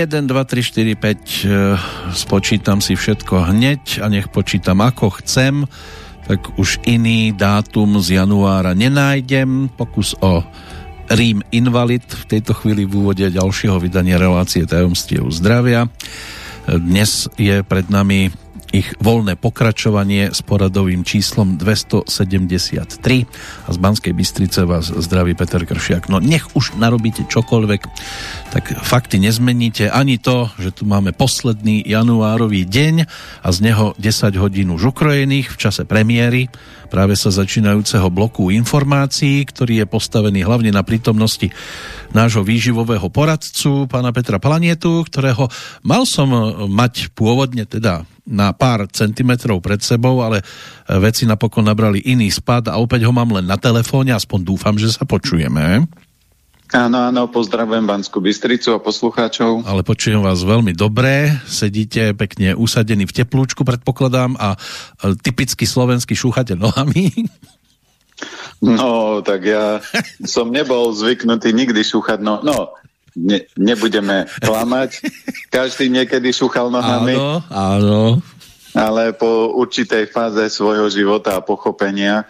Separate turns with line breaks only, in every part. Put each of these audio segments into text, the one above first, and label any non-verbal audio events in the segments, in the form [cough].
1, 2, 3, 4, 5 spočítam si všetko hneď a nech počítam ako chcem tak už iný dátum z januára nenájdem. Pokus o Rím Invalid v tejto chvíli v úvode ďalšieho vydania relácie tajomstiev zdravia. Dnes je pred nami ich voľné pokračovanie s poradovým číslom 273 a z Banskej Bystrice vás zdraví Peter Kršiak. No nech už narobíte čokoľvek, tak fakty nezmeníte ani to, že tu máme posledný januárový deň a z neho 10 hodín už ukrojených v čase premiéry práve sa začínajúceho bloku informácií, ktorý je postavený hlavne na prítomnosti nášho výživového poradcu, pána Petra Planietu, ktorého mal som mať pôvodne teda na pár centimetrov pred sebou, ale veci napokon nabrali iný spad a opäť ho mám len na telefóne, aspoň dúfam, že sa počujeme.
Áno, áno, pozdravujem Banskú Bystricu a poslucháčov.
Ale počujem vás veľmi dobre, sedíte pekne usadení v teplúčku, predpokladám, a typicky slovenský šúchate nohami.
No, tak ja som nebol zvyknutý nikdy šúchať, no, no ne, nebudeme klamať. Každý niekedy šúchal nohami.
Áno, áno.
Ale po určitej fáze svojho života a pochopenia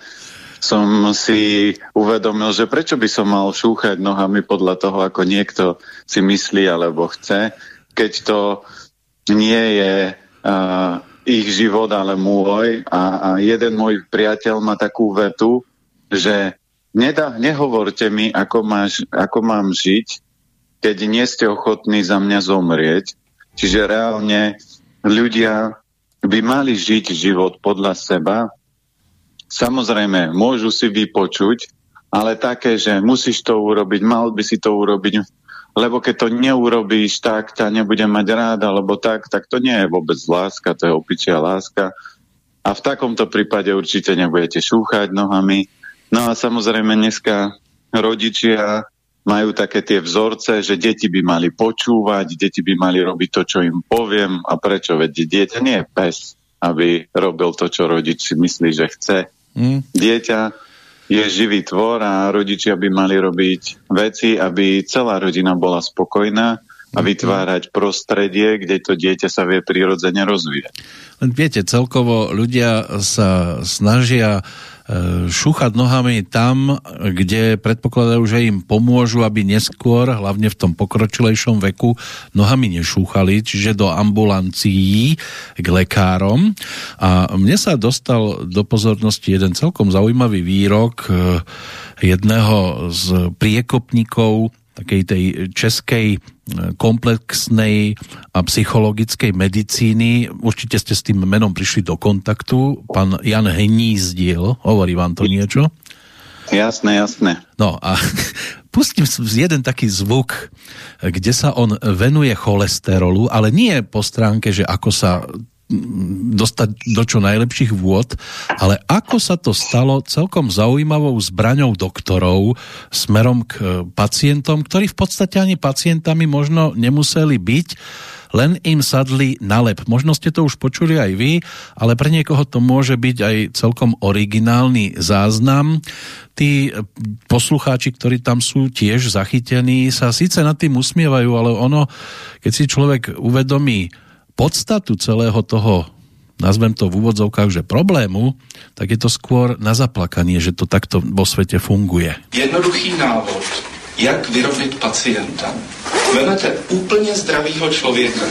som si uvedomil, že prečo by som mal šúchať nohami podľa toho, ako niekto si myslí alebo chce, keď to nie je uh, ich život, ale môj. A, a jeden môj priateľ má takú vetu, že nedá, nehovorte mi, ako, máš, ako mám žiť, keď nie ste ochotní za mňa zomrieť. Čiže reálne ľudia by mali žiť život podľa seba Samozrejme, môžu si vypočuť, ale také, že musíš to urobiť, mal by si to urobiť, lebo keď to neurobíš, tak ťa nebudem mať rád, alebo tak, tak to nie je vôbec láska, to je opičia láska. A v takomto prípade určite nebudete šúchať nohami. No a samozrejme dneska rodičia majú také tie vzorce, že deti by mali počúvať, deti by mali robiť to, čo im poviem a prečo, veď dieťa nie je pes, aby robil to, čo rodič si myslí, že chce. Mm. Dieťa je živý tvor a rodičia by mali robiť veci, aby celá rodina bola spokojná a mm. vytvárať prostredie, kde to dieťa sa vie prirodzene rozvíjať.
Len viete, celkovo ľudia sa snažia šúchať nohami tam, kde predpokladajú, že im pomôžu, aby neskôr, hlavne v tom pokročilejšom veku, nohami nešúchali, čiže do ambulancií k lekárom. A mne sa dostal do pozornosti jeden celkom zaujímavý výrok e, jedného z priekopníkov takej tej českej e, komplexnej a psychologickej medicíny. Určite ste s tým menom prišli do kontaktu. Pán Jan Henízdiel, hovorí vám to niečo?
Jasné, jasné.
No a [laughs] pustím jeden taký zvuk, kde sa on venuje cholesterolu, ale nie po stránke, že ako sa dostať do čo najlepších vôd, ale ako sa to stalo celkom zaujímavou zbraňou doktorov smerom k pacientom, ktorí v podstate ani pacientami možno nemuseli byť, len im sadli na lep. Možno ste to už počuli aj vy, ale pre niekoho to môže byť aj celkom originálny záznam. Tí poslucháči, ktorí tam sú tiež zachytení, sa síce nad tým usmievajú, ale ono, keď si človek uvedomí podstatu celého toho nazvem to v úvodzovkách, že problému, tak je to skôr na zaplakanie, že to takto vo svete funguje.
Jednoduchý návod, jak vyrobit pacienta. Vemete úplně zdravýho člověka.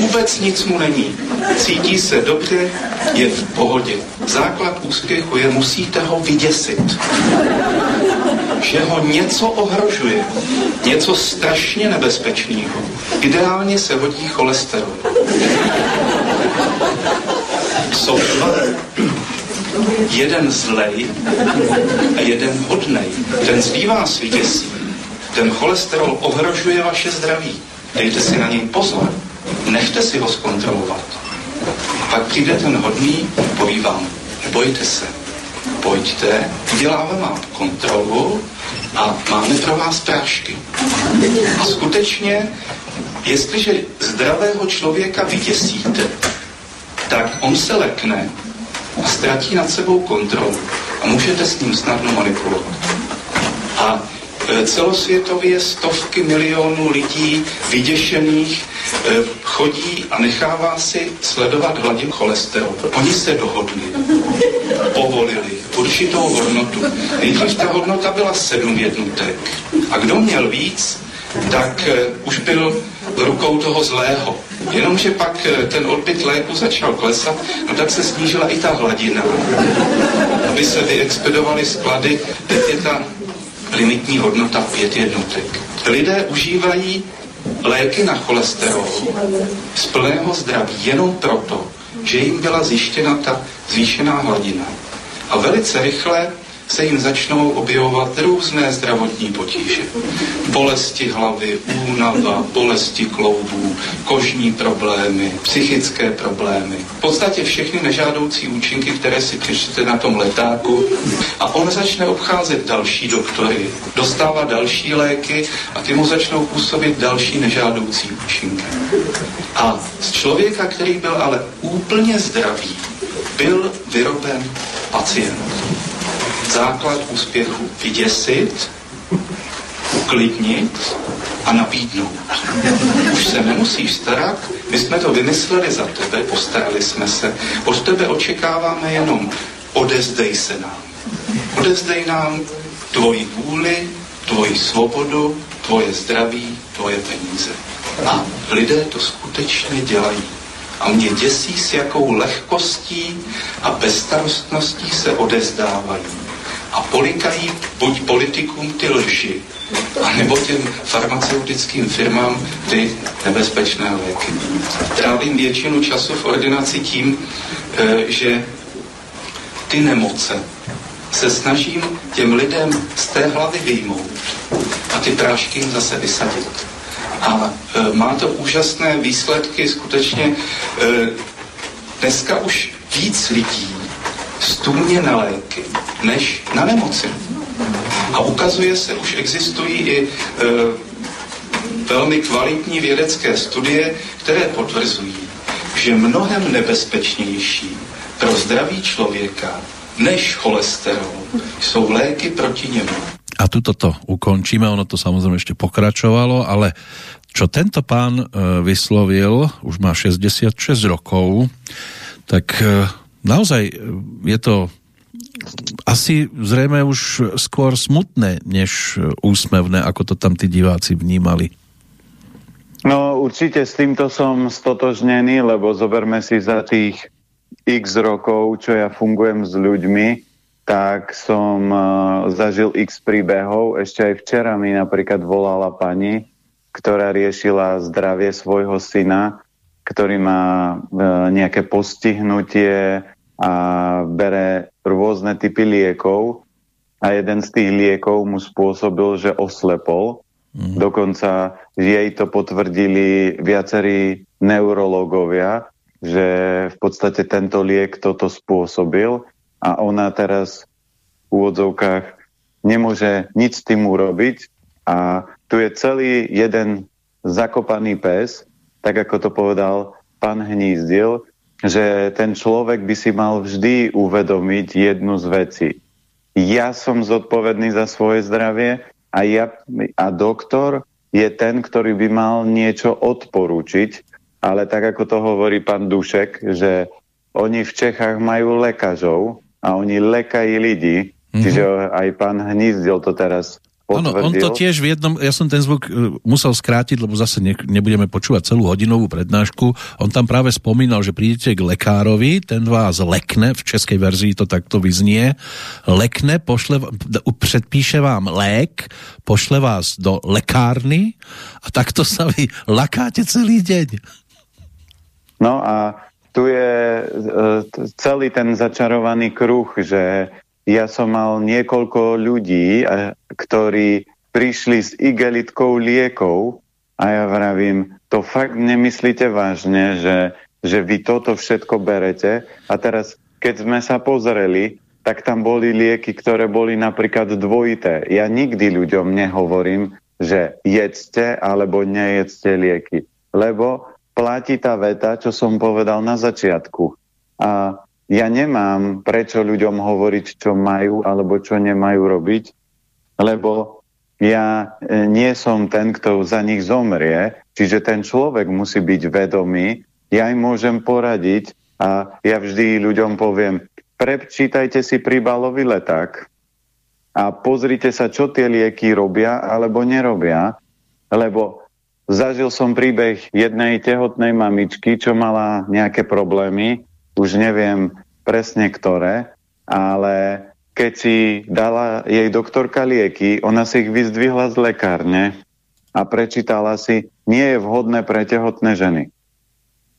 Vůbec nic mu není. Cítí se dobře, je v pohodě. Základ úspěchu je, musíte ho vyděsit že ho něco ohrožuje, něco strašně nebezpečného. Ideálně se hodí cholesterol. Jsou dva. Jeden zlej a jeden hodnej. Ten zlý vás vyděsí. Ten cholesterol ohrožuje vaše zdraví. Dejte si na něj pozor. Nechte si ho zkontrolovat. Pak přijde ten hodný, poví vám, nebojte se, pojďte, uděláme vám kontrolu a máme pro vás prášky. A skutečně, jestliže zdravého člověka vyděsíte, tak on se lekne a ztratí nad sebou kontrolu a můžete s ním snadno manipulovat. A celosvětově stovky milionů lidí vyděšených e, chodí a nechává si sledovat hladinu cholesterolu. Oni se dohodli, povolili určitou hodnotu. Nejdřív ta hodnota byla sedm jednotek. A kdo měl víc, tak e, už byl rukou toho zlého. Jenomže pak ten odbyt léku začal klesat, no tak se snížila i ta hladina, aby se vyexpedovaly sklady. Teď je ta limitní hodnota pět jednotek. Lidé užívají léky na cholesterol z plného zdraví jenom proto, že jim byla zjištěna ta zvýšená hladina. A velice rychle se jim začnou objevovat různé zdravotní potíže. Bolesti hlavy, únava, bolesti kloubů, kožní problémy, psychické problémy. V podstatě všechny nežádoucí účinky, které si přečtete na tom letáku. A on začne obcházet další doktory, dostává další léky a ty mu začnou působit další nežádoucí účinky. A z člověka, který byl ale úplně zdravý, byl vyroben pacient základ úspěchu vyděsit, uklidnit a nabídnout. Už se nemusíš starat, my jsme to vymysleli za tebe, postarali jsme se. Od tebe očekáváme jenom odezdej se nám. Odezdej nám tvoji vůli, tvoji svobodu, tvoje zdraví, tvoje peníze. A lidé to skutečně dělají. A mě děsí, s jakou lehkostí a bezstarostností se odezdávají a polikají buď politikům ty lži, anebo těm farmaceutickým firmám ty nebezpečné léky. Trávím většinu času v ordinaci tím, eh, že ty nemoce se snažím těm lidem z té hlavy vyjmout a ty prášky jim zase vysadit. A e, má to úžasné výsledky, skutečně e, dneska už víc lidí stůně na léky, než na nemoci. A ukazuje se, už existují i e, velmi kvalitní vědecké studie, které potvrzují, že mnohem nebezpečnější pro zdraví člověka než cholesterol jsou léky proti němu.
A tuto to ukončíme, ono to samozrejme ešte pokračovalo, ale čo tento pán e, vyslovil, už má 66 rokov, tak e, naozaj e, je to asi zrejme už skôr smutné, než úsmevné, ako to tam tí diváci vnímali.
No určite s týmto som stotožnený, lebo zoberme si za tých x rokov, čo ja fungujem s ľuďmi, tak som uh, zažil x príbehov. Ešte aj včera mi napríklad volala pani, ktorá riešila zdravie svojho syna ktorý má e, nejaké postihnutie a bere rôzne typy liekov a jeden z tých liekov mu spôsobil, že oslepol. Mm. Dokonca jej to potvrdili viacerí neurologovia, že v podstate tento liek toto spôsobil a ona teraz v úvodzovkách nemôže nič s tým urobiť a tu je celý jeden zakopaný pes, tak ako to povedal pán Hnízdil, že ten človek by si mal vždy uvedomiť jednu z vecí. Ja som zodpovedný za svoje zdravie a, ja, a doktor je ten, ktorý by mal niečo odporúčiť, ale tak ako to hovorí pán Dušek, že oni v Čechách majú lekažov a oni lekají ľudí, mm-hmm. čiže aj pán Hnízdil to teraz
Áno, on to tiež v jednom, ja som ten zvuk e, musel skrátiť, lebo zase ne, nebudeme počúvať celú hodinovú prednášku. On tam práve spomínal, že prídete k lekárovi, ten vás lekne, v českej verzii to takto vyznie, lekne, pošle, predpíše vám lék, pošle vás do lekárny a takto sa vy lakáte celý deň.
No a tu je e, celý ten začarovaný kruh, že ja som mal niekoľko ľudí, ktorí prišli s igelitkou liekov a ja vravím, to fakt nemyslíte vážne, že, že vy toto všetko berete a teraz, keď sme sa pozreli, tak tam boli lieky, ktoré boli napríklad dvojité. Ja nikdy ľuďom nehovorím, že jedzte alebo nejedzte lieky, lebo platí tá veta, čo som povedal na začiatku. A ja nemám prečo ľuďom hovoriť, čo majú alebo čo nemajú robiť, lebo ja e, nie som ten, kto za nich zomrie, čiže ten človek musí byť vedomý, ja im môžem poradiť a ja vždy ľuďom poviem, prečítajte si príbalový leták a pozrite sa, čo tie lieky robia alebo nerobia, lebo zažil som príbeh jednej tehotnej mamičky, čo mala nejaké problémy, už neviem presne ktoré, ale keď si dala jej doktorka lieky, ona si ich vyzdvihla z lekárne a prečítala si, nie je vhodné pre tehotné ženy.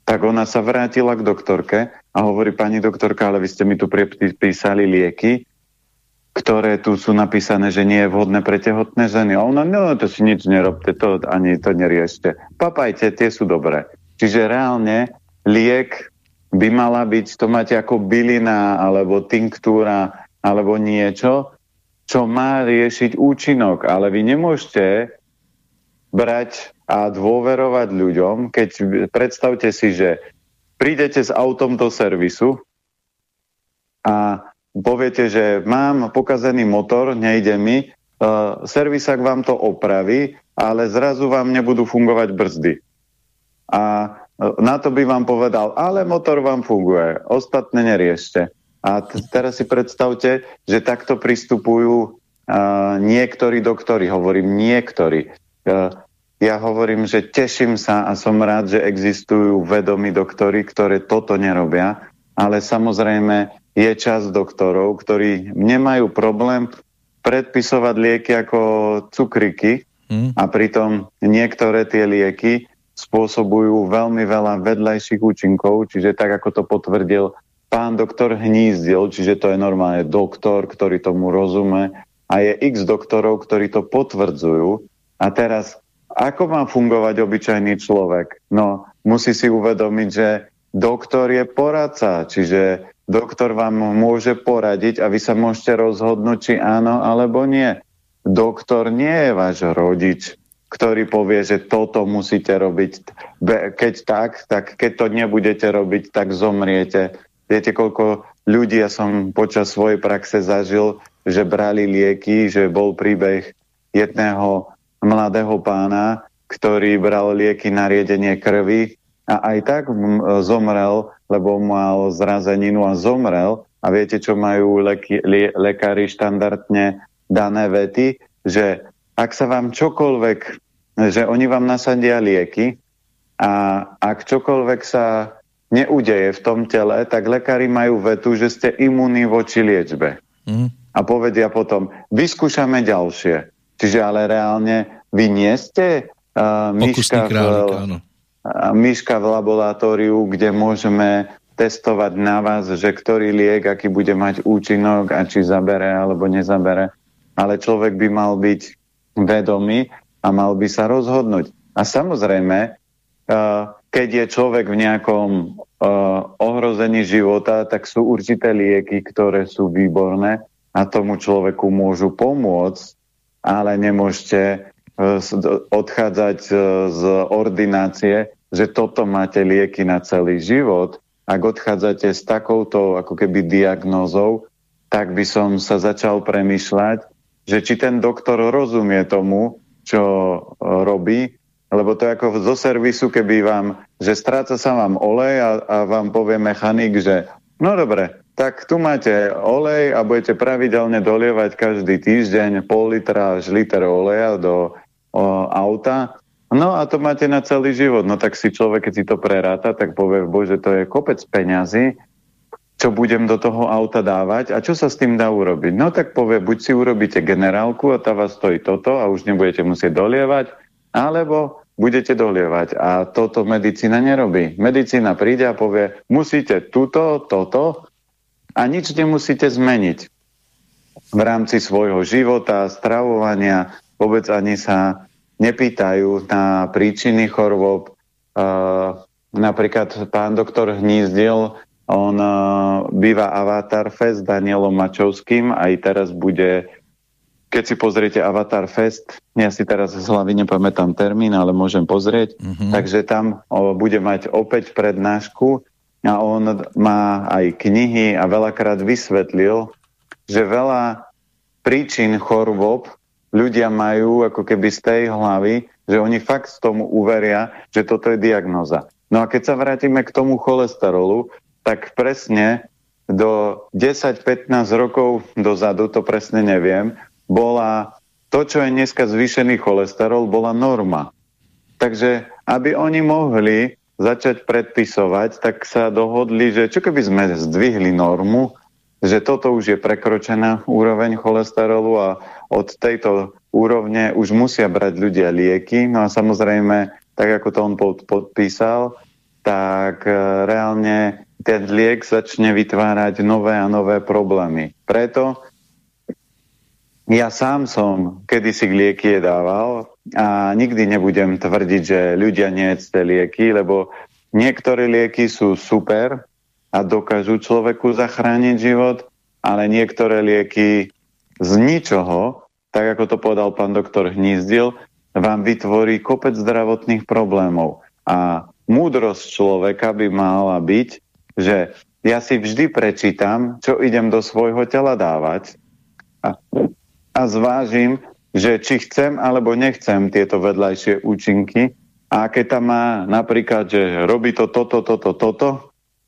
Tak ona sa vrátila k doktorke a hovorí, pani doktorka, ale vy ste mi tu písali lieky, ktoré tu sú napísané, že nie je vhodné pre tehotné ženy. A ona, no to si nič nerobte, to ani to neriešte. Papajte, tie sú dobré. Čiže reálne liek by mala byť, to máte ako bylina alebo tinktúra alebo niečo, čo má riešiť účinok. Ale vy nemôžete brať a dôverovať ľuďom, keď predstavte si, že prídete s autom do servisu a poviete, že mám pokazený motor, nejde mi, uh, servisák vám to opraví, ale zrazu vám nebudú fungovať brzdy. A na to by vám povedal, ale motor vám funguje, ostatné neriešte. A teraz si predstavte, že takto pristupujú uh, niektorí doktori, hovorím niektorí. Uh, ja hovorím, že teším sa a som rád, že existujú vedomí doktory, ktoré toto nerobia, ale samozrejme je čas doktorov, ktorí nemajú problém predpisovať lieky ako cukriky hmm. a pritom niektoré tie lieky spôsobujú veľmi veľa vedľajších účinkov, čiže tak ako to potvrdil pán doktor Hnízdil, čiže to je normálne doktor, ktorý tomu rozumie a je x doktorov, ktorí to potvrdzujú. A teraz, ako má fungovať obyčajný človek? No, musí si uvedomiť, že doktor je poradca, čiže doktor vám môže poradiť a vy sa môžete rozhodnúť, či áno alebo nie. Doktor nie je váš rodič, ktorý povie, že toto musíte robiť. Keď tak, tak keď to nebudete robiť, tak zomriete. Viete, koľko ľudí ja som počas svojej praxe zažil, že brali lieky, že bol príbeh jedného mladého pána, ktorý bral lieky na riedenie krvi a aj tak zomrel, lebo mal zrazeninu a zomrel. A viete, čo majú lekári štandardne dané vety? Že ak sa vám čokoľvek, že oni vám nasadia lieky a ak čokoľvek sa neudeje v tom tele, tak lekári majú vetu, že ste imunní voči liečbe. Mm. A povedia potom, vyskúšame ďalšie. Čiže ale reálne vy nie ste uh, myška, králik, v, uh, myška v laboratóriu, kde môžeme testovať na vás, že ktorý liek, aký bude mať účinok a či zabere alebo nezabere. Ale človek by mal byť vedomý a mal by sa rozhodnúť. A samozrejme, uh, keď je človek v nejakom uh, ohrození života, tak sú určité lieky, ktoré sú výborné a tomu človeku môžu pomôcť, ale nemôžete uh, odchádzať z ordinácie, že toto máte lieky na celý život. Ak odchádzate s takouto ako keby diagnózou, tak by som sa začal premyšľať, že či ten doktor rozumie tomu, čo robí lebo to je ako zo servisu, keby vám, že stráca sa vám olej a, a vám povie mechanik, že no dobre, tak tu máte olej a budete pravidelne dolievať každý týždeň pol litra až liter oleja do o, auta. No a to máte na celý život. No tak si človek, keď si to preráta, tak povie, bože, to je kopec peňazí, čo budem do toho auta dávať a čo sa s tým dá urobiť. No tak povie, buď si urobíte generálku a tá vás stojí toto a už nebudete musieť dolievať, alebo budete dolievať. A toto medicína nerobí. Medicína príde a povie, musíte túto, toto a nič nemusíte zmeniť. V rámci svojho života, stravovania, vôbec ani sa nepýtajú na príčiny chorôb. Uh, napríklad pán doktor Hnízdil, on uh, býva Avatar Fest Danielom Mačovským, aj teraz bude keď si pozriete Avatar Fest, ja si teraz z hlavy nepamätám termín, ale môžem pozrieť, mm-hmm. takže tam o, bude mať opäť prednášku a on má aj knihy a veľakrát vysvetlil, že veľa príčin chorôb ľudia majú ako keby z tej hlavy, že oni fakt z tomu uveria, že toto je diagnoza. No a keď sa vrátime k tomu cholesterolu, tak presne do 10-15 rokov dozadu, to presne neviem, bola to, čo je dneska zvýšený cholesterol, bola norma. Takže aby oni mohli začať predpisovať, tak sa dohodli, že čo keby sme zdvihli normu, že toto už je prekročená úroveň cholesterolu a od tejto úrovne už musia brať ľudia lieky. No a samozrejme, tak ako to on podpísal, tak e, reálne ten liek začne vytvárať nové a nové problémy. Preto ja sám som kedysi lieky dával a nikdy nebudem tvrdiť, že ľudia nejedzte lieky, lebo niektoré lieky sú super a dokážu človeku zachrániť život, ale niektoré lieky z ničoho, tak ako to povedal pán doktor Hnízdil, vám vytvorí kopec zdravotných problémov. A múdrosť človeka by mala byť, že ja si vždy prečítam, čo idem do svojho tela dávať a, a zvážim, že či chcem alebo nechcem tieto vedľajšie účinky a keď tam má napríklad, že robí to toto, toto, toto,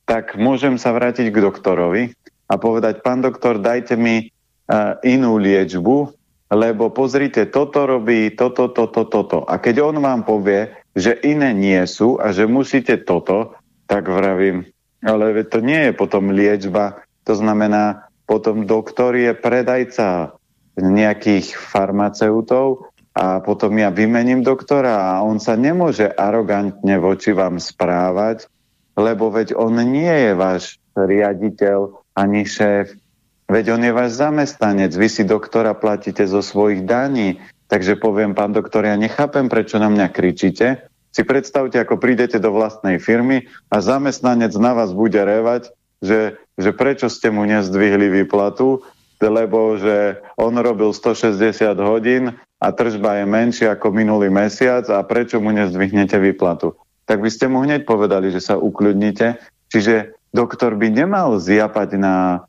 tak môžem sa vrátiť k doktorovi a povedať, pán doktor, dajte mi uh, inú liečbu, lebo pozrite, toto robí, toto, toto, toto. A keď on vám povie, že iné nie sú a že musíte toto, tak vravím, ale to nie je potom liečba. To znamená, potom doktor je predajca nejakých farmaceutov a potom ja vymením doktora a on sa nemôže arogantne voči vám správať, lebo veď on nie je váš riaditeľ ani šéf, Veď on je váš zamestnanec, vy si doktora platíte zo svojich daní. Takže poviem, pán doktor, ja nechápem, prečo na mňa kričíte. Si predstavte, ako prídete do vlastnej firmy a zamestnanec na vás bude revať, že, že prečo ste mu nezdvihli výplatu, lebo že on robil 160 hodín a tržba je menšia ako minulý mesiac a prečo mu nezdvihnete výplatu. Tak by ste mu hneď povedali, že sa ukľudnite. Čiže doktor by nemal zjapať na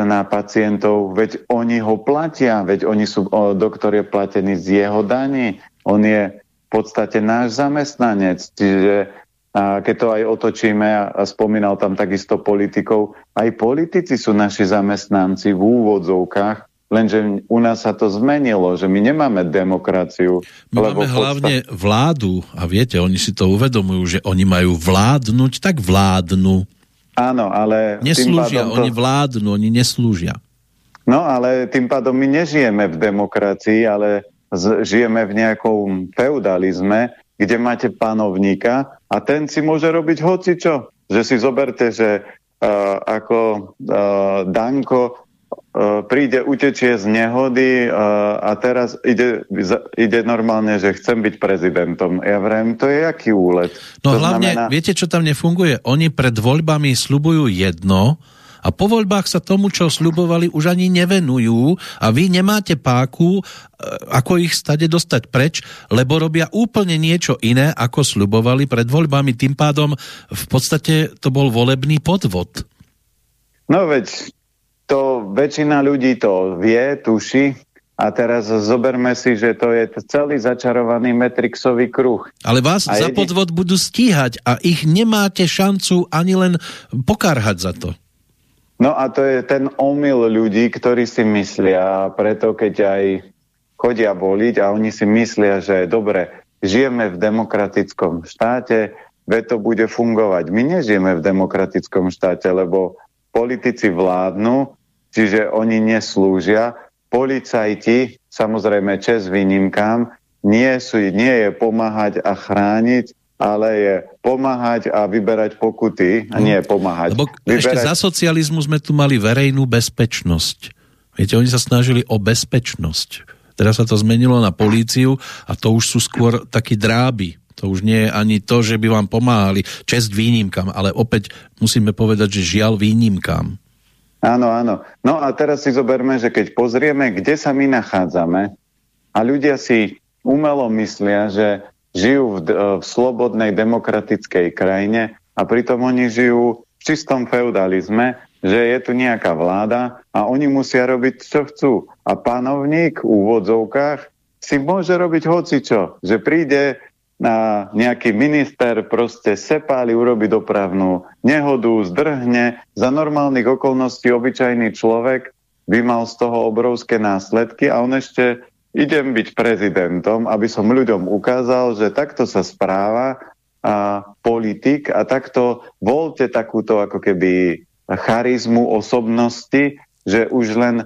na pacientov, veď oni ho platia, veď oni sú, o, doktor je platený z jeho daní, on je v podstate náš zamestnanec, čiže a keď to aj otočíme a, spomínal tam takisto politikov, aj politici sú naši zamestnanci v úvodzovkách, lenže u nás sa to zmenilo, že my nemáme demokraciu.
My máme hlavne vládu a viete, oni si to uvedomujú, že oni majú vládnuť, tak vládnu.
Áno, ale...
Neslúžia, to... oni vládnu, oni neslúžia.
No, ale tým pádom my nežijeme v demokracii, ale žijeme v nejakom feudalizme, kde máte panovníka a ten si môže robiť hocičo. Že si zoberte, že uh, ako uh, Danko E, príde, utečie z nehody a teraz ide, ide normálne, že chcem byť prezidentom. Ja vrem, to je jaký úlet?
No to hlavne, znamená... viete, čo tam nefunguje? Oni pred voľbami slubujú jedno, a po voľbách sa tomu, čo slubovali, už ani nevenujú a vy nemáte páku, e, ako ich stade dostať preč, lebo robia úplne niečo iné, ako slubovali pred voľbami. Tým pádom v podstate to bol volebný podvod.
No veď to väčšina ľudí to vie, tuší, a teraz zoberme si, že to je celý začarovaný metrixový kruh.
Ale vás a za jedin... podvod budú stíhať a ich nemáte šancu ani len pokarhať za to.
No a to je ten omyl ľudí, ktorí si myslia, preto keď aj chodia voliť a oni si myslia, že dobre, žijeme v demokratickom štáte, veď to bude fungovať. My nežijeme v demokratickom štáte, lebo politici vládnu čiže oni neslúžia. Policajti, samozrejme čes výnimkám, nie, sú, nie je pomáhať a chrániť, ale je pomáhať a vyberať pokuty, a nie pomáhať.
Lebo vyberať... ešte za socializmu sme tu mali verejnú bezpečnosť. Viete, oni sa snažili o bezpečnosť. Teraz sa to zmenilo na políciu a to už sú skôr takí dráby. To už nie je ani to, že by vám pomáhali čest výnimkám, ale opäť musíme povedať, že žiaľ výnimkám.
Áno, áno. No a teraz si zoberme, že keď pozrieme, kde sa my nachádzame a ľudia si umelo myslia, že žijú v, v slobodnej demokratickej krajine a pritom oni žijú v čistom feudalizme že je tu nejaká vláda a oni musia robiť, čo chcú. A panovník v úvodzovkách si môže robiť hocičo, že príde na nejaký minister proste sepáli, urobi dopravnú nehodu, zdrhne. Za normálnych okolností obyčajný človek by mal z toho obrovské následky a on ešte idem byť prezidentom, aby som ľuďom ukázal, že takto sa správa a politik a takto voľte takúto ako keby charizmu osobnosti, že už len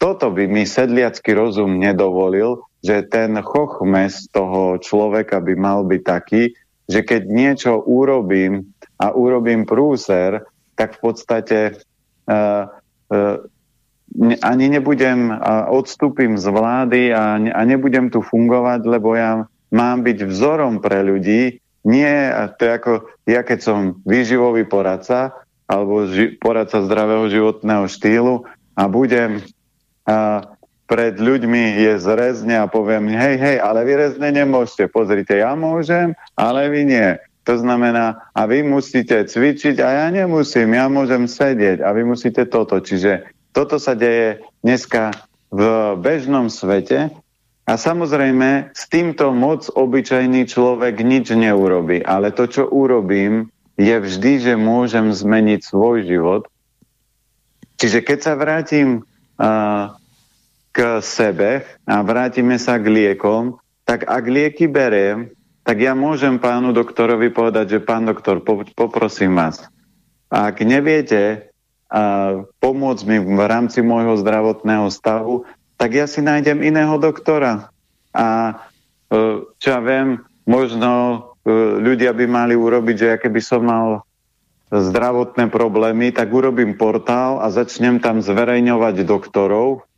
toto by mi sedliacký rozum nedovolil, že ten chochmes toho človeka by mal byť taký, že keď niečo urobím a urobím prúser, tak v podstate uh, ani nebudem, odstúpim z vlády a, a nebudem tu fungovať, lebo ja mám byť vzorom pre ľudí. Nie, to je ako ja keď som výživový poradca, alebo ži- poradca zdravého životného štýlu a budem a, pred ľuďmi je zrezne a poviem, hej, hej, ale vy rezne nemôžete. Pozrite, ja môžem, ale vy nie. To znamená, a vy musíte cvičiť a ja nemusím, ja môžem sedieť a vy musíte toto. Čiže toto sa deje dneska v bežnom svete a samozrejme s týmto moc obyčajný človek nič neurobi. Ale to, čo urobím, je vždy, že môžem zmeniť svoj život. Čiže keď sa vrátim uh, k sebe a vrátime sa k liekom, tak ak lieky beriem, tak ja môžem pánu doktorovi povedať, že pán doktor, po, poprosím vás, ak neviete pomôcť mi v rámci môjho zdravotného stavu, tak ja si nájdem iného doktora. A uh, čo ja viem, možno E, ľudia by mali urobiť, že keby som mal zdravotné problémy, tak urobím portál a začnem tam zverejňovať doktorov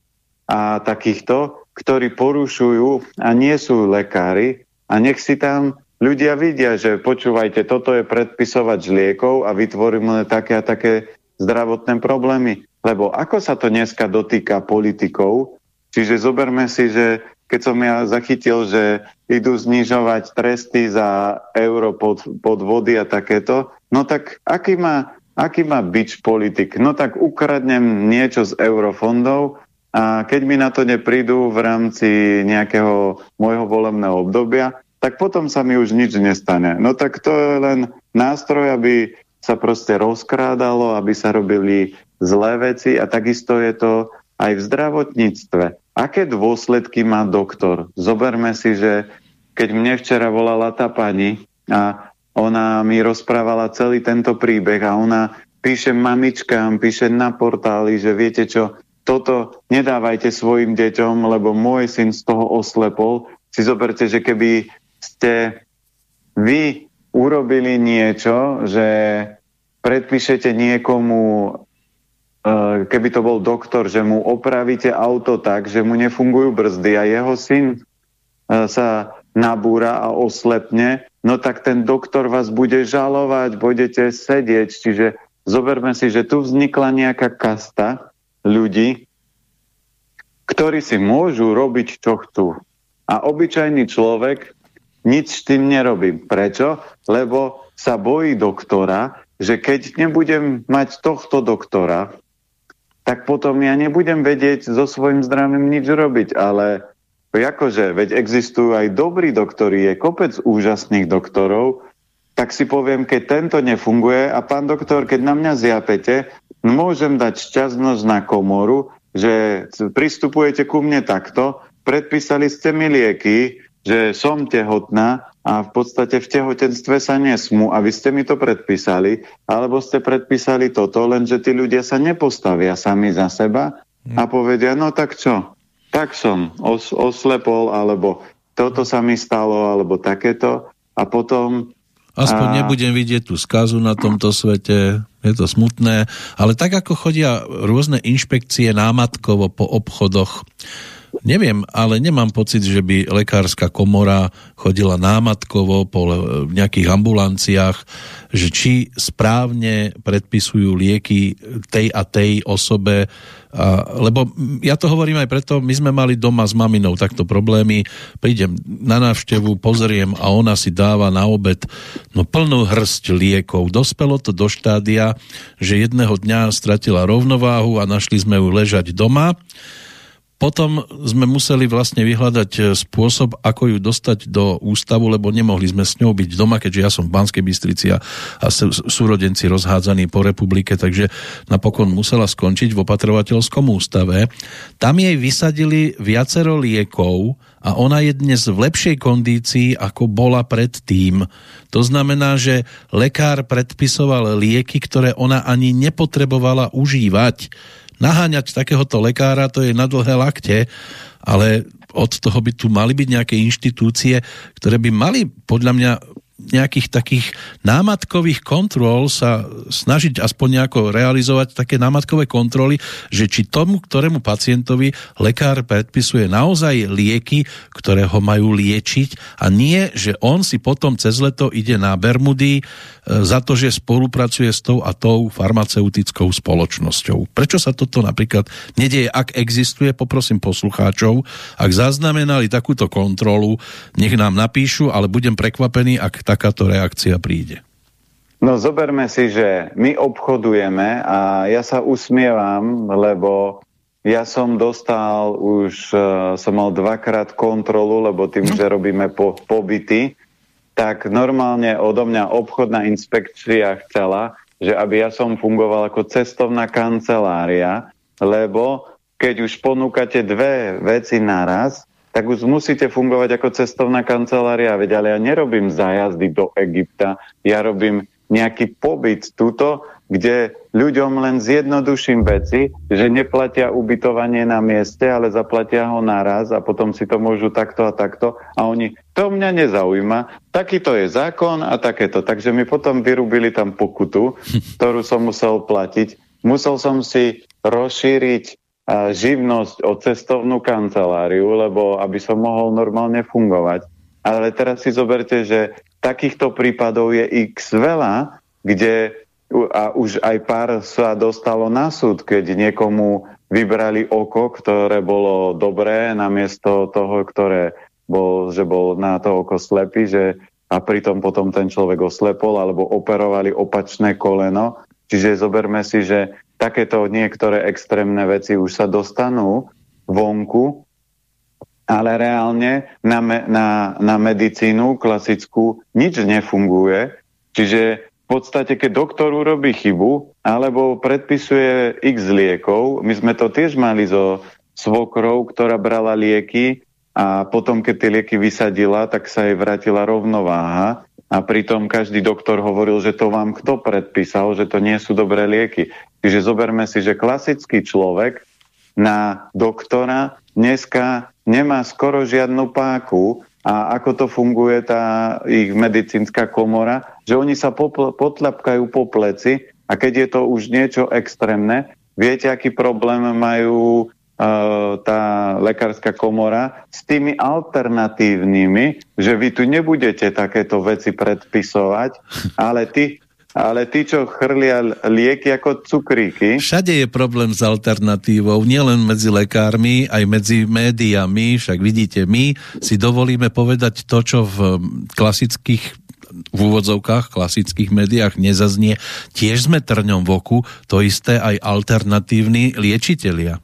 a takýchto, ktorí porušujú a nie sú lekári a nech si tam ľudia vidia, že počúvajte, toto je predpisovať liekov a vytvoríme také a také zdravotné problémy. Lebo ako sa to dneska dotýka politikov, čiže zoberme si, že keď som ja zachytil, že idú znižovať tresty za euro pod, pod vody a takéto, no tak aký má, aký má byč politik? No tak ukradnem niečo z eurofondov a keď mi na to neprídu v rámci nejakého môjho volebného obdobia, tak potom sa mi už nič nestane. No tak to je len nástroj, aby sa proste rozkrádalo, aby sa robili zlé veci a takisto je to aj v zdravotníctve. Aké dôsledky má doktor? Zoberme si, že keď mne včera volala tá pani a ona mi rozprávala celý tento príbeh a ona píše mamičkám, píše na portáli, že viete čo, toto nedávajte svojim deťom, lebo môj syn z toho oslepol. Si zoberte, že keby ste vy urobili niečo, že predpíšete niekomu Eh, keby to bol doktor, že mu opravíte auto tak, že mu nefungujú brzdy a jeho syn eh, sa nabúra a oslepne, no tak ten doktor vás bude žalovať, budete sedieť. Čiže zoberme si, že tu vznikla nejaká kasta ľudí, ktorí si môžu robiť, čo chcú. A obyčajný človek nič s tým nerobí. Prečo? Lebo sa bojí doktora, že keď nebudem mať tohto doktora, tak potom ja nebudem vedieť so svojím zdravím nič robiť, ale akože, veď existujú aj dobrí doktori, je kopec úžasných doktorov, tak si poviem, keď tento nefunguje a pán doktor, keď na mňa zjapete, môžem dať šťastnosť na komoru, že pristupujete ku mne takto, predpísali ste mi lieky, že som tehotná a v podstate v tehotenstve sa nesmú. A vy ste mi to predpísali, alebo ste predpísali toto, lenže tí ľudia sa nepostavia sami za seba hm. a povedia, no tak čo, tak som os- oslepol, alebo toto sa mi stalo, alebo takéto. A potom
Aspoň a... nebudem vidieť tú skazu na tomto svete, je to smutné, ale tak ako chodia rôzne inšpekcie námatkovo po obchodoch, Neviem, ale nemám pocit, že by lekárska komora chodila námatkovo po nejakých ambulanciách, že či správne predpisujú lieky tej a tej osobe, a, lebo ja to hovorím aj preto, my sme mali doma s maminou takto problémy, prídem na návštevu, pozriem a ona si dáva na obed no plnú hrst liekov. Dospelo to do štádia, že jedného dňa stratila rovnováhu a našli sme ju ležať doma potom sme museli vlastne vyhľadať e, spôsob, ako ju dostať do ústavu, lebo nemohli sme s ňou byť doma, keďže ja som v Banskej Bystrici a, a súrodenci rozhádzaní po republike, takže napokon musela skončiť v opatrovateľskom ústave. Tam jej vysadili viacero liekov a ona je dnes v lepšej kondícii, ako bola predtým. To znamená, že lekár predpisoval lieky, ktoré ona ani nepotrebovala užívať naháňať takéhoto lekára, to je na dlhé lakte, ale od toho by tu mali byť nejaké inštitúcie, ktoré by mali podľa mňa nejakých takých námatkových kontrol sa snažiť aspoň nejako realizovať také námatkové kontroly, že či tomu, ktorému pacientovi lekár predpisuje naozaj lieky, ktoré ho majú liečiť a nie, že on si potom cez leto ide na Bermudy e, za to, že spolupracuje s tou a tou farmaceutickou spoločnosťou. Prečo sa toto napríklad nedieje? Ak existuje, poprosím poslucháčov, ak zaznamenali takúto kontrolu, nech nám napíšu, ale budem prekvapený, ak takáto reakcia príde?
No zoberme si, že my obchodujeme a ja sa usmievam, lebo ja som dostal už, uh, som mal dvakrát kontrolu, lebo tým, že robíme po, pobyty, tak normálne odo mňa obchodná inspekcia chcela, že aby ja som fungoval ako cestovná kancelária, lebo keď už ponúkate dve veci naraz, tak už musíte fungovať ako cestovná kancelária. Veď ale ja nerobím zájazdy do Egypta, ja robím nejaký pobyt tuto, kde ľuďom len zjednoduším veci, že neplatia ubytovanie na mieste, ale zaplatia ho naraz a potom si to môžu takto a takto a oni, to mňa nezaujíma, takýto je zákon a takéto. Takže mi potom vyrubili tam pokutu, ktorú som musel platiť. Musel som si rozšíriť živnosť o cestovnú kanceláriu, lebo aby som mohol normálne fungovať. Ale teraz si zoberte, že takýchto prípadov je x veľa, kde a už aj pár sa dostalo na súd, keď niekomu vybrali oko, ktoré bolo dobré, namiesto toho, ktoré bol, že bol na to oko slepý, že a pritom potom ten človek oslepol, alebo operovali opačné koleno. Čiže zoberme si, že takéto niektoré extrémne veci už sa dostanú vonku, ale reálne na, me, na, na medicínu klasickú nič nefunguje. Čiže v podstate, keď doktor urobí chybu alebo predpisuje x liekov, my sme to tiež mali so svokrou, ktorá brala lieky a potom, keď tie lieky vysadila, tak sa jej vrátila rovnováha a pritom každý doktor hovoril, že to vám kto predpísal, že to nie sú dobré lieky. Čiže zoberme si, že klasický človek na doktora dneska nemá skoro žiadnu páku a ako to funguje tá ich medicínska komora, že oni sa popl- potlapkajú po pleci a keď je to už niečo extrémne, viete, aký problém majú tá lekárska komora s tými alternatívnymi, že vy tu nebudete takéto veci predpisovať, ale ty, ale tí, čo chrlia lieky ako cukríky...
Všade je problém s alternatívou, nielen medzi lekármi, aj medzi médiami, však vidíte, my si dovolíme povedať to, čo v klasických v úvodzovkách klasických médiách nezaznie. Tiež sme trňom v oku, to isté aj alternatívni liečitelia.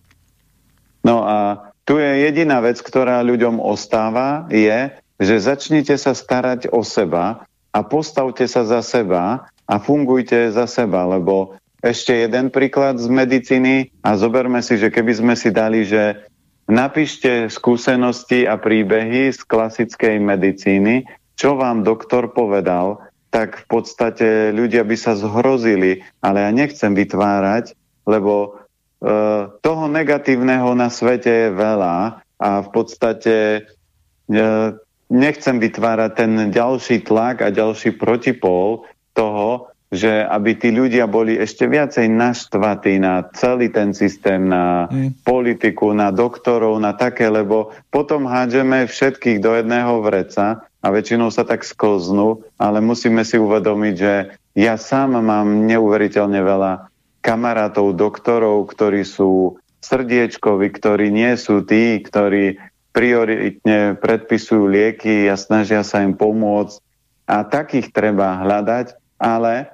No a tu je jediná vec, ktorá ľuďom ostáva, je, že začnite sa starať o seba a postavte sa za seba a fungujte za seba, lebo ešte jeden príklad z medicíny a zoberme si, že keby sme si dali, že napíšte skúsenosti a príbehy z klasickej medicíny, čo vám doktor povedal, tak v podstate ľudia by sa zhrozili, ale ja nechcem vytvárať, lebo toho negatívneho na svete je veľa a v podstate e, nechcem vytvárať ten ďalší tlak a ďalší protipol toho, že aby tí ľudia boli ešte viacej naštvatí na celý ten systém, na mm. politiku, na doktorov, na také, lebo potom hádžeme všetkých do jedného vreca a väčšinou sa tak sklznú, ale musíme si uvedomiť, že ja sám mám neuveriteľne veľa kamarátov, doktorov, ktorí sú srdiečkovi, ktorí nie sú tí, ktorí prioritne predpisujú lieky a snažia sa im pomôcť. A takých treba hľadať, ale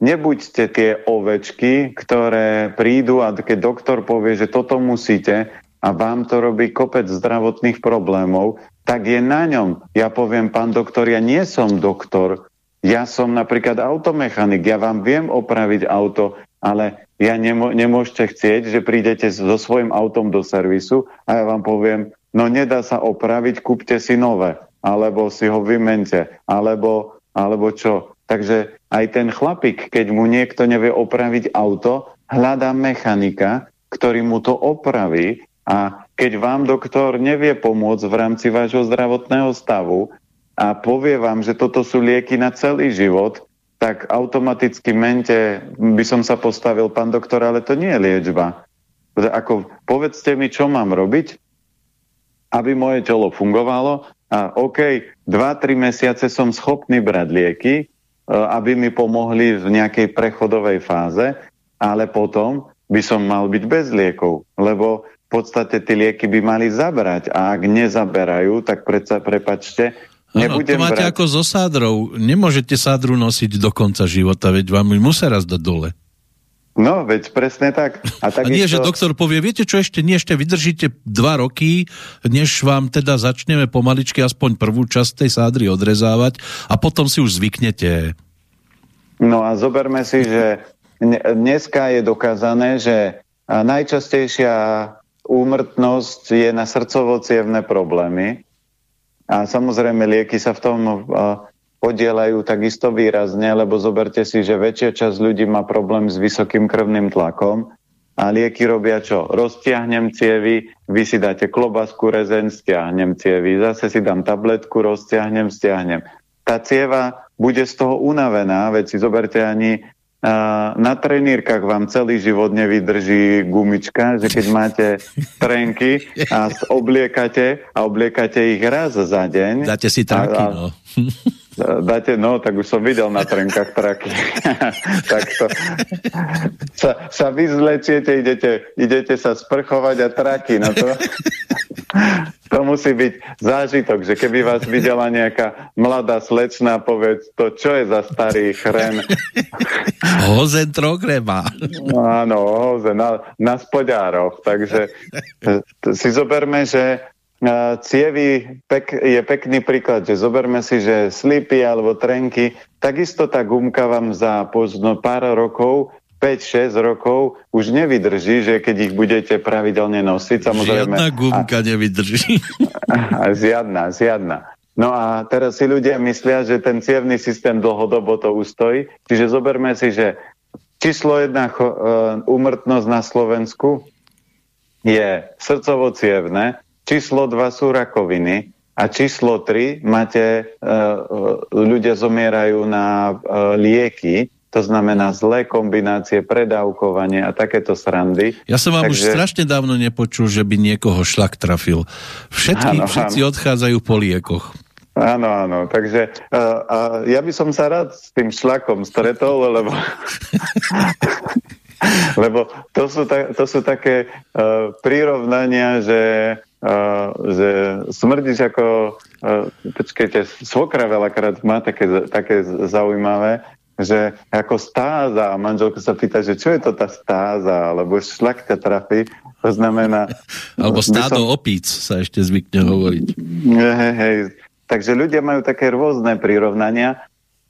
nebuďte tie ovečky, ktoré prídu a keď doktor povie, že toto musíte a vám to robí kopec zdravotných problémov, tak je na ňom. Ja poviem, pán doktor, ja nie som doktor, ja som napríklad automechanik, ja vám viem opraviť auto, ale ja nemô- nemôžete chcieť, že prídete so svojím autom do servisu a ja vám poviem, no nedá sa opraviť, kúpte si nové, alebo si ho vymente, alebo, alebo čo. Takže aj ten chlapík, keď mu niekto nevie opraviť auto, hľadá mechanika, ktorý mu to opraví a keď vám doktor nevie pomôcť v rámci vášho zdravotného stavu a povie vám, že toto sú lieky na celý život, tak automaticky mente by som sa postavil, pán doktor, ale to nie je liečba. Ako, povedzte mi, čo mám robiť, aby moje telo fungovalo a OK, 2-3 mesiace som schopný brať lieky, Eh, aby mi pomohli v nejakej prechodovej fáze, ale potom by som mal byť bez liekov, lebo v podstate tie lieky by mali zabrať a ak nezaberajú, tak predsa, prepačte,
Nebudem to máte brať... ako so sádrou. Nemôžete sádru nosiť do konca života, veď vám ju musia raz dať dole.
No, veď presne tak.
A, tak a nie, to... že doktor povie, viete čo, ešte nie, ešte vydržíte dva roky, než vám teda začneme pomaličky aspoň prvú časť tej sádry odrezávať a potom si už zvyknete.
No a zoberme si, že dneska je dokázané, že najčastejšia úmrtnosť je na srdcovo problémy a samozrejme lieky sa v tom podielajú takisto výrazne, lebo zoberte si, že väčšia časť ľudí má problém s vysokým krvným tlakom a lieky robia čo? Roztiahnem cievy, vy si dáte klobasku, rezen, stiahnem cievy, zase si dám tabletku, roztiahnem, stiahnem. Tá cieva bude z toho unavená, veď si zoberte ani na trenírkach vám celý život nevydrží gumička, že keď máte [laughs] trenky a obliekate a obliekate ich raz za deň.
Dáte si a, a, no.
Dáte, no, tak už som videl na trenkách traky. [laughs] tak to sa, sa vyzlečiete, idete, idete sa sprchovať a traky, no to, to musí byť zážitok, že keby vás videla nejaká mladá slečná, povedz to, čo je za starý chren.
Hozen trokreba.
No, áno, hozen na, na spodároch, takže si zoberme, že cievy pek, je pekný príklad, že zoberme si, že slipy alebo trenky, takisto tá gumka vám za pozno pár rokov 5-6 rokov už nevydrží, že keď ich budete pravidelne nosiť, samozrejme...
Žiadna gumka a, nevydrží.
A, [laughs] žiadna, žiadna. No a teraz si ľudia myslia, že ten cievný systém dlhodobo to ustojí. Čiže zoberme si, že číslo jedna úmrtnosť na Slovensku je srdcovo-cievne, číslo 2 sú rakoviny a číslo 3 máte, uh, ľudia zomierajú na uh, lieky, to znamená zlé kombinácie, predávkovanie a takéto srandy.
Ja som vám Takže... už strašne dávno nepočul, že by niekoho šlak trafil. Všetky, áno, všetci áno. odchádzajú po liekoch.
Áno, áno, takže uh, uh, ja by som sa rád s tým šlakom stretol, lebo [laughs] lebo to sú, ta, to sú také uh, prirovnania, že že smrdíš ako, počkajte, svokra veľakrát má také, také zaujímavé, že ako stáza, a manželka sa pýta, že čo je to tá stáza, alebo šlak ťa trafí, to znamená... [laughs]
alebo stádo som... opíc sa ešte zvykne hovoriť.
Hej, hej. Takže ľudia majú také rôzne prirovnania,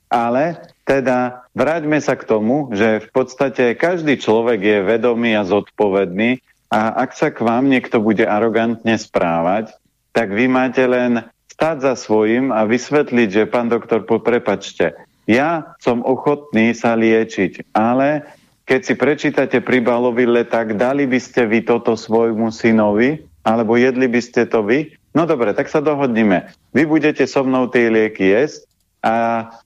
ale teda vráťme sa k tomu, že v podstate každý človek je vedomý a zodpovedný a ak sa k vám niekto bude arogantne správať, tak vy máte len stáť za svojím a vysvetliť, že pán doktor, prepačte, ja som ochotný sa liečiť, ale keď si prečítate príbalový leták, dali by ste vy toto svojmu synovi, alebo jedli by ste to vy? No dobre, tak sa dohodnime. Vy budete so mnou tie lieky jesť a,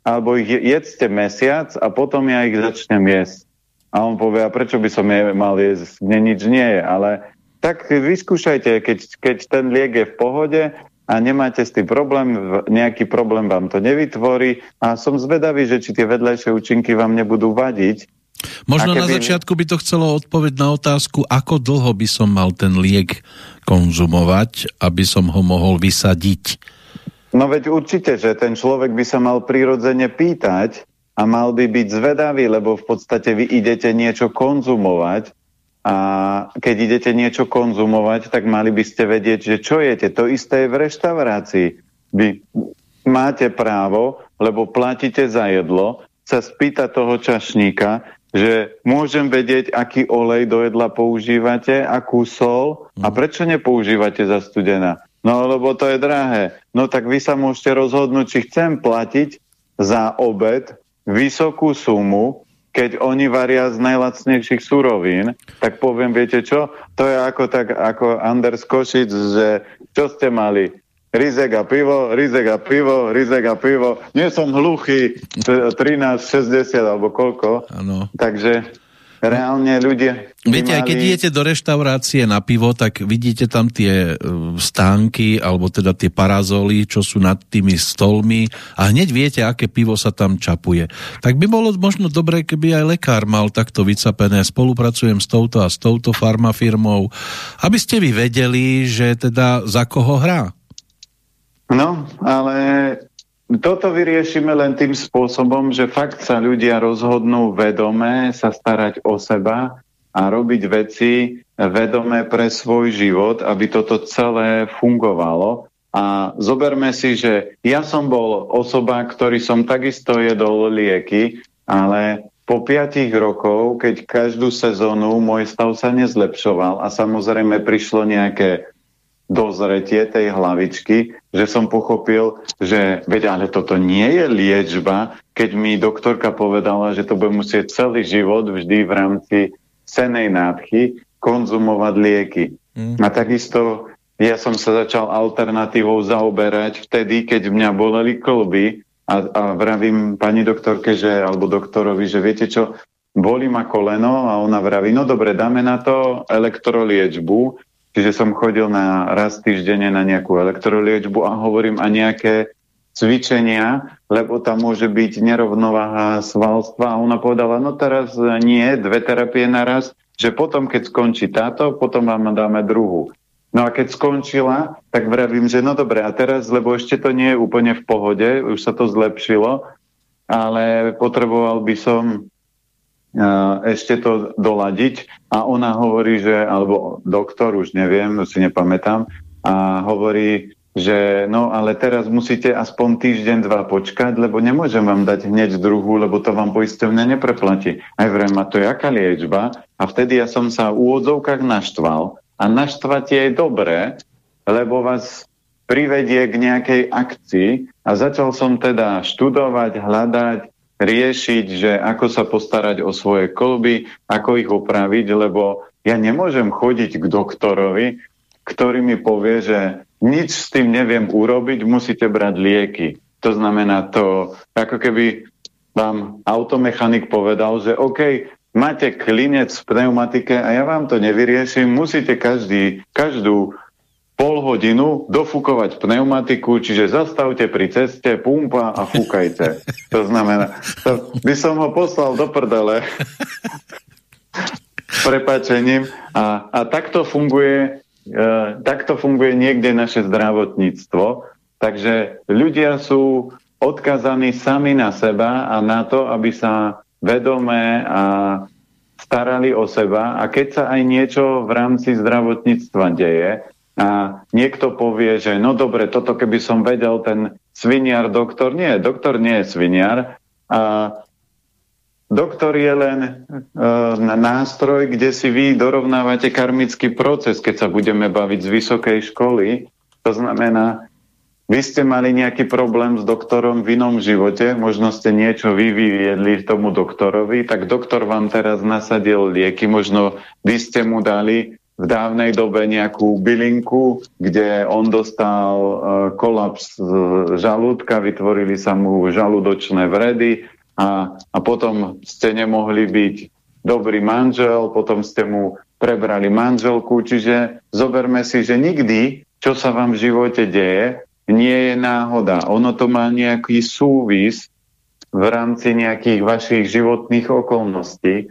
alebo ich jedzte mesiac a potom ja ich začnem jesť. A on povie, a prečo by som je mal jesť? Mne nič nie je, ale tak vyskúšajte, keď, keď ten liek je v pohode a nemáte s tým problém, nejaký problém vám to nevytvorí a som zvedavý, že či tie vedľajšie účinky vám nebudú vadiť.
Možno keby... na začiatku by to chcelo odpoveď na otázku, ako dlho by som mal ten liek konzumovať, aby som ho mohol vysadiť
No veď určite, že ten človek by sa mal prirodzene pýtať a mal by byť zvedavý, lebo v podstate vy idete niečo konzumovať a keď idete niečo konzumovať, tak mali by ste vedieť, že čo jete. To isté je v reštaurácii. Vy máte právo, lebo platíte za jedlo, sa spýta toho čašníka, že môžem vedieť, aký olej do jedla používate, akú sol a mhm. prečo nepoužívate za studená. No lebo to je drahé. No tak vy sa môžete rozhodnúť, či chcem platiť za obed vysokú sumu, keď oni varia z najlacnejších surovín, tak poviem, viete čo? To je ako tak, ako Anders Košic, že čo ste mali? Rizek a pivo, rizek a pivo, rizek a pivo. Nie som hluchý, 13,60 alebo koľko. Ano. Takže reálne ľudia...
Viete, mali... aj keď idete do reštaurácie na pivo, tak vidíte tam tie e, stánky, alebo teda tie parazoly, čo sú nad tými stolmi a hneď viete, aké pivo sa tam čapuje. Tak by bolo možno dobré, keby aj lekár mal takto vycapené. Spolupracujem s touto a s touto farmafirmou, aby ste vy vedeli, že teda za koho hrá.
No, ale toto vyriešime len tým spôsobom, že fakt sa ľudia rozhodnú vedome sa starať o seba a robiť veci vedome pre svoj život, aby toto celé fungovalo. A zoberme si, že ja som bol osoba, ktorý som takisto jedol lieky, ale po piatich rokov, keď každú sezónu môj stav sa nezlepšoval a samozrejme prišlo nejaké dozretie tej hlavičky, že som pochopil, že veď ale toto nie je liečba, keď mi doktorka povedala, že to bude musieť celý život vždy v rámci cenej nádchy konzumovať lieky. Mm. A takisto ja som sa začal alternatívou zaoberať vtedy, keď mňa boleli kolby a, a vravím pani doktorke, že, alebo doktorovi, že viete čo, boli ma koleno a ona vraví, no dobre, dáme na to elektroliečbu Čiže som chodil na raz týždenne na nejakú elektroliečbu a hovorím a nejaké cvičenia, lebo tam môže byť nerovnováha svalstva a ona povedala, no teraz nie, dve terapie naraz, že potom, keď skončí táto, potom vám dáme druhú. No a keď skončila, tak vravím, že no dobre, a teraz, lebo ešte to nie je úplne v pohode, už sa to zlepšilo, ale potreboval by som ešte to doladiť a ona hovorí, že, alebo doktor, už neviem, si nepamätám, a hovorí, že no ale teraz musíte aspoň týždeň, dva počkať, lebo nemôžem vám dať hneď druhú, lebo to vám poistovne nepreplatí. Aj vrem, a to je aká liečba? A vtedy ja som sa v úvodzovkách naštval a naštvať je dobré, lebo vás privedie k nejakej akcii a začal som teda študovať, hľadať, riešiť, že ako sa postarať o svoje kolby, ako ich opraviť, lebo ja nemôžem chodiť k doktorovi, ktorý mi povie, že nič s tým neviem urobiť, musíte brať lieky. To znamená to, ako keby vám automechanik povedal, že OK, máte klinec v pneumatike a ja vám to nevyrieším, musíte každý, každú pol hodinu dofúkovať pneumatiku, čiže zastavte pri ceste, pumpa a fúkajte. [laughs] To znamená, to by som ho poslal do prdele [laughs] prepačením a, a takto funguje e, takto funguje niekde naše zdravotníctvo. Takže ľudia sú odkazaní sami na seba a na to, aby sa vedomé a starali o seba a keď sa aj niečo v rámci zdravotníctva deje, a niekto povie, že no dobre, toto keby som vedel, ten sviniar doktor, nie, doktor nie je sviniar, a doktor je len uh, nástroj, kde si vy dorovnávate karmický proces, keď sa budeme baviť z vysokej školy. To znamená, vy ste mali nejaký problém s doktorom v inom živote, možno ste niečo vy vyviedli tomu doktorovi, tak doktor vám teraz nasadil lieky, možno vy ste mu dali v dávnej dobe nejakú bylinku, kde on dostal uh, kolaps žalúdka, vytvorili sa mu žalúdočné vredy a, a potom ste nemohli byť dobrý manžel, potom ste mu prebrali manželku, čiže zoberme si, že nikdy, čo sa vám v živote deje, nie je náhoda. Ono to má nejaký súvis v rámci nejakých vašich životných okolností.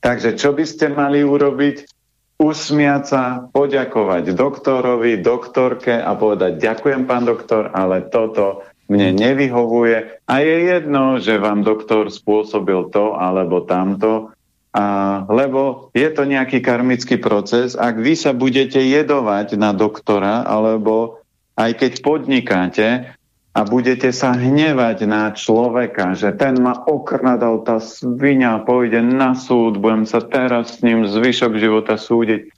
Takže čo by ste mali urobiť? Usmiať sa, poďakovať doktorovi, doktorke a povedať ďakujem pán doktor, ale toto mne nevyhovuje a je jedno, že vám doktor spôsobil to alebo tamto, a, lebo je to nejaký karmický proces. Ak vy sa budete jedovať na doktora, alebo aj keď podnikáte, a budete sa hnevať na človeka, že ten ma okradal, tá svinia, pôjde na súd, budem sa teraz s ním zvyšok života súdiť.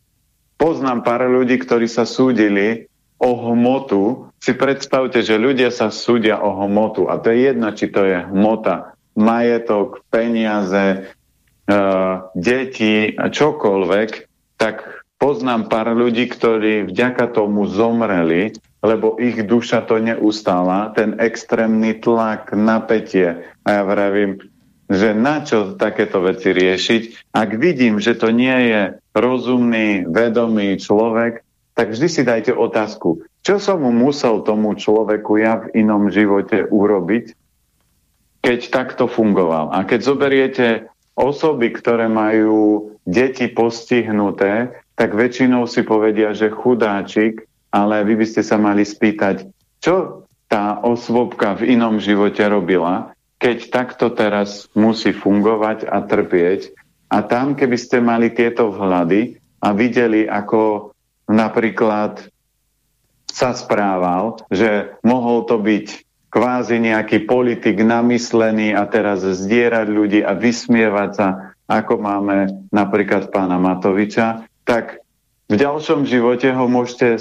Poznám pár ľudí, ktorí sa súdili o hmotu. Si predstavte, že ľudia sa súdia o hmotu a to je jedno, či to je hmota, majetok, peniaze, uh, deti čokoľvek, tak poznám pár ľudí, ktorí vďaka tomu zomreli lebo ich duša to neustála, ten extrémny tlak, napätie. A ja vravím, že na čo takéto veci riešiť? Ak vidím, že to nie je rozumný, vedomý človek, tak vždy si dajte otázku, čo som mu musel tomu človeku ja v inom živote urobiť, keď takto fungoval. A keď zoberiete osoby, ktoré majú deti postihnuté, tak väčšinou si povedia, že chudáčik, ale vy by ste sa mali spýtať, čo tá osvobka v inom živote robila, keď takto teraz musí fungovať a trpieť. A tam, keby ste mali tieto vhľady a videli, ako napríklad sa správal, že mohol to byť kvázi nejaký politik namyslený a teraz zdierať ľudí a vysmievať sa, ako máme napríklad pána Matoviča, tak v ďalšom živote ho môžete e,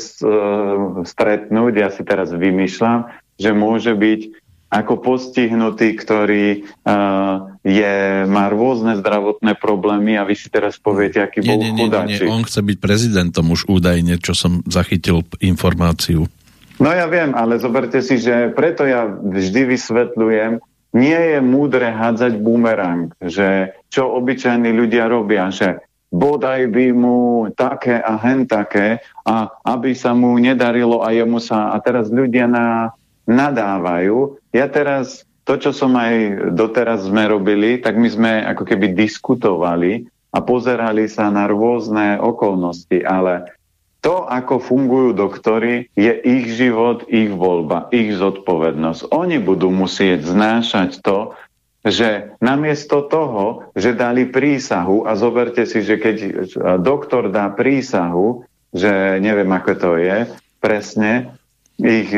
stretnúť, ja si teraz vymýšľam, že môže byť ako postihnutý, ktorý uh, je, má rôzne zdravotné problémy a vy si teraz poviete, aký nie, bol nie, nie, Nie,
nie, on chce byť prezidentom už údajne, čo som zachytil informáciu.
No ja viem, ale zoberte si, že preto ja vždy vysvetľujem, nie je múdre hádzať bumerang, že čo obyčajní ľudia robia, že bodaj by mu také a hen také a aby sa mu nedarilo a jemu sa a teraz ľudia na, nadávajú. Ja teraz, to čo som aj doteraz sme robili, tak my sme ako keby diskutovali a pozerali sa na rôzne okolnosti, ale to, ako fungujú doktory, je ich život, ich voľba, ich zodpovednosť. Oni budú musieť znášať to, že namiesto toho, že dali prísahu, a zoberte si, že keď doktor dá prísahu, že neviem, ako to je, presne, ich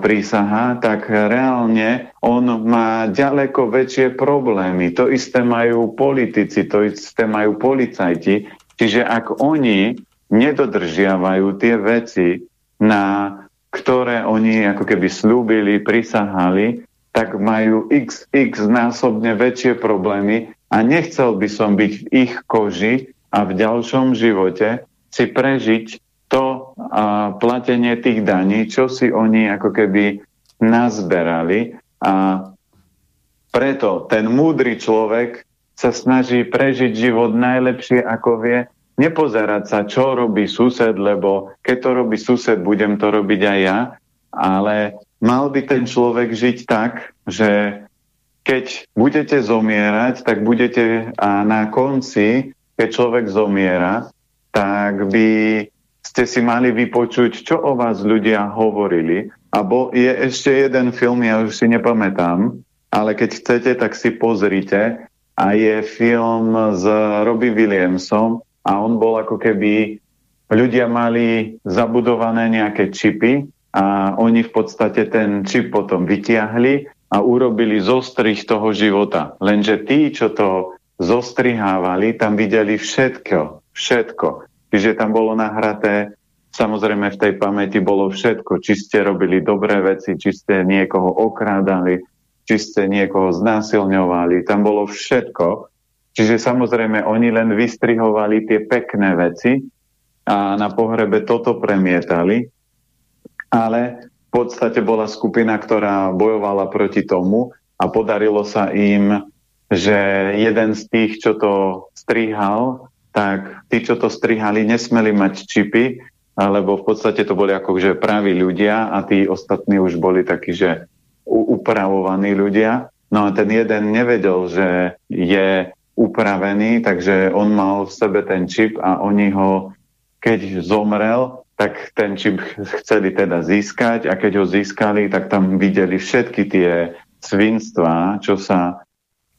prísaha, tak reálne on má ďaleko väčšie problémy. To isté majú politici, to isté majú policajti. Čiže ak oni nedodržiavajú tie veci, na ktoré oni ako keby slúbili, prisahali, tak majú xx násobne väčšie problémy a nechcel by som byť v ich koži a v ďalšom živote si prežiť to a, platenie tých daní, čo si oni ako keby nazberali. A preto ten múdry človek sa snaží prežiť život najlepšie, ako vie, nepozerať sa, čo robí sused, lebo keď to robí sused, budem to robiť aj ja, ale mal by ten človek žiť tak, že keď budete zomierať, tak budete a na konci, keď človek zomiera, tak by ste si mali vypočuť, čo o vás ľudia hovorili. A bo, je ešte jeden film, ja už si nepamätám, ale keď chcete, tak si pozrite. A je film s Robbie Williamsom a on bol ako keby ľudia mali zabudované nejaké čipy a oni v podstate ten čip potom vytiahli a urobili zostrih toho života. Lenže tí, čo to zostrihávali, tam videli všetko. Všetko. Čiže tam bolo nahraté, samozrejme v tej pamäti bolo všetko. Či ste robili dobré veci, či ste niekoho okrádali, či ste niekoho znásilňovali. Tam bolo všetko. Čiže samozrejme oni len vystrihovali tie pekné veci a na pohrebe toto premietali, ale v podstate bola skupina, ktorá bojovala proti tomu a podarilo sa im, že jeden z tých, čo to strihal, tak tí, čo to strihali, nesmeli mať čipy, lebo v podstate to boli akože praví ľudia a tí ostatní už boli takí, že upravovaní ľudia. No a ten jeden nevedel, že je upravený, takže on mal v sebe ten čip a oni ho, keď zomrel, tak ten čip chceli teda získať a keď ho získali, tak tam videli všetky tie svinstvá, čo sa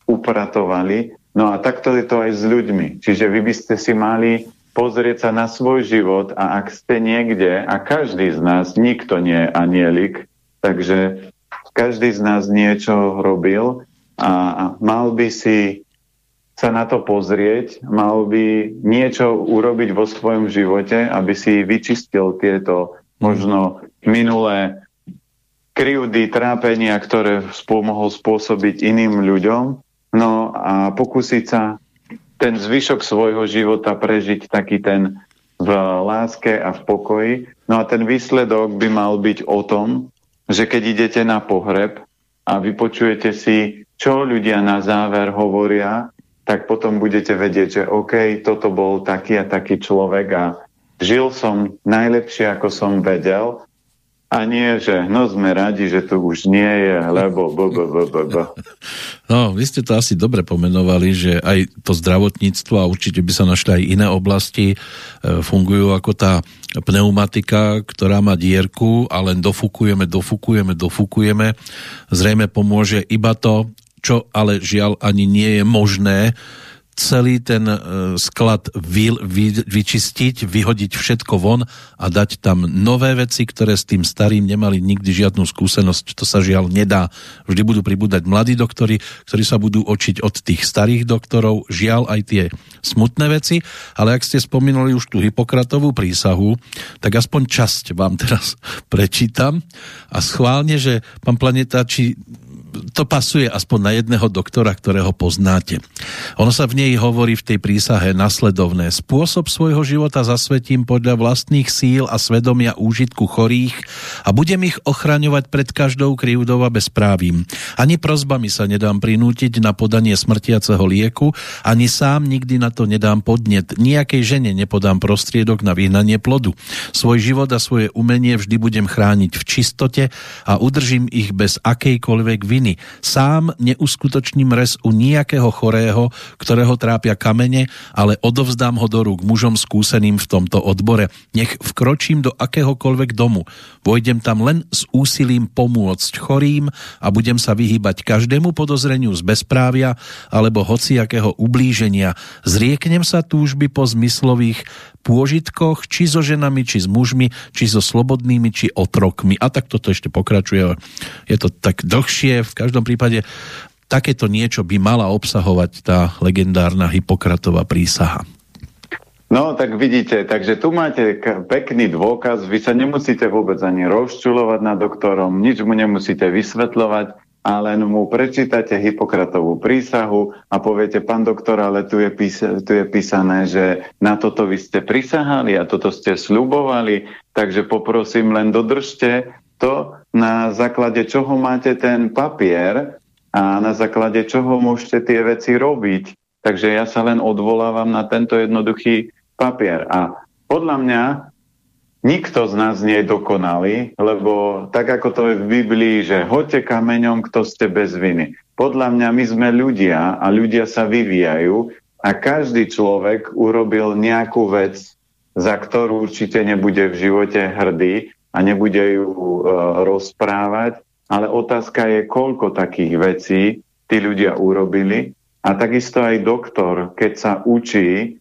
upratovali. No a takto je to aj s ľuďmi. Čiže vy by ste si mali pozrieť sa na svoj život a ak ste niekde, a každý z nás, nikto nie je anielik, takže každý z nás niečo robil a mal by si sa na to pozrieť, mal by niečo urobiť vo svojom živote, aby si vyčistil tieto možno minulé kryjúdy, trápenia, ktoré mohol spôsobiť iným ľuďom, no a pokúsiť sa ten zvyšok svojho života prežiť taký ten v láske a v pokoji. No a ten výsledok by mal byť o tom, že keď idete na pohreb a vypočujete si, čo ľudia na záver hovoria, tak potom budete vedieť, že OK, toto bol taký a taký človek a žil som najlepšie, ako som vedel a nie, že no sme radi, že tu už nie je, lebo. [laughs]
No, vy ste to asi dobre pomenovali, že aj to zdravotníctvo a určite by sa našli aj iné oblasti e, fungujú ako tá pneumatika, ktorá má dierku a len dofukujeme, dofukujeme, dofukujeme. Zrejme pomôže iba to, čo ale žiaľ ani nie je možné celý ten e, sklad vy, vy, vyčistiť, vyhodiť všetko von a dať tam nové veci, ktoré s tým starým nemali nikdy žiadnu skúsenosť. To sa žiaľ nedá. Vždy budú pribúdať mladí doktori, ktorí sa budú očiť od tých starých doktorov. Žiaľ aj tie smutné veci, ale ak ste spomínali už tú Hipokratovú prísahu, tak aspoň časť vám [laughs] teraz prečítam a schválne, že pán Planeta, či to pasuje aspoň na jedného doktora, ktorého poznáte. Ono sa v nej hovorí v tej prísahe nasledovné. Spôsob svojho života zasvetím podľa vlastných síl a svedomia úžitku chorých a budem ich ochraňovať pred každou krivdou a bezprávím. Ani prozbami sa nedám prinútiť na podanie smrtiaceho lieku, ani sám nikdy na to nedám podnet. Nijakej žene nepodám prostriedok na vyhnanie plodu. Svoj život a svoje umenie vždy budem chrániť v čistote a udržím ich bez akejkoľvek viny viny. Sám neuskutočním res u nejakého chorého, ktorého trápia kamene, ale odovzdám ho do rúk mužom skúseným v tomto odbore. Nech vkročím do akéhokoľvek domu. Vojdem tam len s úsilím pomôcť chorým a budem sa vyhýbať každému podozreniu z bezprávia alebo hociakého ublíženia. Zrieknem sa túžby po zmyslových pôžitkoch, či so ženami, či s mužmi, či so slobodnými, či otrokmi. A tak toto ešte pokračuje. Je to tak dlhšie. V každom prípade takéto niečo by mala obsahovať tá legendárna Hipokratová prísaha.
No, tak vidíte, takže tu máte pekný dôkaz, vy sa nemusíte vôbec ani rozčulovať nad doktorom, nič mu nemusíte vysvetľovať, a len mu prečítate Hipokratovú prísahu a poviete, pán doktor, ale tu je, písa, tu je písané, že na toto vy ste prisahali a toto ste slubovali, takže poprosím, len dodržte to, na základe čoho máte ten papier a na základe čoho môžete tie veci robiť. Takže ja sa len odvolávam na tento jednoduchý papier. A podľa mňa Nikto z nás nie je dokonalý, lebo tak ako to je v Biblii, že hoďte kameňom, kto ste bez viny. Podľa mňa my sme ľudia a ľudia sa vyvíjajú a každý človek urobil nejakú vec, za ktorú určite nebude v živote hrdý a nebude ju e, rozprávať, ale otázka je, koľko takých vecí tí ľudia urobili. A takisto aj doktor, keď sa učí,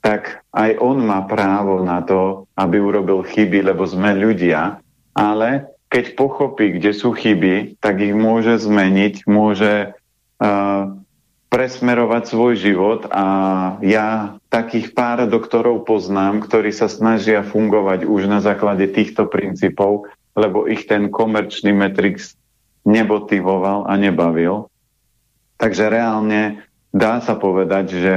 tak aj on má právo na to, aby urobil chyby, lebo sme ľudia, ale keď pochopí, kde sú chyby, tak ich môže zmeniť, môže uh, presmerovať svoj život a ja takých pár doktorov poznám, ktorí sa snažia fungovať už na základe týchto princípov, lebo ich ten komerčný Matrix nebotivoval a nebavil. Takže reálne dá sa povedať, že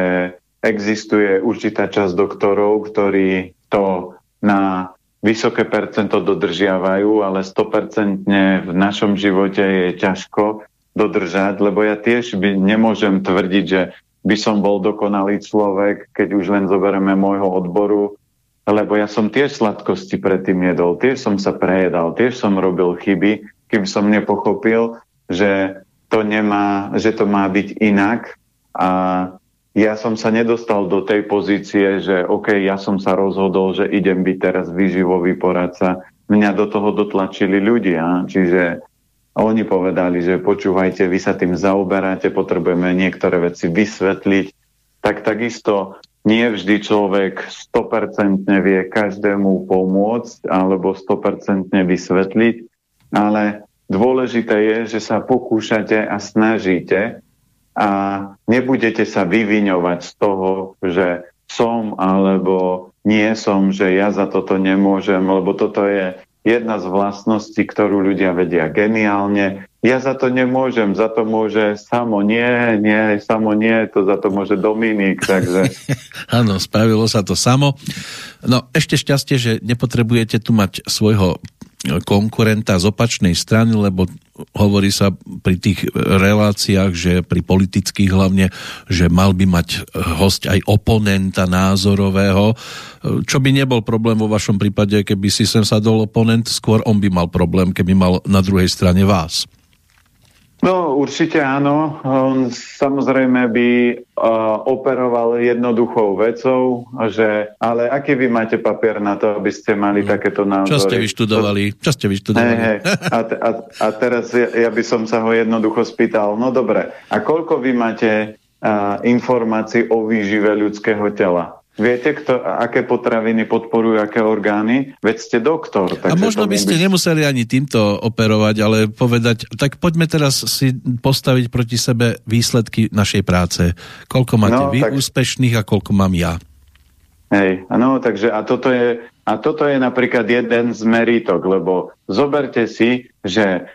existuje určitá časť doktorov, ktorí to na vysoké percento dodržiavajú, ale 100% v našom živote je ťažko dodržať, lebo ja tiež by nemôžem tvrdiť, že by som bol dokonalý človek, keď už len zoberieme môjho odboru, lebo ja som tiež sladkosti predtým jedol, tiež som sa prejedal, tiež som robil chyby, kým som nepochopil, že to nemá, že to má byť inak a ja som sa nedostal do tej pozície, že OK, ja som sa rozhodol, že idem byť teraz výživový poradca. Mňa do toho dotlačili ľudia, čiže oni povedali, že počúvajte, vy sa tým zaoberáte, potrebujeme niektoré veci vysvetliť. Tak takisto nie vždy človek 100% vie každému pomôcť alebo 100% vysvetliť, ale dôležité je, že sa pokúšate a snažíte a nebudete sa vyviňovať z toho, že som alebo nie som, že ja za toto nemôžem, lebo toto je jedna z vlastností, ktorú ľudia vedia geniálne. Ja za to nemôžem, za to môže samo nie, nie, samo nie, to za to môže Dominik, takže... [laughs]
Áno, spravilo sa to samo. No ešte šťastie, že nepotrebujete tu mať svojho konkurenta z opačnej strany, lebo hovorí sa pri tých reláciách, že pri politických hlavne, že mal by mať host aj oponenta názorového, čo by nebol problém vo vašom prípade, keby si sem sadol oponent, skôr on by mal problém, keby mal na druhej strane vás.
No určite áno. On samozrejme by uh, operoval jednoduchou vecou, že ale aký vy máte papier na to, aby ste mali mm. takéto názory?
Čo ste vyštudovali? Čo ste vyštudovali? Hey, hey.
A, a, a teraz ja, ja by som sa ho jednoducho spýtal, no dobre, a koľko vy máte uh, informácií o výžive ľudského tela? Viete, kto, aké potraviny podporujú, aké orgány? Veď ste doktor.
A možno by ste by... nemuseli ani týmto operovať, ale povedať, tak poďme teraz si postaviť proti sebe výsledky našej práce. Koľko máte no, vy tak... úspešných a koľko mám ja?
Hej, no, takže a toto, je, a toto je napríklad jeden z meritok, lebo zoberte si, že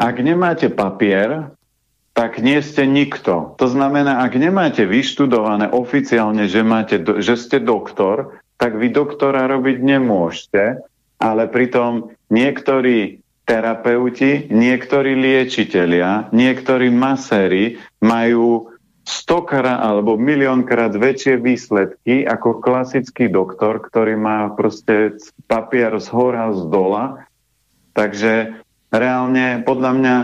ak nemáte papier, tak nie ste nikto. To znamená, ak nemáte vyštudované oficiálne, že, máte, že ste doktor, tak vy doktora robiť nemôžete, ale pritom niektorí terapeuti, niektorí liečitelia, niektorí maséri majú stokrát alebo miliónkrát väčšie výsledky ako klasický doktor, ktorý má proste papier z hora, z dola. Takže reálne podľa mňa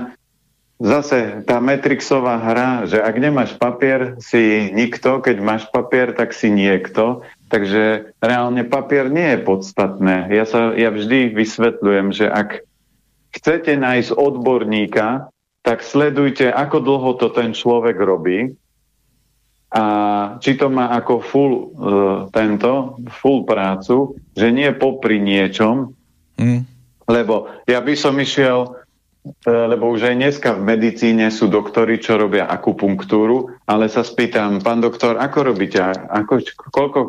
zase tá Matrixová hra, že ak nemáš papier, si nikto, keď máš papier, tak si niekto. Takže reálne papier nie je podstatné. Ja, sa, ja vždy vysvetľujem, že ak chcete nájsť odborníka, tak sledujte, ako dlho to ten človek robí a či to má ako full uh, tento, full prácu, že nie popri niečom, mm. lebo ja by som išiel lebo už aj dneska v medicíne sú doktory, čo robia akupunktúru, ale sa spýtam, pán doktor, ako robíte, ako, koľko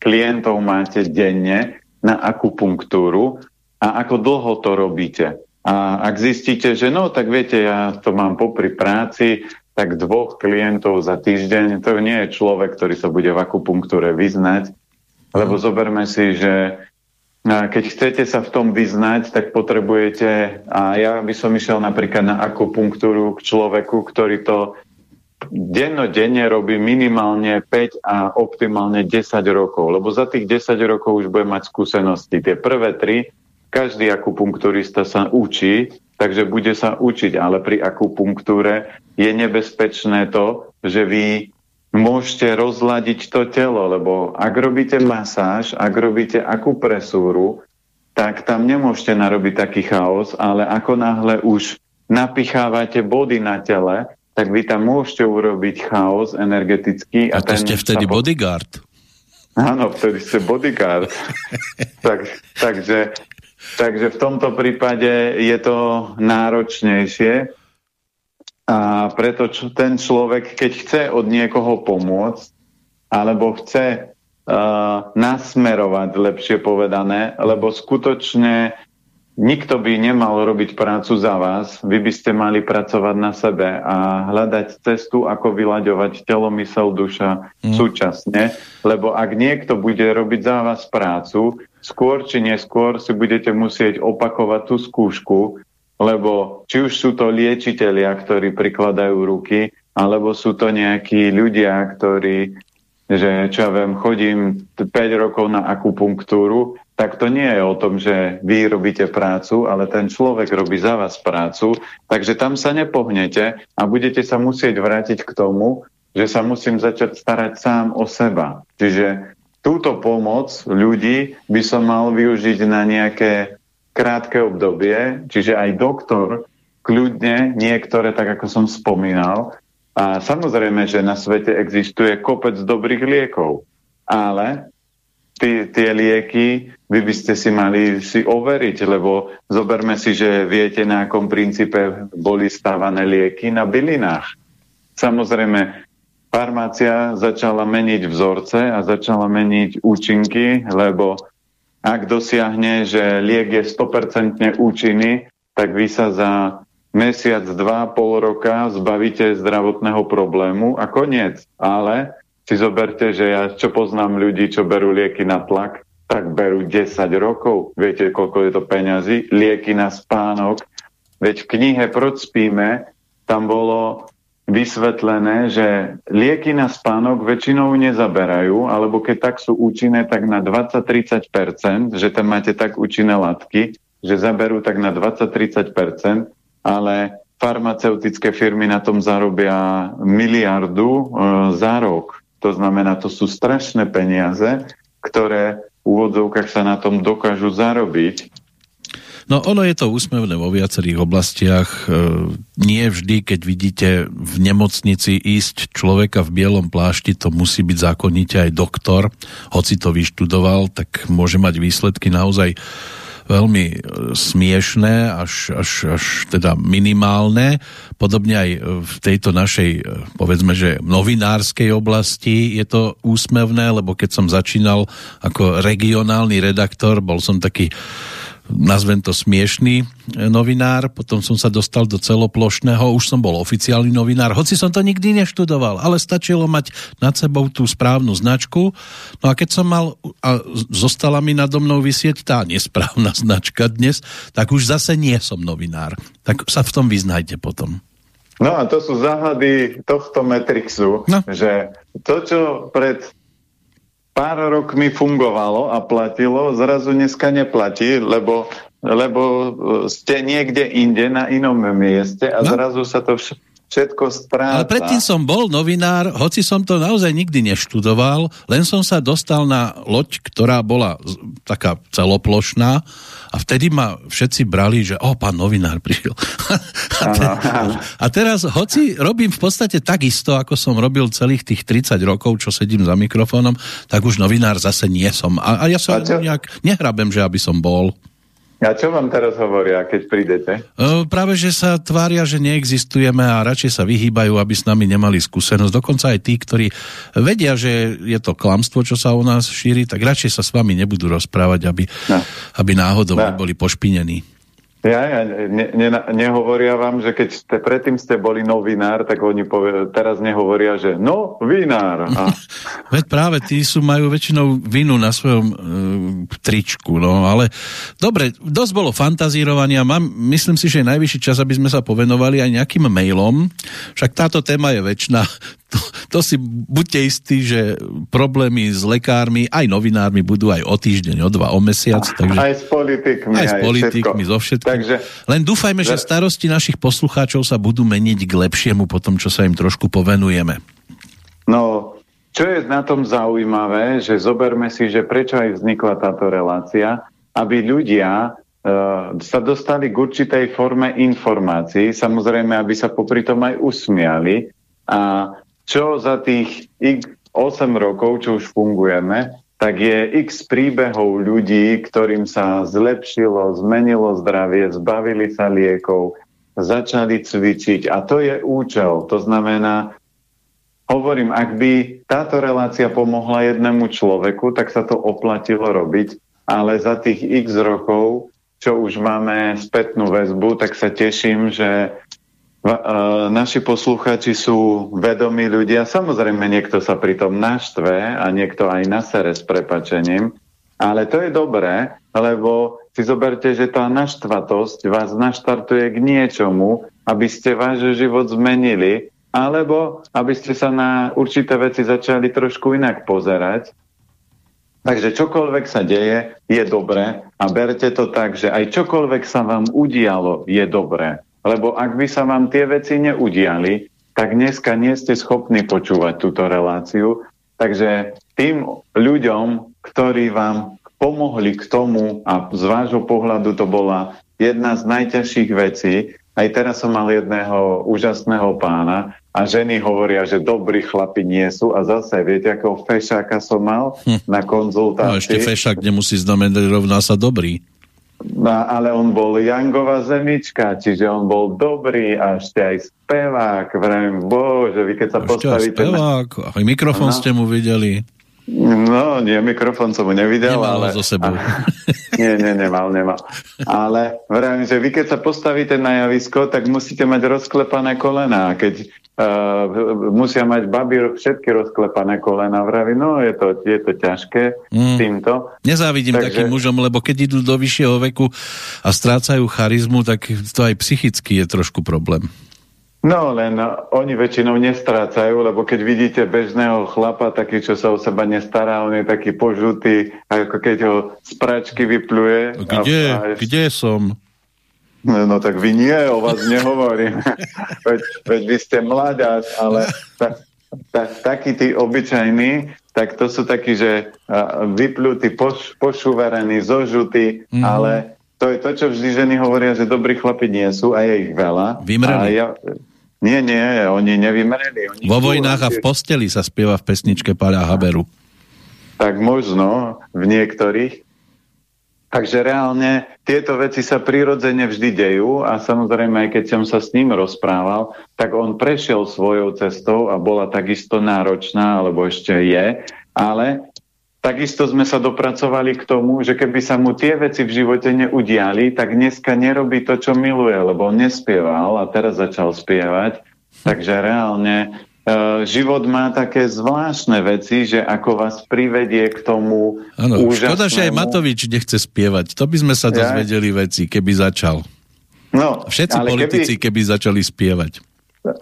klientov máte denne na akupunktúru a ako dlho to robíte? A ak zistíte, že no, tak viete, ja to mám popri práci, tak dvoch klientov za týždeň, to nie je človek, ktorý sa bude v akupunktúre vyznať, lebo zoberme si, že keď chcete sa v tom vyznať, tak potrebujete, a ja by som išiel napríklad na akupunktúru k človeku, ktorý to dennodenne robí minimálne 5 a optimálne 10 rokov, lebo za tých 10 rokov už bude mať skúsenosti. Tie prvé tri, každý akupunkturista sa učí, takže bude sa učiť, ale pri akupunktúre je nebezpečné to, že vy môžete rozladiť to telo, lebo ak robíte masáž, ak robíte akupresúru, tak tam nemôžete narobiť taký chaos, ale ako náhle už napichávate body na tele, tak vy tam môžete urobiť chaos energetický.
A, a to ten ste vtedy sa... bodyguard.
Áno, vtedy ste bodyguard. [laughs] tak, takže, takže v tomto prípade je to náročnejšie. A preto ten človek, keď chce od niekoho pomôcť, alebo chce uh, nasmerovať, lepšie povedané, lebo skutočne nikto by nemal robiť prácu za vás, vy by ste mali pracovať na sebe a hľadať cestu, ako vyľaďovať telo, mysel, duša mm. súčasne, lebo ak niekto bude robiť za vás prácu, skôr či neskôr si budete musieť opakovať tú skúšku, lebo či už sú to liečitelia, ktorí prikladajú ruky, alebo sú to nejakí ľudia, ktorí že čo ja viem, chodím 5 rokov na akupunktúru, tak to nie je o tom, že vy robíte prácu, ale ten človek robí za vás prácu, takže tam sa nepohnete a budete sa musieť vrátiť k tomu, že sa musím začať starať sám o seba. Čiže túto pomoc ľudí by som mal využiť na nejaké krátke obdobie, čiže aj doktor kľudne niektoré, tak ako som spomínal, a samozrejme, že na svete existuje kopec dobrých liekov, ale tie lieky vy by ste si mali si overiť, lebo zoberme si, že viete, na akom princípe boli stávané lieky na bylinách. Samozrejme, farmácia začala meniť vzorce a začala meniť účinky, lebo ak dosiahne, že liek je 100% účinný, tak vy sa za mesiac, dva, pol roka zbavíte zdravotného problému a koniec. Ale si zoberte, že ja čo poznám ľudí, čo berú lieky na tlak, tak berú 10 rokov. Viete, koľko je to peňazí? Lieky na spánok. Veď v knihe Proč spíme tam bolo vysvetlené, že lieky na spánok väčšinou nezaberajú, alebo keď tak sú účinné, tak na 20-30%, že tam máte tak účinné látky, že zaberú tak na 20-30%, ale farmaceutické firmy na tom zarobia miliardu e, za rok. To znamená, to sú strašné peniaze, ktoré v úvodzovkách sa na tom dokážu zarobiť.
No ono je to úsmevné vo viacerých oblastiach. E, nie vždy, keď vidíte v nemocnici ísť človeka v bielom plášti, to musí byť zákonite aj doktor. Hoci to vyštudoval, tak môže mať výsledky naozaj veľmi e, smiešné, až, až, až teda minimálne. Podobne aj v tejto našej, e, povedzme, že novinárskej oblasti je to úsmevné, lebo keď som začínal ako regionálny redaktor, bol som taký nazvem to smiešný e, novinár, potom som sa dostal do celoplošného, už som bol oficiálny novinár, hoci som to nikdy neštudoval, ale stačilo mať nad sebou tú správnu značku. No a keď som mal, a zostala mi nado mnou vysieť tá nesprávna [laughs] značka dnes, tak už zase nie som novinár. Tak sa v tom vyznajte potom.
No a to sú záhady tohto Matrixu, no. že to, čo pred pár rokmi fungovalo a platilo, zrazu dneska neplatí, lebo, lebo ste niekde inde na inom mieste a no. zrazu sa to vš- všetko stráca.
Ale predtým som bol novinár, hoci som to naozaj nikdy neštudoval, len som sa dostal na loď, ktorá bola taká celoplošná a vtedy ma všetci brali, že o, pán novinár prišiel. [laughs] a, te, a teraz, hoci robím v podstate takisto, ako som robil celých tých 30 rokov, čo sedím za mikrofónom, tak už novinár zase nie som. A, a ja sa nejak nehrabem, že aby som bol.
A čo vám teraz hovoria, keď prídete?
E, práve, že sa tvária, že neexistujeme a radšej sa vyhýbajú, aby s nami nemali skúsenosť. Dokonca aj tí, ktorí vedia, že je to klamstvo, čo sa u nás šíri, tak radšej sa s vami nebudú rozprávať, aby, no. aby náhodou no. neboli pošpinení.
Ja, ja ne, ne, nehovoria vám, že keď ste, predtým ste boli novinár, tak oni povie, teraz nehovoria, že no, vinár. A... [laughs]
Veď práve tí sú, majú väčšinou vinu na svojom e, tričku, no ale dobre, dosť bolo fantazírovania, mám, myslím si, že je najvyšší čas, aby sme sa povenovali aj nejakým mailom, však táto téma je väčšina, to, to si buďte istí, že problémy s lekármi, aj novinármi budú aj o týždeň, o dva, o mesiac. Takže,
aj s politikmi.
Aj s politikmi, so všetkým. Takže, Len dúfajme, že starosti našich poslucháčov sa budú meniť k lepšiemu po tom, čo sa im trošku povenujeme.
No, čo je na tom zaujímavé, že zoberme si, že prečo aj vznikla táto relácia, aby ľudia uh, sa dostali k určitej forme informácií, samozrejme, aby sa popri tom aj usmiali a čo za tých 8 rokov, čo už fungujeme, tak je x príbehov ľudí, ktorým sa zlepšilo, zmenilo zdravie, zbavili sa liekov, začali cvičiť a to je účel. To znamená, hovorím, ak by táto relácia pomohla jednému človeku, tak sa to oplatilo robiť, ale za tých x rokov čo už máme spätnú väzbu, tak sa teším, že naši posluchači sú vedomí ľudia. Samozrejme, niekto sa pritom naštve a niekto aj nasere s prepačením, ale to je dobré, lebo si zoberte, že tá naštvatosť vás naštartuje k niečomu, aby ste váš život zmenili, alebo aby ste sa na určité veci začali trošku inak pozerať. Takže čokoľvek sa deje, je dobré a berte to tak, že aj čokoľvek sa vám udialo, je dobré. Lebo ak by sa vám tie veci neudiali, tak dneska nie ste schopní počúvať túto reláciu. Takže tým ľuďom, ktorí vám pomohli k tomu, a z vášho pohľadu to bola jedna z najťažších vecí, aj teraz som mal jedného úžasného pána a ženy hovoria, že dobrí chlapi nie sú a zase, viete, akého fešáka som mal hm. na konzultácii. No
ešte fešák nemusí znamenať rovná sa dobrý.
No, ale on bol Jangová zemička, čiže on bol dobrý a ešte aj spevák. Vrajím, bože, vy keď sa ešte postavíte...
Spevák, na... aj mikrofón no. ste mu videli.
No, nie, mikrofón som mu nevidel,
Nemal
ale...
zo sebou.
nie, nie, nemal, nemal. Ale vrajím, že vy keď sa postavíte na javisko, tak musíte mať rozklepané kolena. Keď uh, musia mať baby všetky rozklepané kolena. Vraví, no je to, je to ťažké mm. týmto.
Nezávidím Takže... takým mužom, lebo keď idú do vyššieho veku a strácajú charizmu, tak to aj psychicky je trošku problém.
No len oni väčšinou nestrácajú, lebo keď vidíte bežného chlapa, taký, čo sa o seba nestará, on je taký požutý, ako keď ho z pračky vypluje.
Kde? A. Kde som?
No, no tak vy nie, o vás nehovorím. [laughs] veď, veď vy ste mladá, ale ta, ta, takí tí obyčajní, tak to sú takí, že vyplutí, poš, pošuverení, zožutí, mm. ale to je to, čo vždy ženy hovoria, že dobrí chlapi nie sú a je ich veľa.
Vymreli. A ja,
nie, nie, oni nevymreli. Oni
Vo vojnách a v posteli sa spieva v pesničke Paľa Haberu.
Tak možno v niektorých, Takže reálne tieto veci sa prirodzene vždy dejú a samozrejme, aj keď som sa s ním rozprával, tak on prešiel svojou cestou a bola takisto náročná, alebo ešte je, ale takisto sme sa dopracovali k tomu, že keby sa mu tie veci v živote neudiali, tak dneska nerobí to, čo miluje, lebo on nespieval a teraz začal spievať. Takže reálne život má také zvláštne veci, že ako vás privedie k tomu ano, úžasnému...
Škoda, že aj Matovič nechce spievať. To by sme sa dozvedeli ja? veci, keby začal.
No,
Všetci politici, keby, keby začali spievať.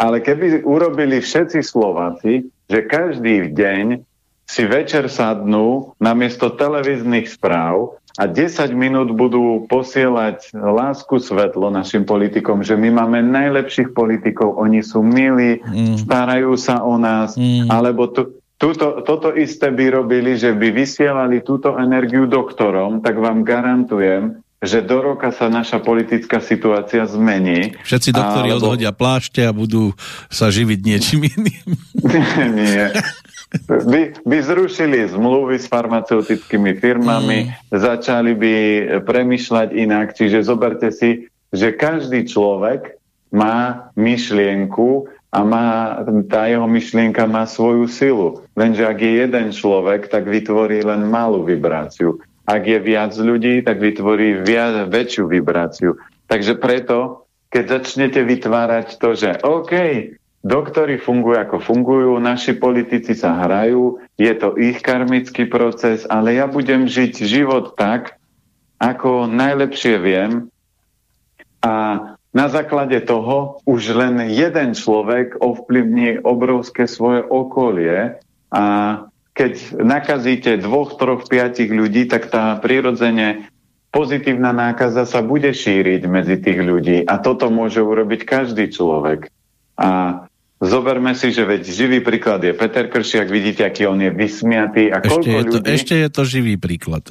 Ale keby urobili všetci Slováci, že každý deň si večer sadnú namiesto televíznych správ a 10 minút budú posielať lásku svetlo našim politikom, že my máme najlepších politikov, oni sú milí, mm. starajú sa o nás, mm. alebo tu, Tuto, toto isté by robili, že by vysielali túto energiu doktorom, tak vám garantujem, že do roka sa naša politická situácia zmení.
Všetci doktori alebo... odhodia plášte a budú sa živiť niečím iným. [laughs]
Nie by, by zrušili zmluvy s farmaceutickými firmami, mm. začali by premyšľať inak. Čiže zoberte si, že každý človek má myšlienku a má, tá jeho myšlienka má svoju silu. Lenže ak je jeden človek, tak vytvorí len malú vibráciu. Ak je viac ľudí, tak vytvorí viac, väčšiu vibráciu. Takže preto, keď začnete vytvárať to, že OK, Doktory fungujú ako fungujú, naši politici sa hrajú, je to ich karmický proces, ale ja budem žiť život tak, ako najlepšie viem a na základe toho už len jeden človek ovplyvní obrovské svoje okolie a keď nakazíte dvoch, troch, piatich ľudí, tak tá prirodzene pozitívna nákaza sa bude šíriť medzi tých ľudí a toto môže urobiť každý človek. A Zoberme si, že veď živý príklad je Peter Kršiak, vidíte, aký on je vysmiatý. A
ešte,
je
to, ľudí... ešte je to živý príklad.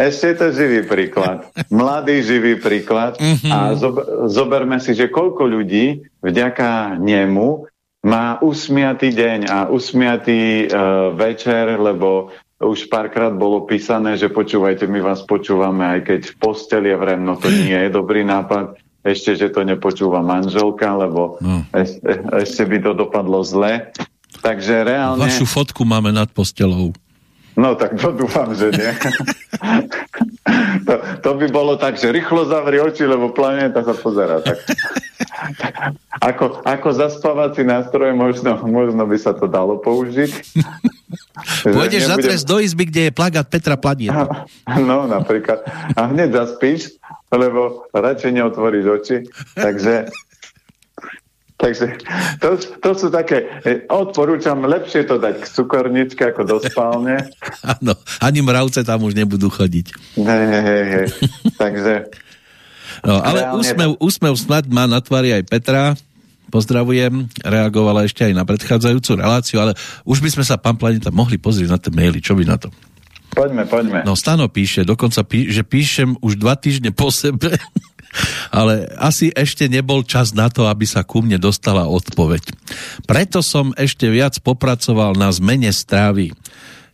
Ešte je to živý príklad. Mladý živý príklad. Mm-hmm. A zoberme si, že koľko ľudí vďaka nemu má usmiatý deň a usmiatý uh, večer, lebo už párkrát bolo písané, že počúvajte, my vás počúvame, aj keď v posteli je vrem, no to nie je dobrý nápad ešte, že to nepočúva manželka, lebo no. ešte, ešte by to dopadlo zle. Takže reálne...
Vašu fotku máme nad postelou.
No tak to dúfam, že nie. [laughs] to, to by bolo tak, že rýchlo zavri oči, lebo planéta sa pozera. Tak, [laughs] ako, ako zaspávací nástroj možno, možno by sa to dalo použiť. [laughs]
Pôjdeš nebudem... zatrest do izby, kde je plagát Petra Planieta. [laughs]
No, napríklad. A hneď zaspíš, lebo radšej neotvoríš oči. Takže Takže to, to sú také, e, odporúčam lepšie to dať k cukorničke ako do spálne. [laughs]
Áno, ani mravce tam už nebudú chodiť.
Hej, hej, hej. [laughs] Takže...
No, ale reálne... úsmev, úsmev snad má na tvári aj Petra, pozdravujem, reagovala ešte aj na predchádzajúcu reláciu, ale už by sme sa, pán Planeta, mohli pozrieť na tie maily, čo by na to?
Poďme, poďme.
No, Stano píše, dokonca pí, že píšem už dva týždne po sebe [laughs] ale asi ešte nebol čas na to, aby sa ku mne dostala odpoveď. Preto som ešte viac popracoval na zmene strávy.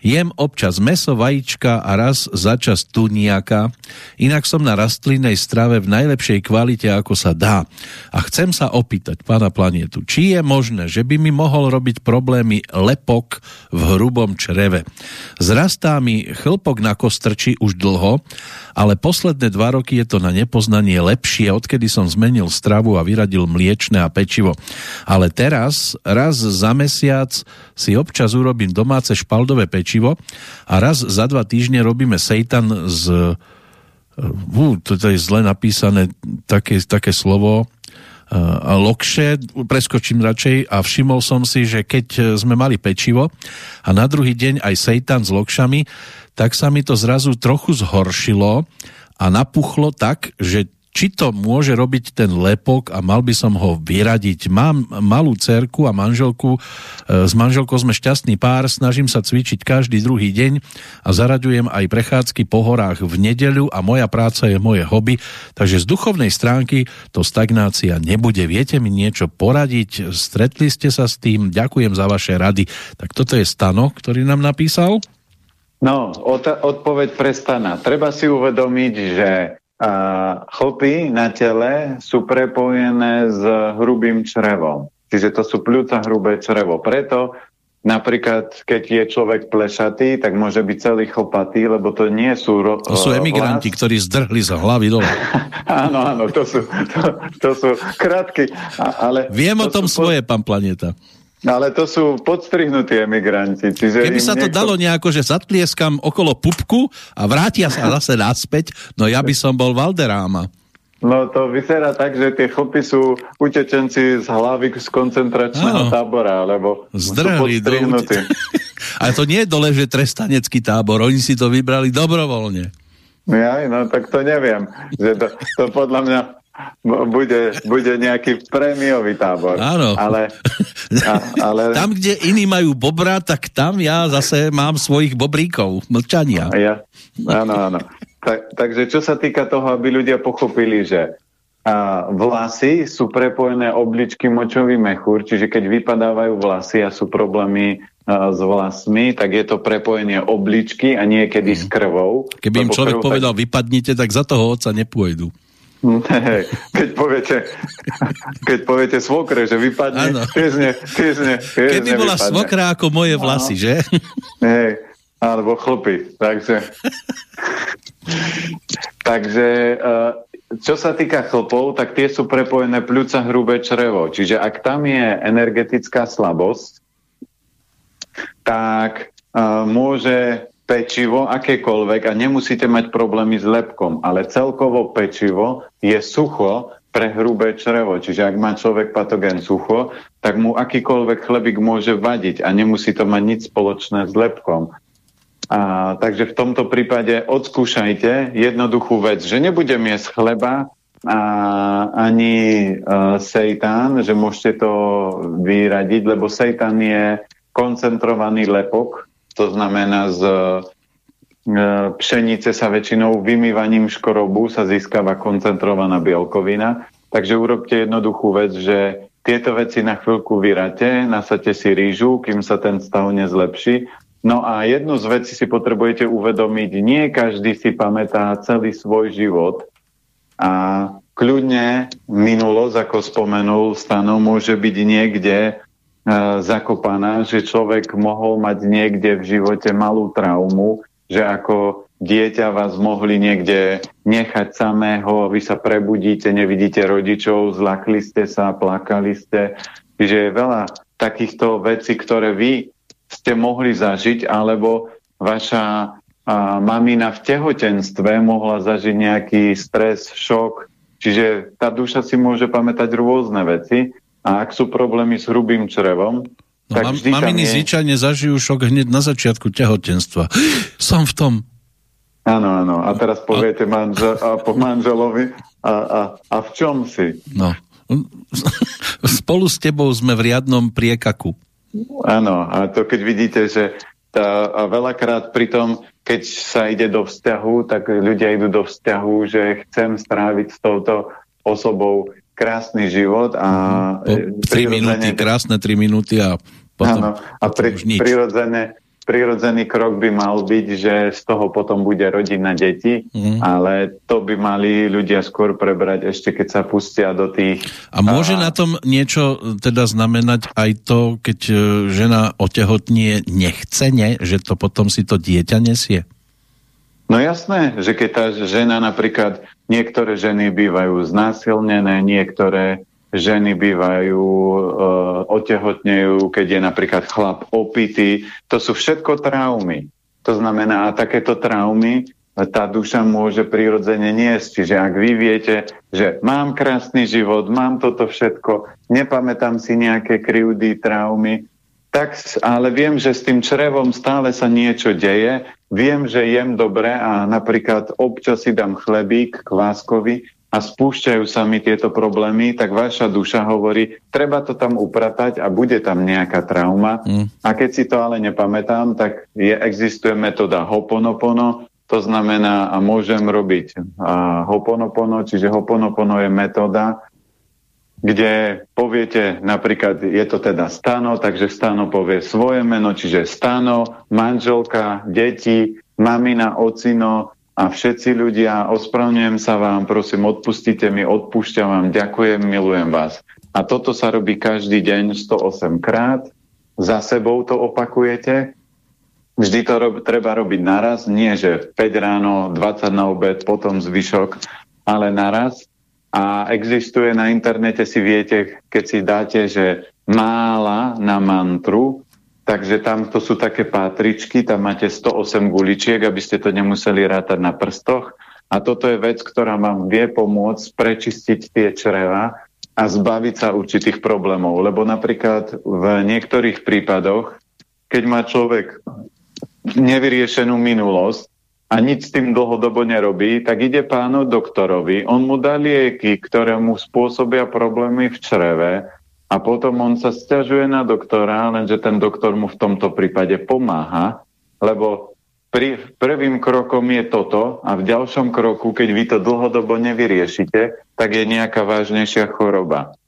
Jem občas meso, vajíčka a raz za čas tuniaka, inak som na rastlinnej strave v najlepšej kvalite, ako sa dá. A chcem sa opýtať pána planietu, či je možné, že by mi mohol robiť problémy lepok v hrubom čreve. Zrastá mi chlpok na kostrči už dlho ale posledné dva roky je to na nepoznanie lepšie, odkedy som zmenil stravu a vyradil mliečne a pečivo. Ale teraz, raz za mesiac si občas urobím domáce špaldové pečivo a raz za dva týždne robíme seitan z... Uh, to je zle napísané také, také slovo, uh, lokše, preskočím radšej a všimol som si, že keď sme mali pečivo a na druhý deň aj seitan s lokšami, tak sa mi to zrazu trochu zhoršilo a napuchlo tak, že či to môže robiť ten lepok a mal by som ho vyradiť. Mám malú cerku a manželku, e, s manželkou sme šťastný pár, snažím sa cvičiť každý druhý deň a zaraďujem aj prechádzky po horách v nedeľu a moja práca je moje hobby, takže z duchovnej stránky to stagnácia nebude. Viete mi niečo poradiť? Stretli ste sa s tým? Ďakujem za vaše rady. Tak toto je Stano, ktorý nám napísal.
No, odpoveď prestana. Treba si uvedomiť, že chlpy na tele sú prepojené s hrubým črevom. Čiže to sú pľúca hrubé črevo. Preto napríklad, keď je človek plešatý, tak môže byť celý chlpatý, lebo to nie sú... Ro-
to sú emigranti, vlast... ktorí zdrhli za hlavy dole. [laughs]
áno, áno, to sú, to, to sú krátky. Ale
Viem o tom svoje, pán Planeta.
No ale to sú podstrihnutí emigranti. Čiže
Keby sa to niekto... dalo nejako, že zatlieskam okolo pupku a vrátia sa [laughs] zase naspäť, no ja by som bol Valderáma.
No to vyzerá tak, že tie chlopy sú utečenci z hlavy z koncentračného Áno. tábora, lebo Zdrhli sú podstrihnutí. [laughs]
Ale to nie je dole, že trestanecký tábor, oni si to vybrali dobrovoľne.
Ja, no tak to neviem. Že to, to podľa mňa bude, bude nejaký prémiový tábor.
Áno.
Ale, a, ale... [laughs]
Tam, kde iní majú bobra, tak tam ja zase mám svojich bobríkov, mlčania.
Ja, áno, áno. Tak, takže čo sa týka toho, aby ľudia pochopili, že a vlasy sú prepojené obličky močový mechúr, čiže keď vypadávajú vlasy a sú problémy a, s vlasmi, tak je to prepojenie obličky a niekedy mm. s krvou.
Keby im človek krv, povedal, tak... vypadnite, tak za toho oca nepôjdu. [laughs]
Keď poviete, [laughs] keď poviete svokre, že vypadne, tiezne, tiezne, tiezne
Keby bola vypadne. svokra ako moje vlasy, no. že?
Hej, alebo chlpy. Takže, [laughs] takže eh, čo sa týka chlpov, tak tie sú prepojené pľúca hrubé črevo. Čiže ak tam je energetická slabosť, tak uh, môže pečivo, akékoľvek, a nemusíte mať problémy s lepkom, ale celkovo pečivo je sucho pre hrubé črevo. Čiže ak má človek patogen sucho, tak mu akýkoľvek chlebík môže vadiť a nemusí to mať nič spoločné s lepkom. A, takže v tomto prípade odskúšajte jednoduchú vec, že nebudem jesť chleba a ani uh, sejtán, že môžete to vyradiť, lebo sejtán je koncentrovaný lepok, to znamená z e, pšenice sa väčšinou vymývaním škorobu sa získava koncentrovaná bielkovina. Takže urobte jednoduchú vec, že tieto veci na chvíľku vyrate, nasadte si rýžu, kým sa ten stav nezlepší. No a jednu z vecí si potrebujete uvedomiť, nie každý si pamätá celý svoj život a kľudne minulosť, ako spomenul Stano, môže byť niekde zakopaná, že človek mohol mať niekde v živote malú traumu, že ako dieťa vás mohli niekde nechať samého, vy sa prebudíte, nevidíte rodičov, zlakli ste sa, plakali ste. Čiže je veľa takýchto vecí, ktoré vy ste mohli zažiť, alebo vaša a, mamina v tehotenstve mohla zažiť nejaký stres, šok. Čiže tá duša si môže pamätať rôzne veci a ak sú problémy s hrubým črevom,
No, tak mam, maminy je... zvyčajne zažijú šok hneď na začiatku tehotenstva. Som v tom.
Áno, áno. A teraz poviete manžel, a po manželovi a, a, a v čom si?
No. [laughs] Spolu s tebou sme v riadnom priekaku.
Áno, a to keď vidíte, že tá, a veľakrát pri tom, keď sa ide do vzťahu, tak ľudia idú do vzťahu, že chcem stráviť s touto osobou krásny život a...
Po 3 minúty, krásne 3 minúty a potom,
áno, a pri, prirodzene, prirodzený krok by mal byť, že z toho potom bude rodina deti, mm. ale to by mali ľudia skôr prebrať ešte, keď sa pustia do tých...
A môže a... na tom niečo teda znamenať aj to, keď e, žena otehotnie nechcene, že to potom si to dieťa nesie?
No jasné, že keď tá žena napríklad, niektoré ženy bývajú znásilnené, niektoré ženy bývajú, e, otehotnejú, keď je napríklad chlap opitý. To sú všetko traumy. To znamená, a takéto traumy tá duša môže prirodzene niesť. Čiže ak vy viete, že mám krásny život, mám toto všetko, nepamätám si nejaké krivdy, traumy, tak, ale viem, že s tým črevom stále sa niečo deje, viem, že jem dobre a napríklad občas si dám chlebík kváskovi a spúšťajú sa mi tieto problémy, tak vaša duša hovorí, treba to tam upratať a bude tam nejaká trauma. Mm. A keď si to ale nepamätám, tak je, existuje metóda Hoponopono, to znamená, a môžem robiť a Hoponopono, čiže Hoponopono je metóda, kde poviete napríklad, je to teda Stano, takže Stano povie svoje meno, čiže Stano, manželka, deti, mamina, ocino, a všetci ľudia, ospravňujem sa vám, prosím, odpustite mi, odpúšťam vám, ďakujem, milujem vás. A toto sa robí každý deň 108 krát, za sebou to opakujete, vždy to rob, treba robiť naraz, nie že 5 ráno, 20 na obed, potom zvyšok, ale naraz. A existuje na internete, si viete, keď si dáte, že mála na mantru, Takže tam to sú také pátričky, tam máte 108 guličiek, aby ste to nemuseli rátať na prstoch. A toto je vec, ktorá vám vie pomôcť prečistiť tie čreva a zbaviť sa určitých problémov. Lebo napríklad v niektorých prípadoch, keď má človek nevyriešenú minulosť a nič s tým dlhodobo nerobí, tak ide pánu doktorovi, on mu dá lieky, ktoré mu spôsobia problémy v čreve a potom on sa stiažuje na doktora, lenže ten doktor mu v tomto prípade pomáha, lebo pri, prvým krokom je toto a v ďalšom kroku, keď vy to dlhodobo nevyriešite, tak je nejaká vážnejšia choroba.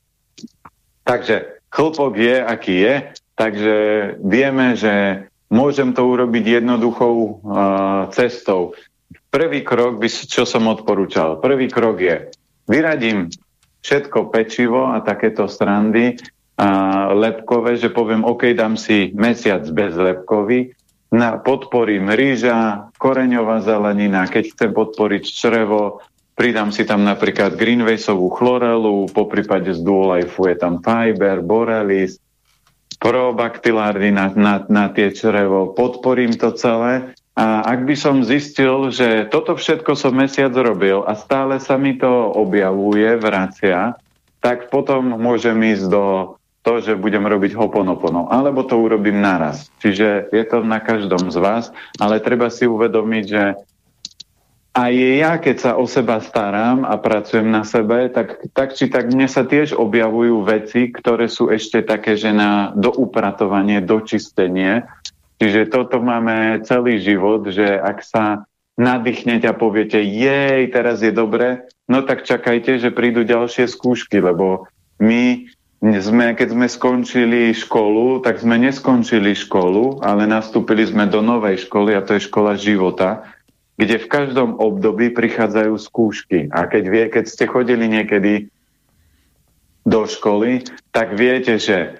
Takže chlpok je, aký je, takže vieme, že môžem to urobiť jednoduchou uh, cestou. Prvý krok, by, čo som odporúčal, prvý krok je, vyradím všetko pečivo a takéto strandy a lepkové, že poviem, OK, dám si mesiac bez lepkový, na, podporím rýža, koreňová zelenina, keď chcem podporiť črevo, pridám si tam napríklad greenwaysovú chlorelu, po prípade z Duolife je tam fiber, borelis, probaktilárny na, na, na tie črevo, podporím to celé. A ak by som zistil, že toto všetko som mesiac robil a stále sa mi to objavuje, vracia, tak potom môžem ísť do to, že budem robiť hoponopono, alebo to urobím naraz. Čiže je to na každom z vás, ale treba si uvedomiť, že aj ja, keď sa o seba starám a pracujem na sebe, tak, tak či tak mne sa tiež objavujú veci, ktoré sú ešte také, že na doupratovanie, dočistenie, Čiže toto máme celý život, že ak sa nadýchnete a poviete, jej, teraz je dobre, no tak čakajte, že prídu ďalšie skúšky, lebo my sme, keď sme skončili školu, tak sme neskončili školu, ale nastúpili sme do novej školy a to je škola života, kde v každom období prichádzajú skúšky. A keď, vie, keď ste chodili niekedy do školy, tak viete, že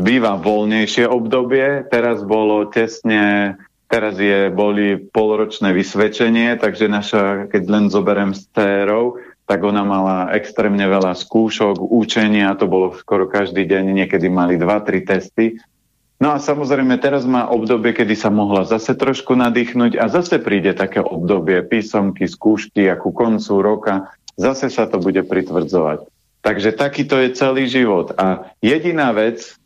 býva voľnejšie obdobie. Teraz bolo tesne teraz je, boli polročné vysvedčenie, takže naša, keď len zoberiem s térou, tak ona mala extrémne veľa skúšok, učenia, to bolo skoro každý deň, niekedy mali 2-3 testy. No a samozrejme teraz má obdobie, kedy sa mohla zase trošku nadýchnuť a zase príde také obdobie písomky, skúšky a ku koncu roka zase sa to bude pritvrdzovať. Takže takýto je celý život. A jediná vec,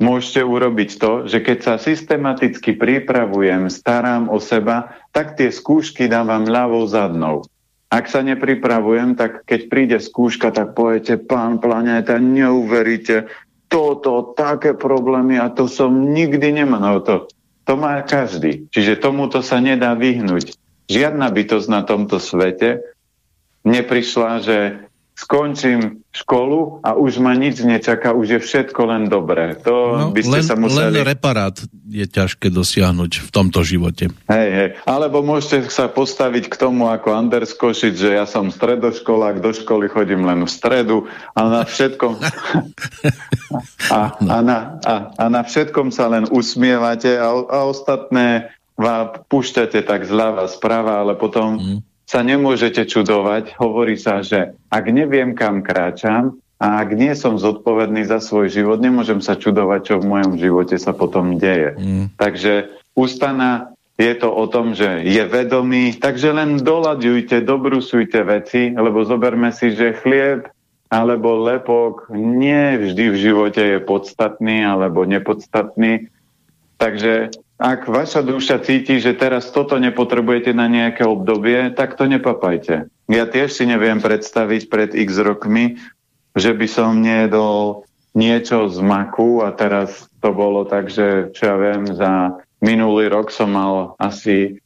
môžete urobiť to, že keď sa systematicky pripravujem, starám o seba, tak tie skúšky dávam ľavou zadnou. Ak sa nepripravujem, tak keď príde skúška, tak poviete, pán planéta, neuveríte, toto, také problémy a to som nikdy nemal. No to, to má každý. Čiže tomuto sa nedá vyhnúť. Žiadna bytosť na tomto svete neprišla, že skončím školu a už ma nič nečaká, už je všetko len dobré. To
no,
by ste
len,
sa museli...
len reparát je ťažké dosiahnuť v tomto živote.
Hej, hej. Alebo môžete sa postaviť k tomu ako Anders Košic, že ja som stredoškolák, do školy chodím len v stredu a na všetkom [laughs] a, a, na, a, a na všetkom sa len usmievate a, a ostatné vám púšťate tak zľava, sprava, ale potom mm sa nemôžete čudovať. Hovorí sa, že ak neviem, kam kráčam a ak nie som zodpovedný za svoj život, nemôžem sa čudovať, čo v mojom živote sa potom deje. Mm. Takže ústana je to o tom, že je vedomý, takže len doľaďujte, dobrusujte veci, lebo zoberme si, že chlieb alebo lepok nie vždy v živote je podstatný alebo nepodstatný. Takže ak vaša duša cíti, že teraz toto nepotrebujete na nejaké obdobie, tak to nepapajte. Ja tiež si neviem predstaviť pred x rokmi, že by som nejedol niečo z maku a teraz to bolo tak, že čo ja viem, za minulý rok som mal asi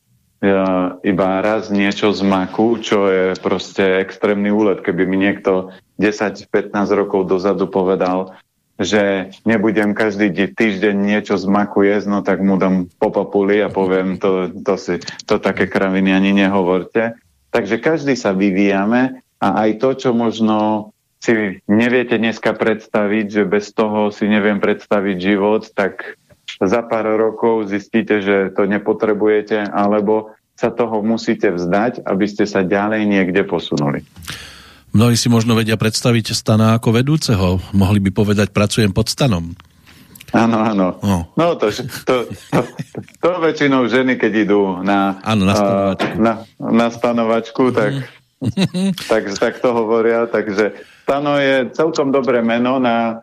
ja, iba raz niečo z maku, čo je proste extrémny úlet. Keby mi niekto 10-15 rokov dozadu povedal, že nebudem každý týždeň niečo z jesť, no tak mu dám po papuli a poviem, to, to, si, to také kraviny ani nehovorte. Takže každý sa vyvíjame a aj to, čo možno si neviete dneska predstaviť, že bez toho si neviem predstaviť život, tak za pár rokov zistíte, že to nepotrebujete, alebo sa toho musíte vzdať, aby ste sa ďalej niekde posunuli.
Mnohí si možno vedia predstaviť stana ako vedúceho. Mohli by povedať, pracujem pod stanom.
Áno, áno. No, no to, to, to, to väčšinou ženy, keď idú na,
áno, na stanovačku,
na, na stanovačku tak, mm. tak, tak to hovoria. Takže stano je celkom dobré meno na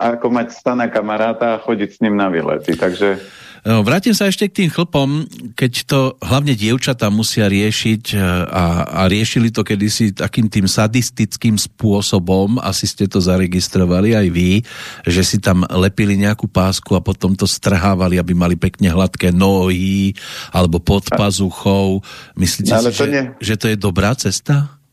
ako mať stana kamaráta a chodiť s ním na výlety. Takže
vrátim sa ešte k tým chlpom, keď to hlavne dievčatá musia riešiť e, a, a riešili to kedysi takým tým sadistickým spôsobom, asi ste to zaregistrovali aj vy, že si tam lepili nejakú pásku a potom to strhávali, aby mali pekne hladké nohy alebo pod pazuchou. Myslíte si, že, že to je dobrá cesta?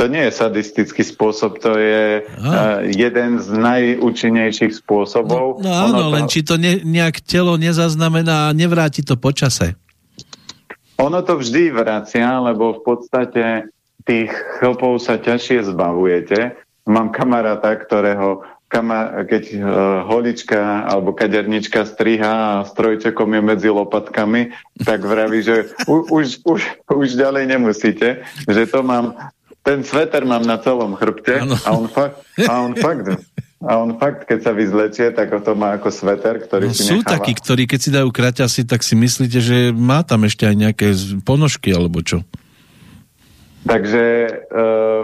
To nie je sadistický spôsob, to je uh, jeden z najúčinnejších spôsobov.
No, no áno, to... len či to ne, nejak telo nezaznamená a nevráti to počase.
Ono to vždy vracia, lebo v podstate tých chlpov sa ťažšie zbavujete. Mám kamaráta, ktorého kama, keď uh, holička alebo kadernička striha a strojčekom je medzi lopatkami, tak vraví, že u, už, už, už ďalej nemusíte, že to mám ten sveter mám na celom chrbte a on fakt, a on fakt, a on fakt, keď sa vyzlečie, tak to má ako sveter, ktorý no, si
Sú
necháva.
takí, ktorí keď si dajú kraťasy, tak si myslíte, že má tam ešte aj nejaké ponožky alebo čo?
Takže e,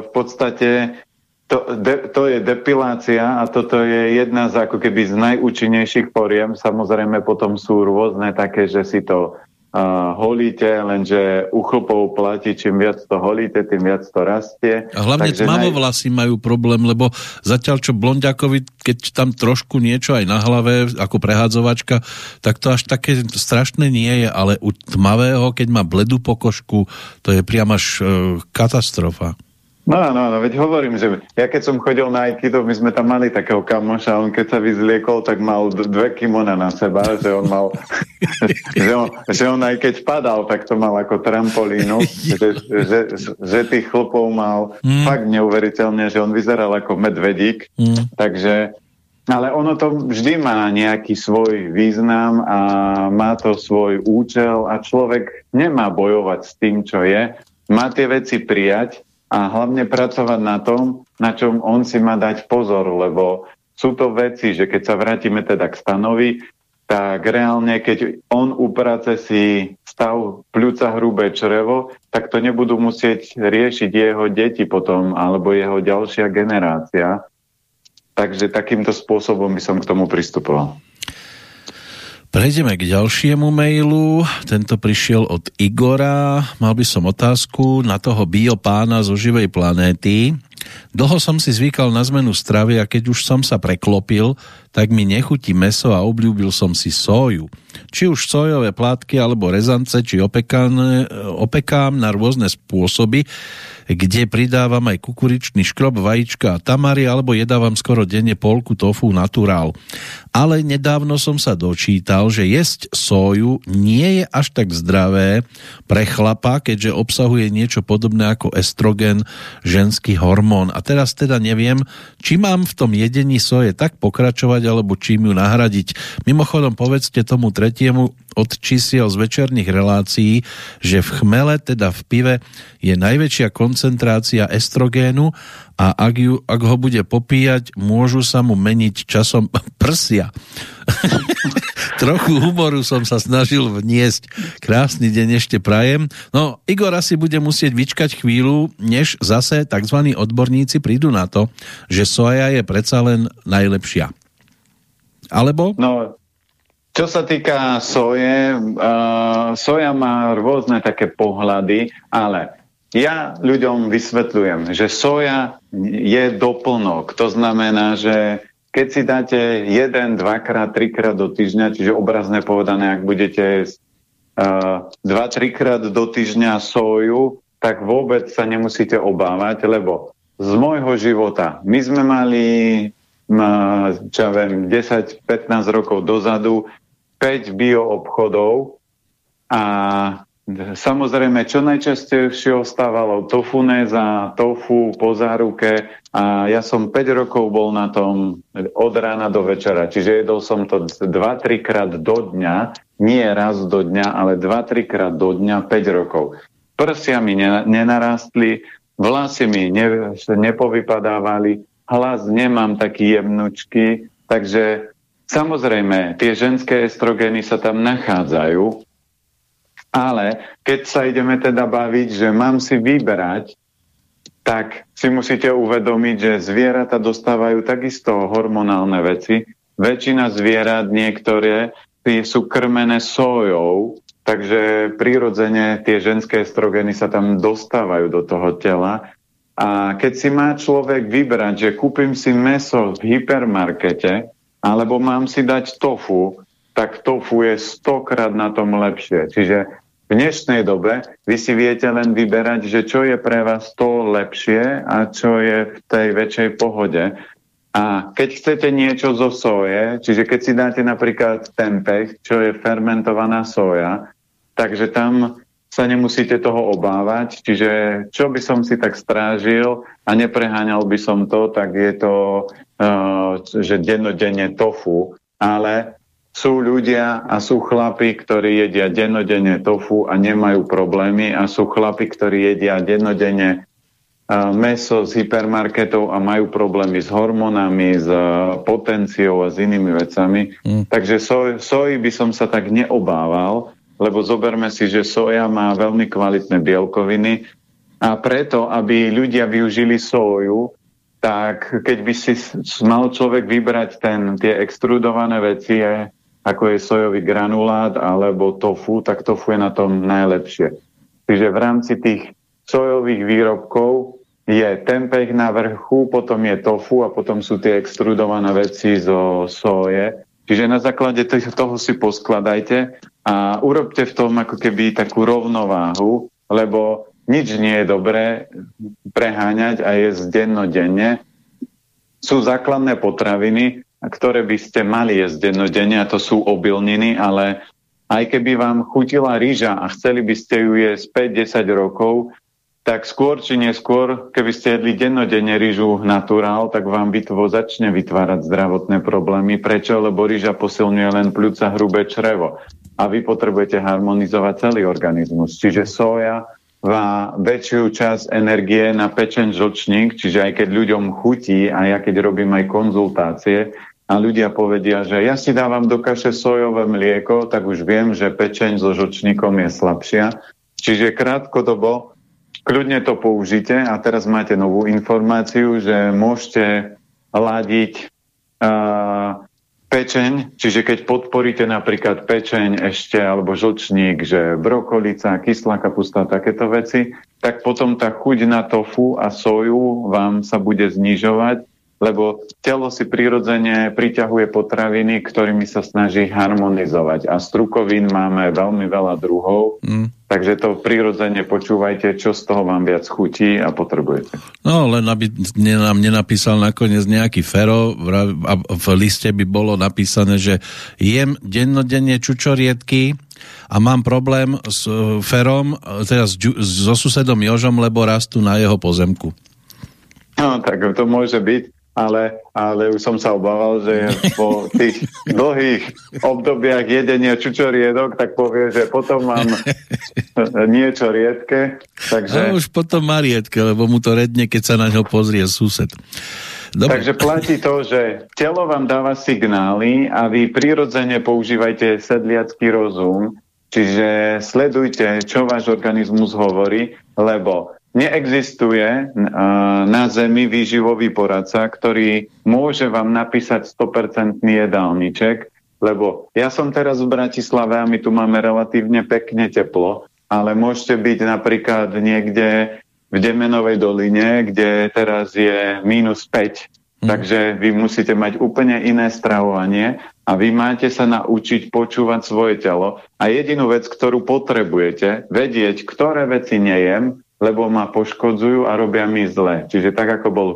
v podstate to, de, to je depilácia a toto je jedna z ako keby z najúčinnejších poriem. Samozrejme potom sú rôzne také, že si to uh, holíte, lenže u chlpov platí, čím viac to holíte, tým viac to rastie.
A hlavne tmavovlasy naj... majú problém, lebo zatiaľ čo blondiakovi, keď tam trošku niečo aj na hlave, ako prehádzovačka, tak to až také strašné nie je, ale u tmavého, keď má bledú pokožku, to je priam až uh, katastrofa.
No, no, no, veď hovorím, že ja keď som chodil na Aikido, my sme tam mali takého kamoša, on keď sa vyzliekol, tak mal dve kimona na seba, že on mal, [laughs] že, on, že on aj keď padal, tak to mal ako trampolínu, že, že, že tých chlpov mal mm. fakt neuveriteľne, že on vyzeral ako medvedík, mm. takže ale ono to vždy má nejaký svoj význam a má to svoj účel a človek nemá bojovať s tým, čo je. Má tie veci prijať a hlavne pracovať na tom, na čom on si má dať pozor, lebo sú to veci, že keď sa vrátime teda k stanovi, tak reálne, keď on uprace si stav pľúca hrubé črevo, tak to nebudú musieť riešiť jeho deti potom, alebo jeho ďalšia generácia. Takže takýmto spôsobom by som k tomu pristupoval.
Prejdeme k ďalšiemu mailu. Tento prišiel od Igora. Mal by som otázku na toho biopána zo živej planéty. Dlho som si zvykal na zmenu stravy a keď už som sa preklopil, tak mi nechutí meso a obľúbil som si soju. Či už sojové plátky alebo rezance, či opekám, opekám na rôzne spôsoby, kde pridávam aj kukuričný škrob, vajíčka a tamary, alebo jedávam skoro denne polku tofu naturál. Ale nedávno som sa dočítal, že jesť soju nie je až tak zdravé pre chlapa, keďže obsahuje niečo podobné ako estrogen, ženský hormón. A teraz teda neviem, či mám v tom jedení soje tak pokračovať, alebo čím ju nahradiť. Mimochodom povedzte tomu tretiemu od čísiel z večerných relácií, že v chmele, teda v pive, je najväčšia koncentrácia estrogénu a ak, ju, ak ho bude popíjať, môžu sa mu meniť časom [laughs] prsia. [laughs] Trochu humoru som sa snažil vniesť. Krásny deň ešte prajem. No, Igor asi bude musieť vyčkať chvíľu, než zase tzv. odborníci prídu na to, že soja je predsa len najlepšia. Alebo?
No, čo sa týka soje, uh, soja má rôzne také pohľady, ale ja ľuďom vysvetľujem, že soja je doplnok. To znamená, že keď si dáte jeden, dvakrát, trikrát do týždňa, čiže obrazne povedané, ak budete uh, dva, trikrát do týždňa soju, tak vôbec sa nemusíte obávať, lebo z môjho života my sme mali čo ja viem, 10-15 rokov dozadu 5 bioobchodov a Samozrejme, čo najčastejšie ostávalo tofunéza, tofu po záruke a ja som 5 rokov bol na tom od rána do večera, čiže jedol som to 2-3 krát do dňa, nie raz do dňa, ale 2-3 krát do dňa 5 rokov. Prsia mi nenarastli, vlasy mi ne, nepovypadávali, hlas nemám taký jemnučký, takže Samozrejme, tie ženské estrogény sa tam nachádzajú, ale keď sa ideme teda baviť, že mám si vyberať, tak si musíte uvedomiť, že zvieratá dostávajú takisto hormonálne veci. Väčšina zvierat, niektoré, sú krmené sojou, takže prirodzene tie ženské estrogény sa tam dostávajú do toho tela. A keď si má človek vybrať, že kúpim si meso v hypermarkete, alebo mám si dať tofu, tak tofu je stokrát na tom lepšie. Čiže v dnešnej dobe vy si viete len vyberať, že čo je pre vás to lepšie a čo je v tej väčšej pohode. A keď chcete niečo zo soje, čiže keď si dáte napríklad tempeh, čo je fermentovaná soja, takže tam sa nemusíte toho obávať. Čiže čo by som si tak strážil a nepreháňal by som to, tak je to Eh, že dennodenne tofu, ale sú ľudia a sú chlapi, ktorí jedia dennodenne tofu a nemajú problémy a sú chlapi, ktorí jedia dennodenne uh, meso z hypermarketov a majú problémy s hormónami, s uh, potenciou a s inými vecami. Mm. Takže soj, soji by som sa tak neobával, lebo zoberme si, že soja má veľmi kvalitné bielkoviny a preto, aby ľudia využili soju, tak keď by si mal človek vybrať ten, tie extrudované veci, ako je sojový granulát alebo tofu, tak tofu je na tom najlepšie. Čiže v rámci tých sojových výrobkov je tempeh na vrchu, potom je tofu a potom sú tie extrudované veci zo soje. Čiže na základe toho si poskladajte a urobte v tom ako keby takú rovnováhu, lebo nič nie je dobré preháňať a jesť dennodenne. Sú základné potraviny, ktoré by ste mali jesť dennodenne a to sú obilniny, ale aj keby vám chutila rýža a chceli by ste ju jesť 5-10 rokov, tak skôr či neskôr, keby ste jedli dennodenne rýžu naturál, tak vám bitvo začne vytvárať zdravotné problémy. Prečo? Lebo rýža posilňuje len pľúca hrubé črevo. A vy potrebujete harmonizovať celý organizmus. Čiže soja má väčšiu časť energie na pečen žlčník, čiže aj keď ľuďom chutí a ja keď robím aj konzultácie a ľudia povedia, že ja si dávam do kaše sojové mlieko, tak už viem, že pečeň so žlčníkom je slabšia. Čiže krátkodobo kľudne to použite a teraz máte novú informáciu, že môžete ladiť uh, pečeň, čiže keď podporíte napríklad pečeň ešte alebo žlčník, že brokolica, kyslá kapusta, takéto veci, tak potom tá chuť na tofu a soju vám sa bude znižovať lebo telo si prirodzene priťahuje potraviny, ktorými sa snaží harmonizovať. A strukovín máme veľmi veľa druhov, mm. takže to prirodzene počúvajte, čo z toho vám viac chutí a potrebujete.
No, len aby nám nenapísal nakoniec nejaký fero a v liste by bolo napísané, že jem dennodenne čučoriedky a mám problém s e, ferom, teda so susedom Jožom, lebo rastú na jeho pozemku.
No, tak to môže byť ale, ale už som sa obával, že po tých dlhých obdobiach jedenia čučoriedok, tak povie, že potom mám niečo riedke. Takže...
A už potom má riedke, lebo mu to redne, keď sa na ňo pozrie sused.
Dobre. Takže platí to, že telo vám dáva signály a vy prirodzene používajte sedliacký rozum, čiže sledujte, čo váš organizmus hovorí, lebo Neexistuje na Zemi výživový poradca, ktorý môže vám napísať 100% jedálniček, lebo ja som teraz v Bratislave a my tu máme relatívne pekne teplo, ale môžete byť napríklad niekde v Demenovej doline, kde teraz je minus 5. Hmm. Takže vy musíte mať úplne iné stravovanie a vy máte sa naučiť počúvať svoje telo a jedinú vec, ktorú potrebujete, vedieť, ktoré veci nejem lebo ma poškodzujú a robia mi zle. Čiže tak, ako bol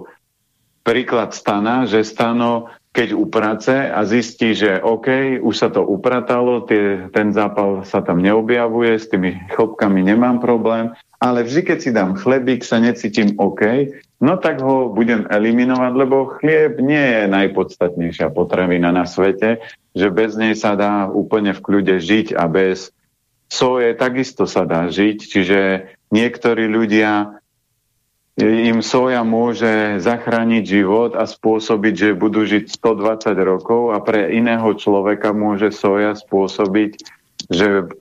príklad stana, že stano, keď uprace a zistí, že OK, už sa to upratalo, tie, ten zápal sa tam neobjavuje, s tými chlopkami nemám problém, ale vždy, keď si dám chlebík, sa necítim OK, no tak ho budem eliminovať, lebo chlieb nie je najpodstatnejšia potravina na svete, že bez nej sa dá úplne v kľude žiť a bez soje takisto sa dá žiť, čiže niektorí ľudia im soja môže zachrániť život a spôsobiť, že budú žiť 120 rokov a pre iného človeka môže soja spôsobiť, že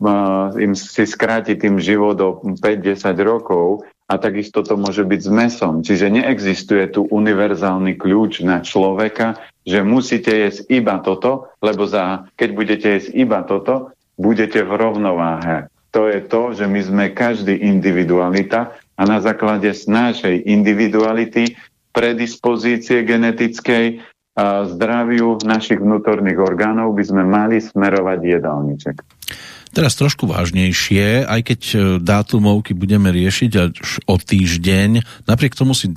im si skráti tým život o 5-10 rokov a takisto to môže byť s mesom. Čiže neexistuje tu univerzálny kľúč na človeka, že musíte jesť iba toto, lebo za, keď budete jesť iba toto, budete v rovnováhe to je to, že my sme každý individualita a na základe našej individuality, predispozície genetickej a zdraviu našich vnútorných orgánov by sme mali smerovať jedálniček.
Teraz trošku vážnejšie, aj keď e, dátumovky budeme riešiť až o týždeň, napriek tomu si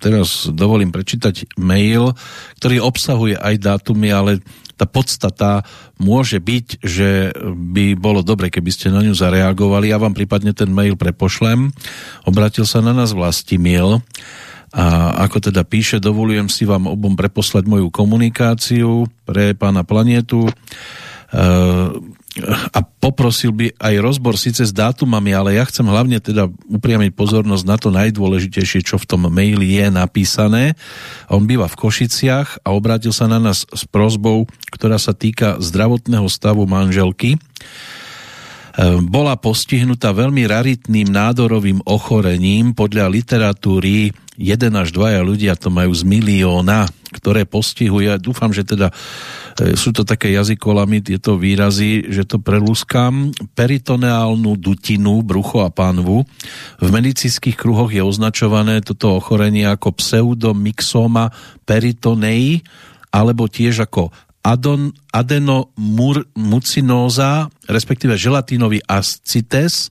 teraz dovolím prečítať mail, ktorý obsahuje aj dátumy, ale tá podstata môže byť, že by bolo dobre, keby ste na ňu zareagovali. Ja vám prípadne ten mail prepošlem. Obratil sa na nás Vlastimil a ako teda píše, dovolujem si vám obom preposlať moju komunikáciu pre pána Planetu. E, a poprosil by aj rozbor síce s dátumami, ale ja chcem hlavne teda upriamiť pozornosť na to najdôležitejšie, čo v tom maili je napísané. On býva v Košiciach a obrátil sa na nás s prozbou, ktorá sa týka zdravotného stavu manželky. Ehm, bola postihnutá veľmi raritným nádorovým ochorením. Podľa literatúry 1 až 2 ľudia to majú z milióna, ktoré postihuje. Dúfam, že teda e, sú to také jazykolami, tieto výrazy, že to prelúskam. Peritoneálnu dutinu, brucho a pánvu. V medicínskych kruhoch je označované toto ochorenie ako pseudomyxoma peritonei, alebo tiež ako adon, adenomucinóza, respektíve želatínový ascites,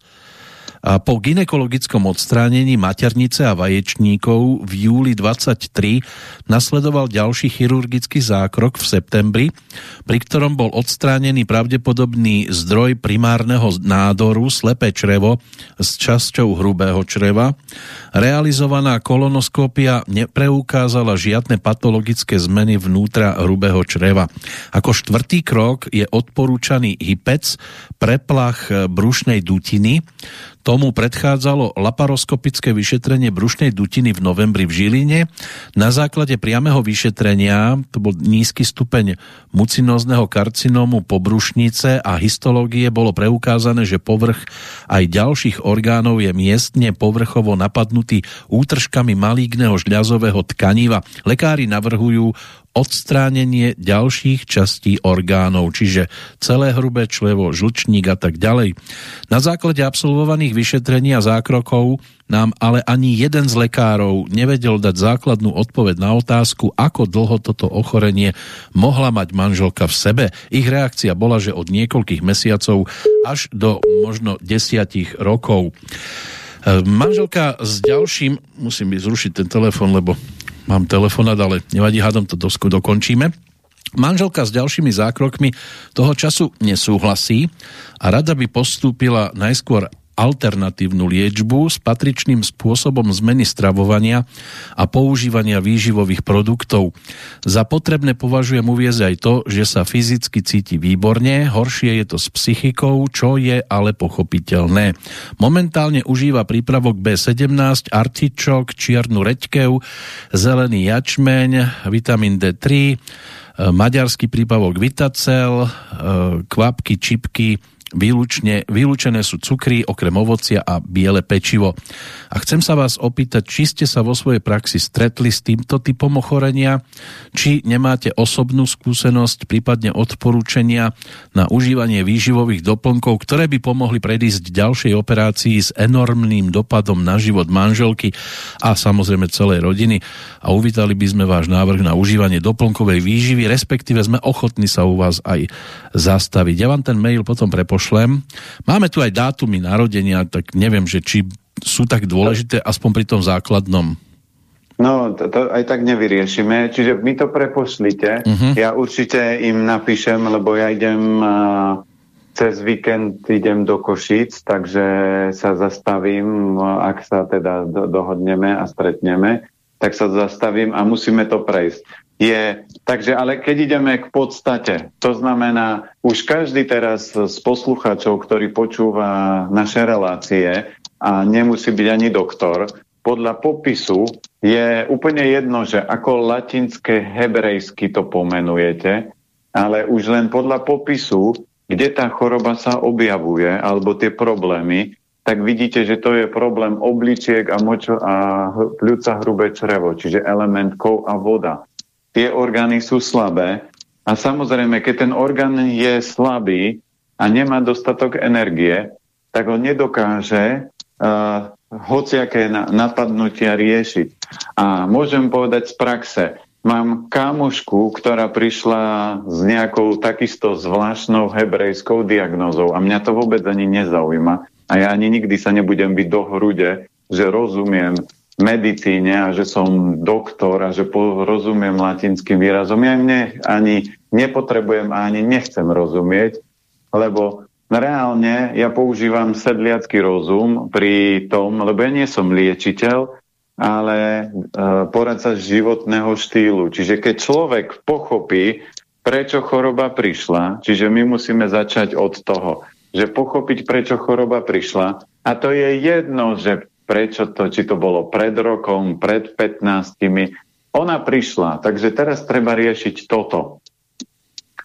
A po ginekologickom odstránení maternice a vaječníkov v júli 23 nasledoval ďalší chirurgický zákrok v septembri, pri ktorom bol odstránený pravdepodobný zdroj primárneho nádoru slepé črevo s časťou hrubého čreva. Realizovaná kolonoskópia nepreukázala žiadne patologické zmeny vnútra hrubého čreva. Ako štvrtý krok je odporúčaný hypec, preplach brušnej dutiny, Tomu predchádzalo laparoskopické vyšetrenie brušnej dutiny v novembri v Žiline. Na základe priameho vyšetrenia, to bol nízky stupeň mucinózneho karcinómu pobrušnice a histológie, bolo preukázané, že povrch aj ďalších orgánov je miestne povrchovo napadnutý útržkami malígneho žľazového tkaniva. Lekári navrhujú odstránenie ďalších častí orgánov, čiže celé hrubé člevo, žlčník a tak ďalej. Na základe absolvovaných vyšetrení a zákrokov nám ale ani jeden z lekárov nevedel dať základnú odpoveď na otázku, ako dlho toto ochorenie mohla mať manželka v sebe. Ich reakcia bola, že od niekoľkých mesiacov až do možno desiatich rokov. E, manželka s ďalším, musím by zrušiť ten telefon, lebo mám telefonát, ale nevadí, hádam to dosku dokončíme. Manželka s ďalšími zákrokmi toho času nesúhlasí a rada by postúpila najskôr alternatívnu liečbu s patričným spôsobom zmeny stravovania a používania výživových produktov. Za potrebné považujem uviezť aj to, že sa fyzicky cíti výborne, horšie je to s psychikou, čo je ale pochopiteľné. Momentálne užíva prípravok B17, artičok, čiernu reďkev, zelený jačmeň, vitamín D3, maďarský prípravok Vitacel, kvapky, čipky, Výlučne, vylúčené sú cukry, okrem ovocia a biele pečivo. A chcem sa vás opýtať, či ste sa vo svojej praxi stretli s týmto typom ochorenia, či nemáte osobnú skúsenosť, prípadne odporúčania na užívanie výživových doplnkov, ktoré by pomohli predísť ďalšej operácii s enormným dopadom na život manželky a samozrejme celej rodiny. A uvítali by sme váš návrh na užívanie doplnkovej výživy, respektíve sme ochotní sa u vás aj zastaviť. Ja vám ten mail potom prepošlem pošlem. Máme tu aj dátumy narodenia, tak neviem, že či sú tak dôležité, aspoň pri tom základnom.
No, to, to aj tak nevyriešime. Čiže mi to prepošlite. Uh-huh. Ja určite im napíšem, lebo ja idem uh, cez víkend idem do Košíc, takže sa zastavím, ak sa teda do, dohodneme a stretneme, tak sa zastavím a musíme to prejsť je, takže ale keď ideme k podstate, to znamená, už každý teraz z poslucháčov, ktorý počúva naše relácie a nemusí byť ani doktor, podľa popisu je úplne jedno, že ako latinské hebrejsky to pomenujete, ale už len podľa popisu, kde tá choroba sa objavuje, alebo tie problémy, tak vidíte, že to je problém obličiek a, močo a pľúca hrubé črevo, čiže element kov a voda tie orgány sú slabé a samozrejme, keď ten orgán je slabý a nemá dostatok energie, tak ho nedokáže uh, hociaké napadnutia riešiť. A môžem povedať z praxe, mám kamošku, ktorá prišla s nejakou takisto zvláštnou hebrejskou diagnózou a mňa to vôbec ani nezaujíma. A ja ani nikdy sa nebudem byť do hrude, že rozumiem medicíne a že som doktor a že rozumiem latinským výrazom. Ja ne, ani nepotrebujem a ani nechcem rozumieť, lebo reálne ja používam sedliacký rozum pri tom, lebo ja nie som liečiteľ, ale e, poradca životného štýlu. Čiže keď človek pochopí, prečo choroba prišla, čiže my musíme začať od toho, že pochopiť, prečo choroba prišla, a to je jedno, že prečo to, či to bolo pred rokom, pred 15. Ona prišla, takže teraz treba riešiť toto.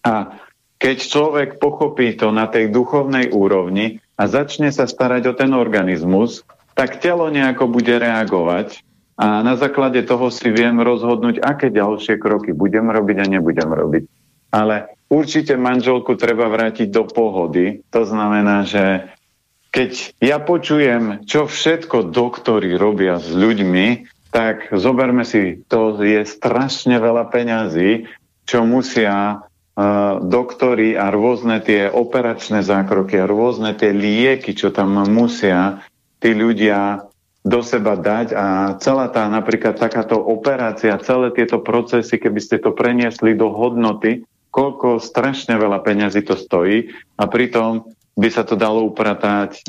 A keď človek pochopí to na tej duchovnej úrovni a začne sa starať o ten organizmus, tak telo nejako bude reagovať a na základe toho si viem rozhodnúť, aké ďalšie kroky budem robiť a nebudem robiť. Ale určite manželku treba vrátiť do pohody. To znamená, že keď ja počujem, čo všetko doktori robia s ľuďmi, tak zoberme si, to je strašne veľa peňazí, čo musia uh, doktori a rôzne tie operačné zákroky a rôzne tie lieky, čo tam musia tí ľudia do seba dať. A celá tá napríklad takáto operácia, celé tieto procesy, keby ste to preniesli do hodnoty, koľko strašne veľa peňazí to stojí. A pritom by sa to dalo upratať,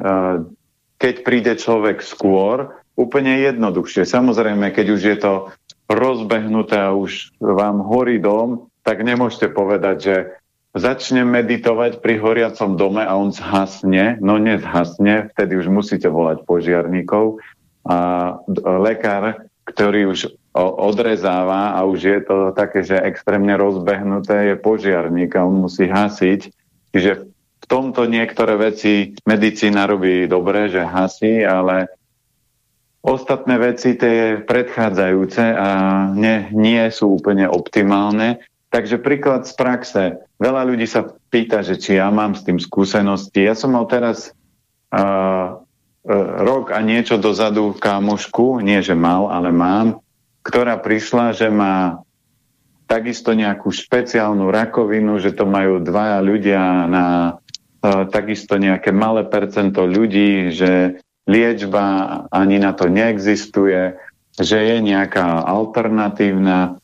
keď príde človek skôr, úplne jednoduchšie. Samozrejme, keď už je to rozbehnuté a už vám horí dom, tak nemôžete povedať, že začnem meditovať pri horiacom dome a on zhasne, no nezhasne, vtedy už musíte volať požiarníkov a lekár, ktorý už odrezáva a už je to také, že extrémne rozbehnuté, je požiarník a on musí hasiť. Čiže v tomto niektoré veci medicína robí dobre, že hasí, ale ostatné veci tie predchádzajúce a nie, nie sú úplne optimálne. Takže príklad z praxe. Veľa ľudí sa pýta, že či ja mám s tým skúsenosti. Ja som mal teraz uh, rok a niečo dozadu kámošku, nie že mal, ale mám, ktorá prišla, že má takisto nejakú špeciálnu rakovinu, že to majú dvaja ľudia na takisto nejaké malé percento ľudí, že liečba ani na to neexistuje, že je nejaká alternatívna.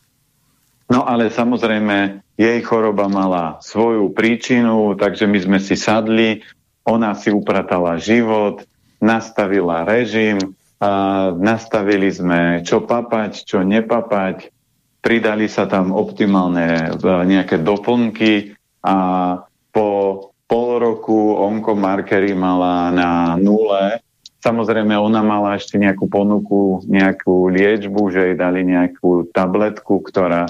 No ale samozrejme, jej choroba mala svoju príčinu, takže my sme si sadli, ona si upratala život, nastavila režim, a nastavili sme, čo papať, čo nepapať, pridali sa tam optimálne e, nejaké doplnky a po pol roku onkomarkery mala na nule. Samozrejme, ona mala ešte nejakú ponuku, nejakú liečbu, že jej dali nejakú tabletku, ktorá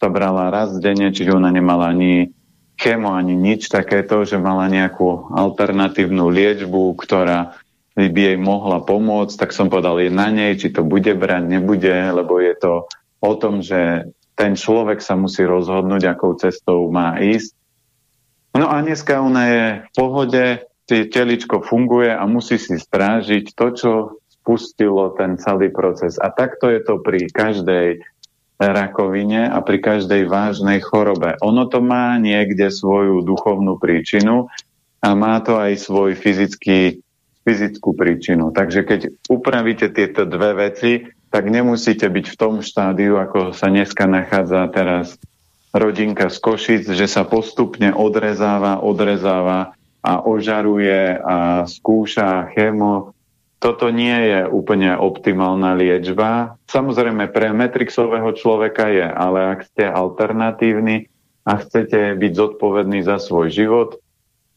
sa brala raz denne, čiže ona nemala ani chemo, ani nič takéto, že mala nejakú alternatívnu liečbu, ktorá by jej mohla pomôcť, tak som povedal je na nej, či to bude brať, nebude, lebo je to o tom, že ten človek sa musí rozhodnúť, akou cestou má ísť. No a dneska ona je v pohode, teličko funguje a musí si strážiť to, čo spustilo ten celý proces. A takto je to pri každej rakovine a pri každej vážnej chorobe. Ono to má niekde svoju duchovnú príčinu a má to aj svoj fyzický, fyzickú príčinu. Takže keď upravíte tieto dve veci, tak nemusíte byť v tom štádiu, ako sa dneska nachádza teraz rodinka z Košic, že sa postupne odrezáva, odrezáva a ožaruje a skúša chemo, toto nie je úplne optimálna liečba. Samozrejme pre metrixového človeka je, ale ak ste alternatívni a chcete byť zodpovední za svoj život,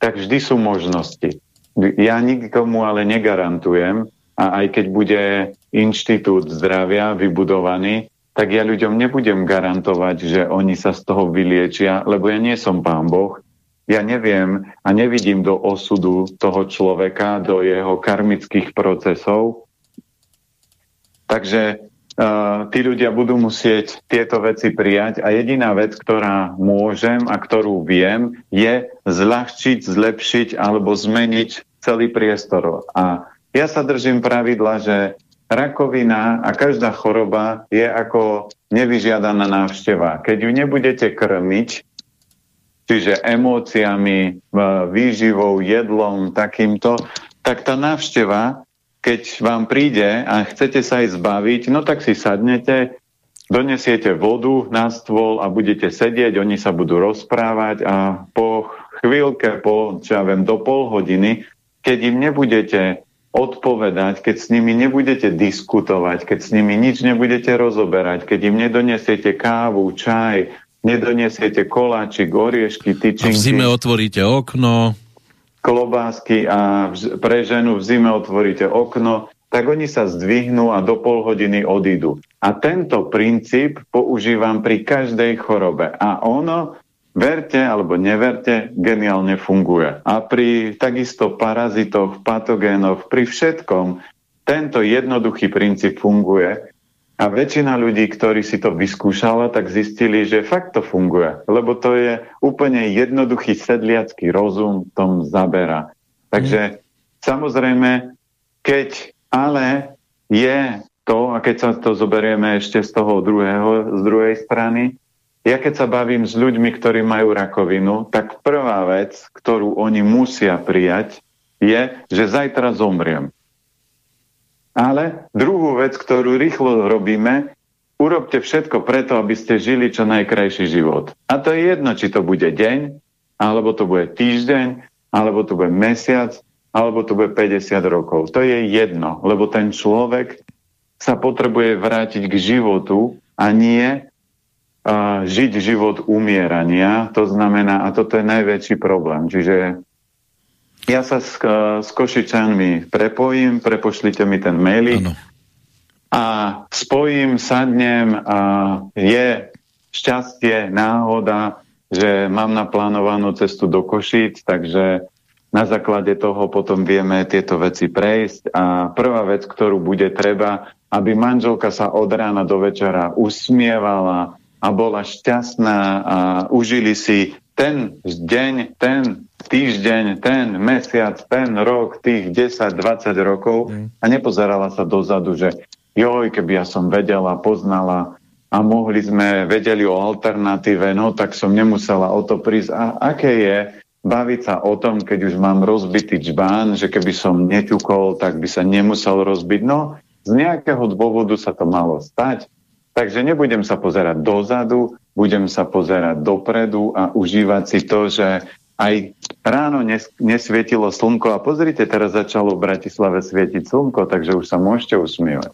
tak vždy sú možnosti. Ja nikomu ale negarantujem, a aj keď bude inštitút zdravia vybudovaný, tak ja ľuďom nebudem garantovať, že oni sa z toho vyliečia, lebo ja nie som pán Boh ja neviem a nevidím do osudu toho človeka, do jeho karmických procesov. Takže uh, tí ľudia budú musieť tieto veci prijať a jediná vec, ktorá môžem a ktorú viem, je zľahčiť, zlepšiť alebo zmeniť celý priestor. A ja sa držím pravidla, že rakovina a každá choroba je ako nevyžiadaná návšteva. Keď ju nebudete krmiť, čiže emóciami, výživou, jedlom, takýmto, tak tá návšteva, keď vám príde a chcete sa aj zbaviť, no tak si sadnete, donesiete vodu na stôl a budete sedieť, oni sa budú rozprávať a po chvíľke, po, čo ja viem, do pol hodiny, keď im nebudete odpovedať, keď s nimi nebudete diskutovať, keď s nimi nič nebudete rozoberať, keď im nedonesiete kávu, čaj, nedoniesiete koláčik, oriešky, tyčinky. A
v zime otvoríte okno.
Klobásky a pre ženu v zime otvoríte okno, tak oni sa zdvihnú a do pol hodiny odídu. A tento princíp používam pri každej chorobe. A ono, verte alebo neverte, geniálne funguje. A pri takisto parazitoch, patogénoch, pri všetkom, tento jednoduchý princíp funguje a väčšina ľudí, ktorí si to vyskúšala, tak zistili, že fakt to funguje. Lebo to je úplne jednoduchý sedliacký rozum tom zabera. Takže mm. samozrejme, keď ale je to, a keď sa to zoberieme ešte z toho druhého, z druhej strany, ja keď sa bavím s ľuďmi, ktorí majú rakovinu, tak prvá vec, ktorú oni musia prijať, je, že zajtra zomriem. Ale druhú vec, ktorú rýchlo robíme, urobte všetko preto, aby ste žili čo najkrajší život. A to je jedno, či to bude deň, alebo to bude týždeň, alebo to bude mesiac, alebo to bude 50 rokov. To je jedno, lebo ten človek sa potrebuje vrátiť k životu a nie žiť život umierania. To znamená, a toto je najväčší problém. Čiže ja sa s, s Košičanmi prepojím, prepošlite mi ten mailik ano. a spojím, sadnem a je šťastie, náhoda, že mám naplánovanú cestu do Košic, takže na základe toho potom vieme tieto veci prejsť a prvá vec, ktorú bude treba, aby manželka sa od rána do večera usmievala a bola šťastná a užili si ten deň, ten týždeň, ten mesiac, ten rok, tých 10-20 rokov a nepozerala sa dozadu, že joj, keby ja som vedela, poznala a mohli sme, vedeli o alternatíve, no tak som nemusela o to prísť. A aké je baviť sa o tom, keď už mám rozbitý čbán, že keby som neťukol, tak by sa nemusel rozbiť. No, z nejakého dôvodu sa to malo stať. Takže nebudem sa pozerať dozadu, budem sa pozerať dopredu a užívať si to, že aj ráno nes, nesvietilo slnko a pozrite, teraz začalo v Bratislave svietiť slnko, takže už sa môžete usmievať.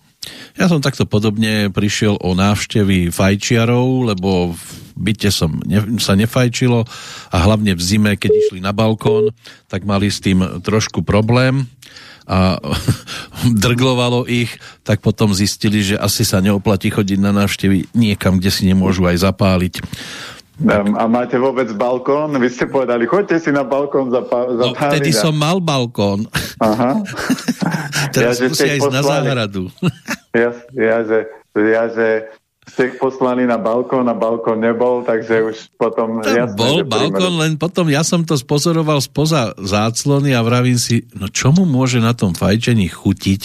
Ja som takto podobne prišiel o návštevy fajčiarov, lebo v byte som ne, sa nefajčilo a hlavne v zime, keď išli na balkón, tak mali s tým trošku problém a [laughs] drglovalo ich, tak potom zistili, že asi sa neoplatí chodiť na návštevy niekam, kde si nemôžu aj zapáliť.
A máte vôbec balkón? Vy ste povedali, choďte si na balkón zapáliť.
No, vtedy a... som mal balkón. Aha. [laughs] Teraz ja, musí ísť na záhradu.
ja, ja, že, ja, že ste poslani na balkón a balkón nebol, takže už potom...
Tam jasné, bol balkón, len potom ja som to spozoroval spoza záclony a vravím si, no čomu môže na tom fajčení chutiť,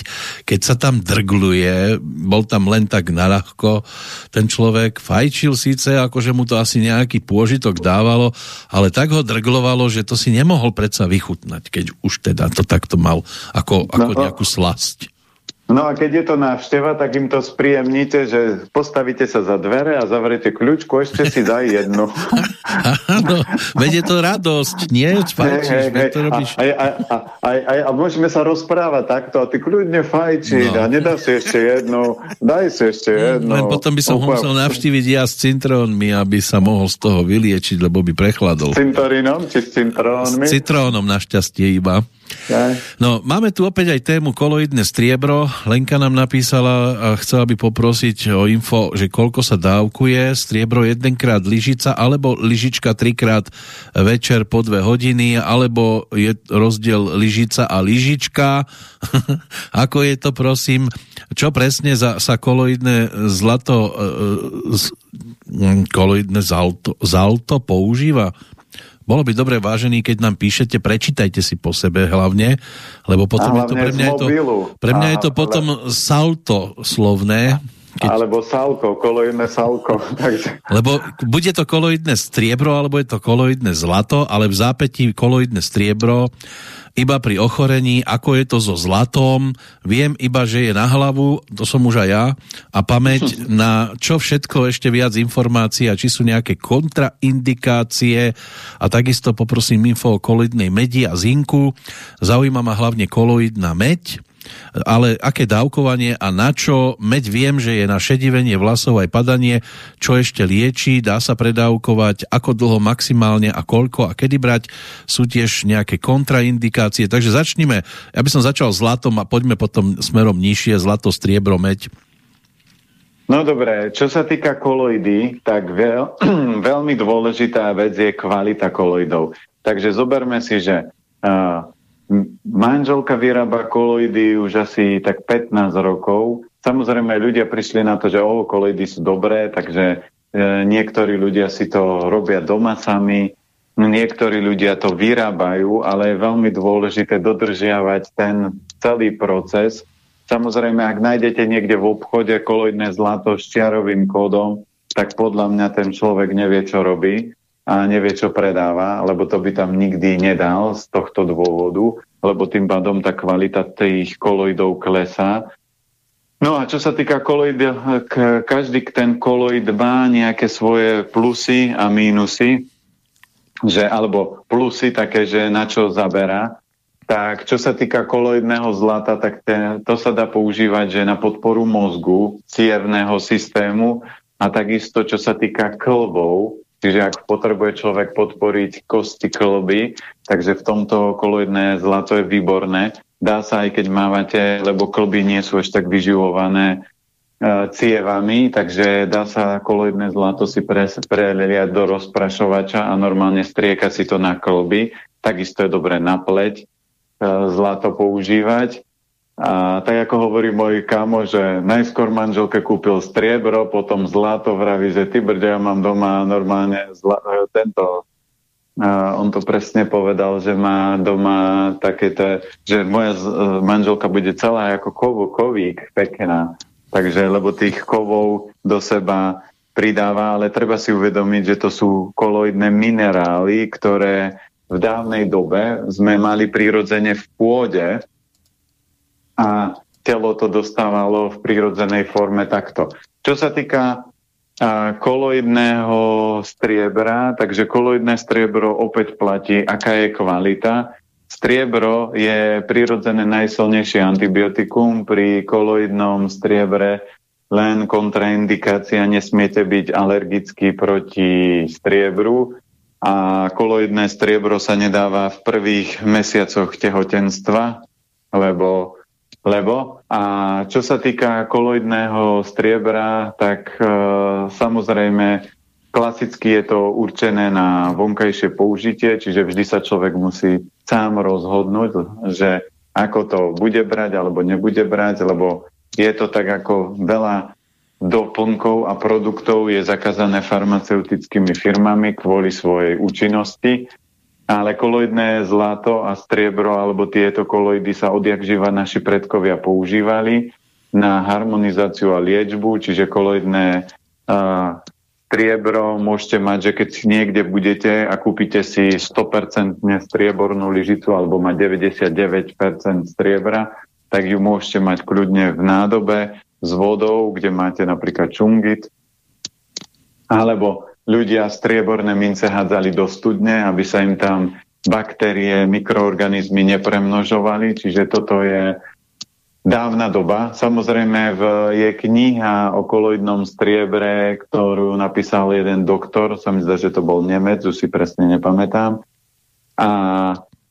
keď sa tam drgluje, bol tam len tak naľahko, ten človek fajčil síce, akože mu to asi nejaký pôžitok dávalo, ale tak ho drglovalo, že to si nemohol predsa vychutnať, keď už teda to takto mal ako, ako no, nejakú slasť.
No a keď je to návšteva, tak im to spríjemníte, že postavíte sa za dvere a zavrete kľúčku, ešte si daj jednu.
Áno, [laughs] veď je to radosť, nie? Fajčíš, hey, hey, to robíš. A, a,
a, a, a, a môžeme sa rozprávať takto a ty kľudne fajčiť no. a nedá si ešte jednu, daj si ešte jednu.
Len potom by som ho musel navštíviť ja s cintrónmi, aby sa mohol z toho vyliečiť, lebo by prechladol.
S cintorínom či s cintrónmi?
S citrónom našťastie iba. No, máme tu opäť aj tému koloidné striebro. Lenka nám napísala a chcela by poprosiť o info, že koľko sa dávkuje. Striebro jedenkrát lyžica, alebo lyžička trikrát večer po dve hodiny, alebo je rozdiel lyžica a lyžička. [laughs] Ako je to, prosím? Čo presne za, sa koloidné zlato, e, e, koloidné zalto, zalto používa? Bolo by dobre, vážený, keď nám píšete, prečítajte si po sebe hlavne, lebo potom je to pre mňa, je to, pre mňa je to potom ale... salto slovné.
Keď... Alebo salko, koloidné salko. [laughs] Takže...
Lebo bude to koloidné striebro, alebo je to koloidné zlato, ale v zápätí koloidné striebro iba pri ochorení, ako je to so zlatom, viem iba, že je na hlavu, to som už aj ja, a pamäť [laughs] na čo všetko ešte viac informácií a či sú nejaké kontraindikácie a takisto poprosím info o koloidnej medi a zinku. Zaujíma ma hlavne koloidná meď, ale aké dávkovanie a na čo? Meď viem, že je na šedivenie vlasov aj padanie, čo ešte lieči, dá sa predávkovať, ako dlho maximálne a koľko a kedy brať. Sú tiež nejaké kontraindikácie, takže začnime. Ja by som začal zlatom a poďme potom smerom nižšie, zlato, striebro, meď.
No dobré, čo sa týka koloidy, tak veľ, [clears throat] veľmi dôležitá vec je kvalita koloidov. Takže zoberme si, že uh, Manželka vyrába koloidy už asi tak 15 rokov. Samozrejme, ľudia prišli na to, že oh, koloidy sú dobré, takže e, niektorí ľudia si to robia doma sami, niektorí ľudia to vyrábajú, ale je veľmi dôležité dodržiavať ten celý proces. Samozrejme, ak nájdete niekde v obchode koloidné zlato s čiarovým kódom, tak podľa mňa ten človek nevie, čo robí a nevie, čo predáva, lebo to by tam nikdy nedal z tohto dôvodu, lebo tým pádom tá kvalita tých koloidov klesá No a čo sa týka koloid, každý ten koloid má nejaké svoje plusy a mínusy, že, alebo plusy také, že na čo zaberá. Tak čo sa týka koloidného zlata, tak ten, to sa dá používať že na podporu mozgu, cievného systému a takisto čo sa týka klbov, čiže ak potrebuje človek podporiť kosti klby, takže v tomto koloidné zlato je výborné. Dá sa aj keď mávate, lebo klby nie sú až tak vyživované e, cievami, takže dá sa koloidné zlato si pre, preliať do rozprašovača a normálne strieka si to na klby. Takisto je dobré na pleť e, zlato používať. A tak ako hovorí môj kamo, že najskôr manželke kúpil striebro, potom zlato, vraví, že ty brďa, ja mám doma normálne zla, tento a on to presne povedal, že má doma takéto, že moja manželka bude celá ako kovo, kovík, pekná. Takže, lebo tých kovov do seba pridáva, ale treba si uvedomiť, že to sú koloidné minerály, ktoré v dávnej dobe sme mali prirodzene v pôde a telo to dostávalo v prírodzenej forme takto. Čo sa týka koloidného striebra, takže koloidné striebro opäť platí, aká je kvalita. Striebro je prirodzené najsilnejšie antibiotikum. Pri koloidnom striebre len kontraindikácia, nesmiete byť alergický proti striebru a koloidné striebro sa nedáva v prvých mesiacoch tehotenstva, lebo lebo a čo sa týka koloidného striebra, tak e, samozrejme klasicky je to určené na vonkajšie použitie, čiže vždy sa človek musí sám rozhodnúť, že ako to bude brať alebo nebude brať, lebo je to tak ako veľa doplnkov a produktov je zakázané farmaceutickými firmami kvôli svojej účinnosti ale koloidné zlato a striebro alebo tieto koloidy sa odjak živa naši predkovia používali na harmonizáciu a liečbu, čiže koloidné uh, striebro môžete mať, že keď niekde budete a kúpite si 100% striebornú lyžicu alebo má 99% striebra, tak ju môžete mať kľudne v nádobe s vodou, kde máte napríklad čungit, alebo ľudia strieborné mince hádzali do studne, aby sa im tam baktérie, mikroorganizmy nepremnožovali, čiže toto je dávna doba. Samozrejme v, je kniha o koloidnom striebre, ktorú napísal jeden doktor, sa mi zdá, že to bol Nemec, už si presne nepamätám. A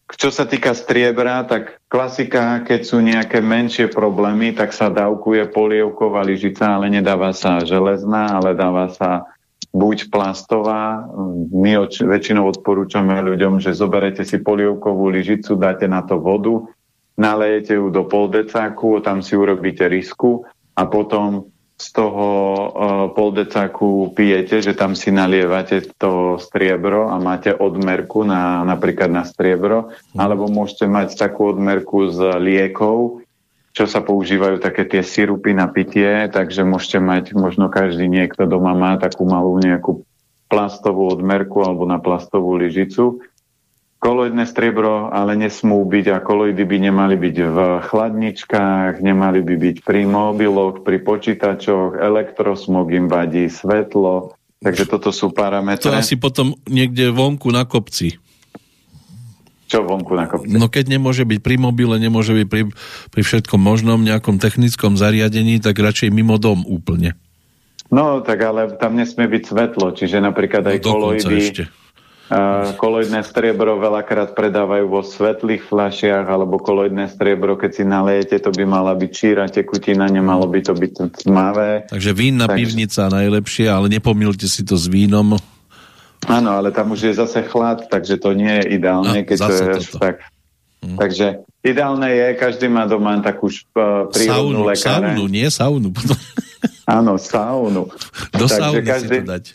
čo sa týka striebra, tak klasika, keď sú nejaké menšie problémy, tak sa dávkuje polievková lyžica, ale nedáva sa železná, ale dáva sa buď plastová, my oč- väčšinou odporúčame ľuďom, že zoberete si polievkovú lyžicu, dáte na to vodu, nalejete ju do poldecáku, tam si urobíte risku a potom z toho uh, poldecáku pijete, že tam si nalievate to striebro a máte odmerku na, napríklad na striebro, alebo môžete mať takú odmerku z liekov, čo sa používajú také tie sirupy na pitie, takže môžete mať, možno každý niekto doma má takú malú nejakú plastovú odmerku alebo na plastovú lyžicu. Koloidné striebro ale nesmú byť a koloidy by nemali byť v chladničkách, nemali by byť pri mobiloch, pri počítačoch, elektrosmog im vadí, svetlo, takže toto sú parametre.
To asi potom niekde vonku na kopci.
Čo vonku na kopci?
No keď nemôže byť pri mobile, nemôže byť pri, pri všetkom možnom nejakom technickom zariadení, tak radšej mimo dom úplne.
No, tak ale tam nesmie byť svetlo, čiže napríklad aj no, koloidy, ešte. Uh, koloidné striebro veľakrát predávajú vo svetlých fľašiach, alebo koloidné striebro, keď si nalejete, to by mala byť číra tekutina, nemalo by to byť tmavé.
Takže vínna Takže... pivnica najlepšie, ale nepomílte si to s vínom.
Áno, ale tam už je zase chlad, takže to nie je ideálne, keď to je tak. Hm. Takže ideálne je, každý má doma takú uh, prírodnú saunu, lekáre.
Saunu, nie saunu. [laughs]
Áno, saunu.
Do takže sauny každý, si to dať.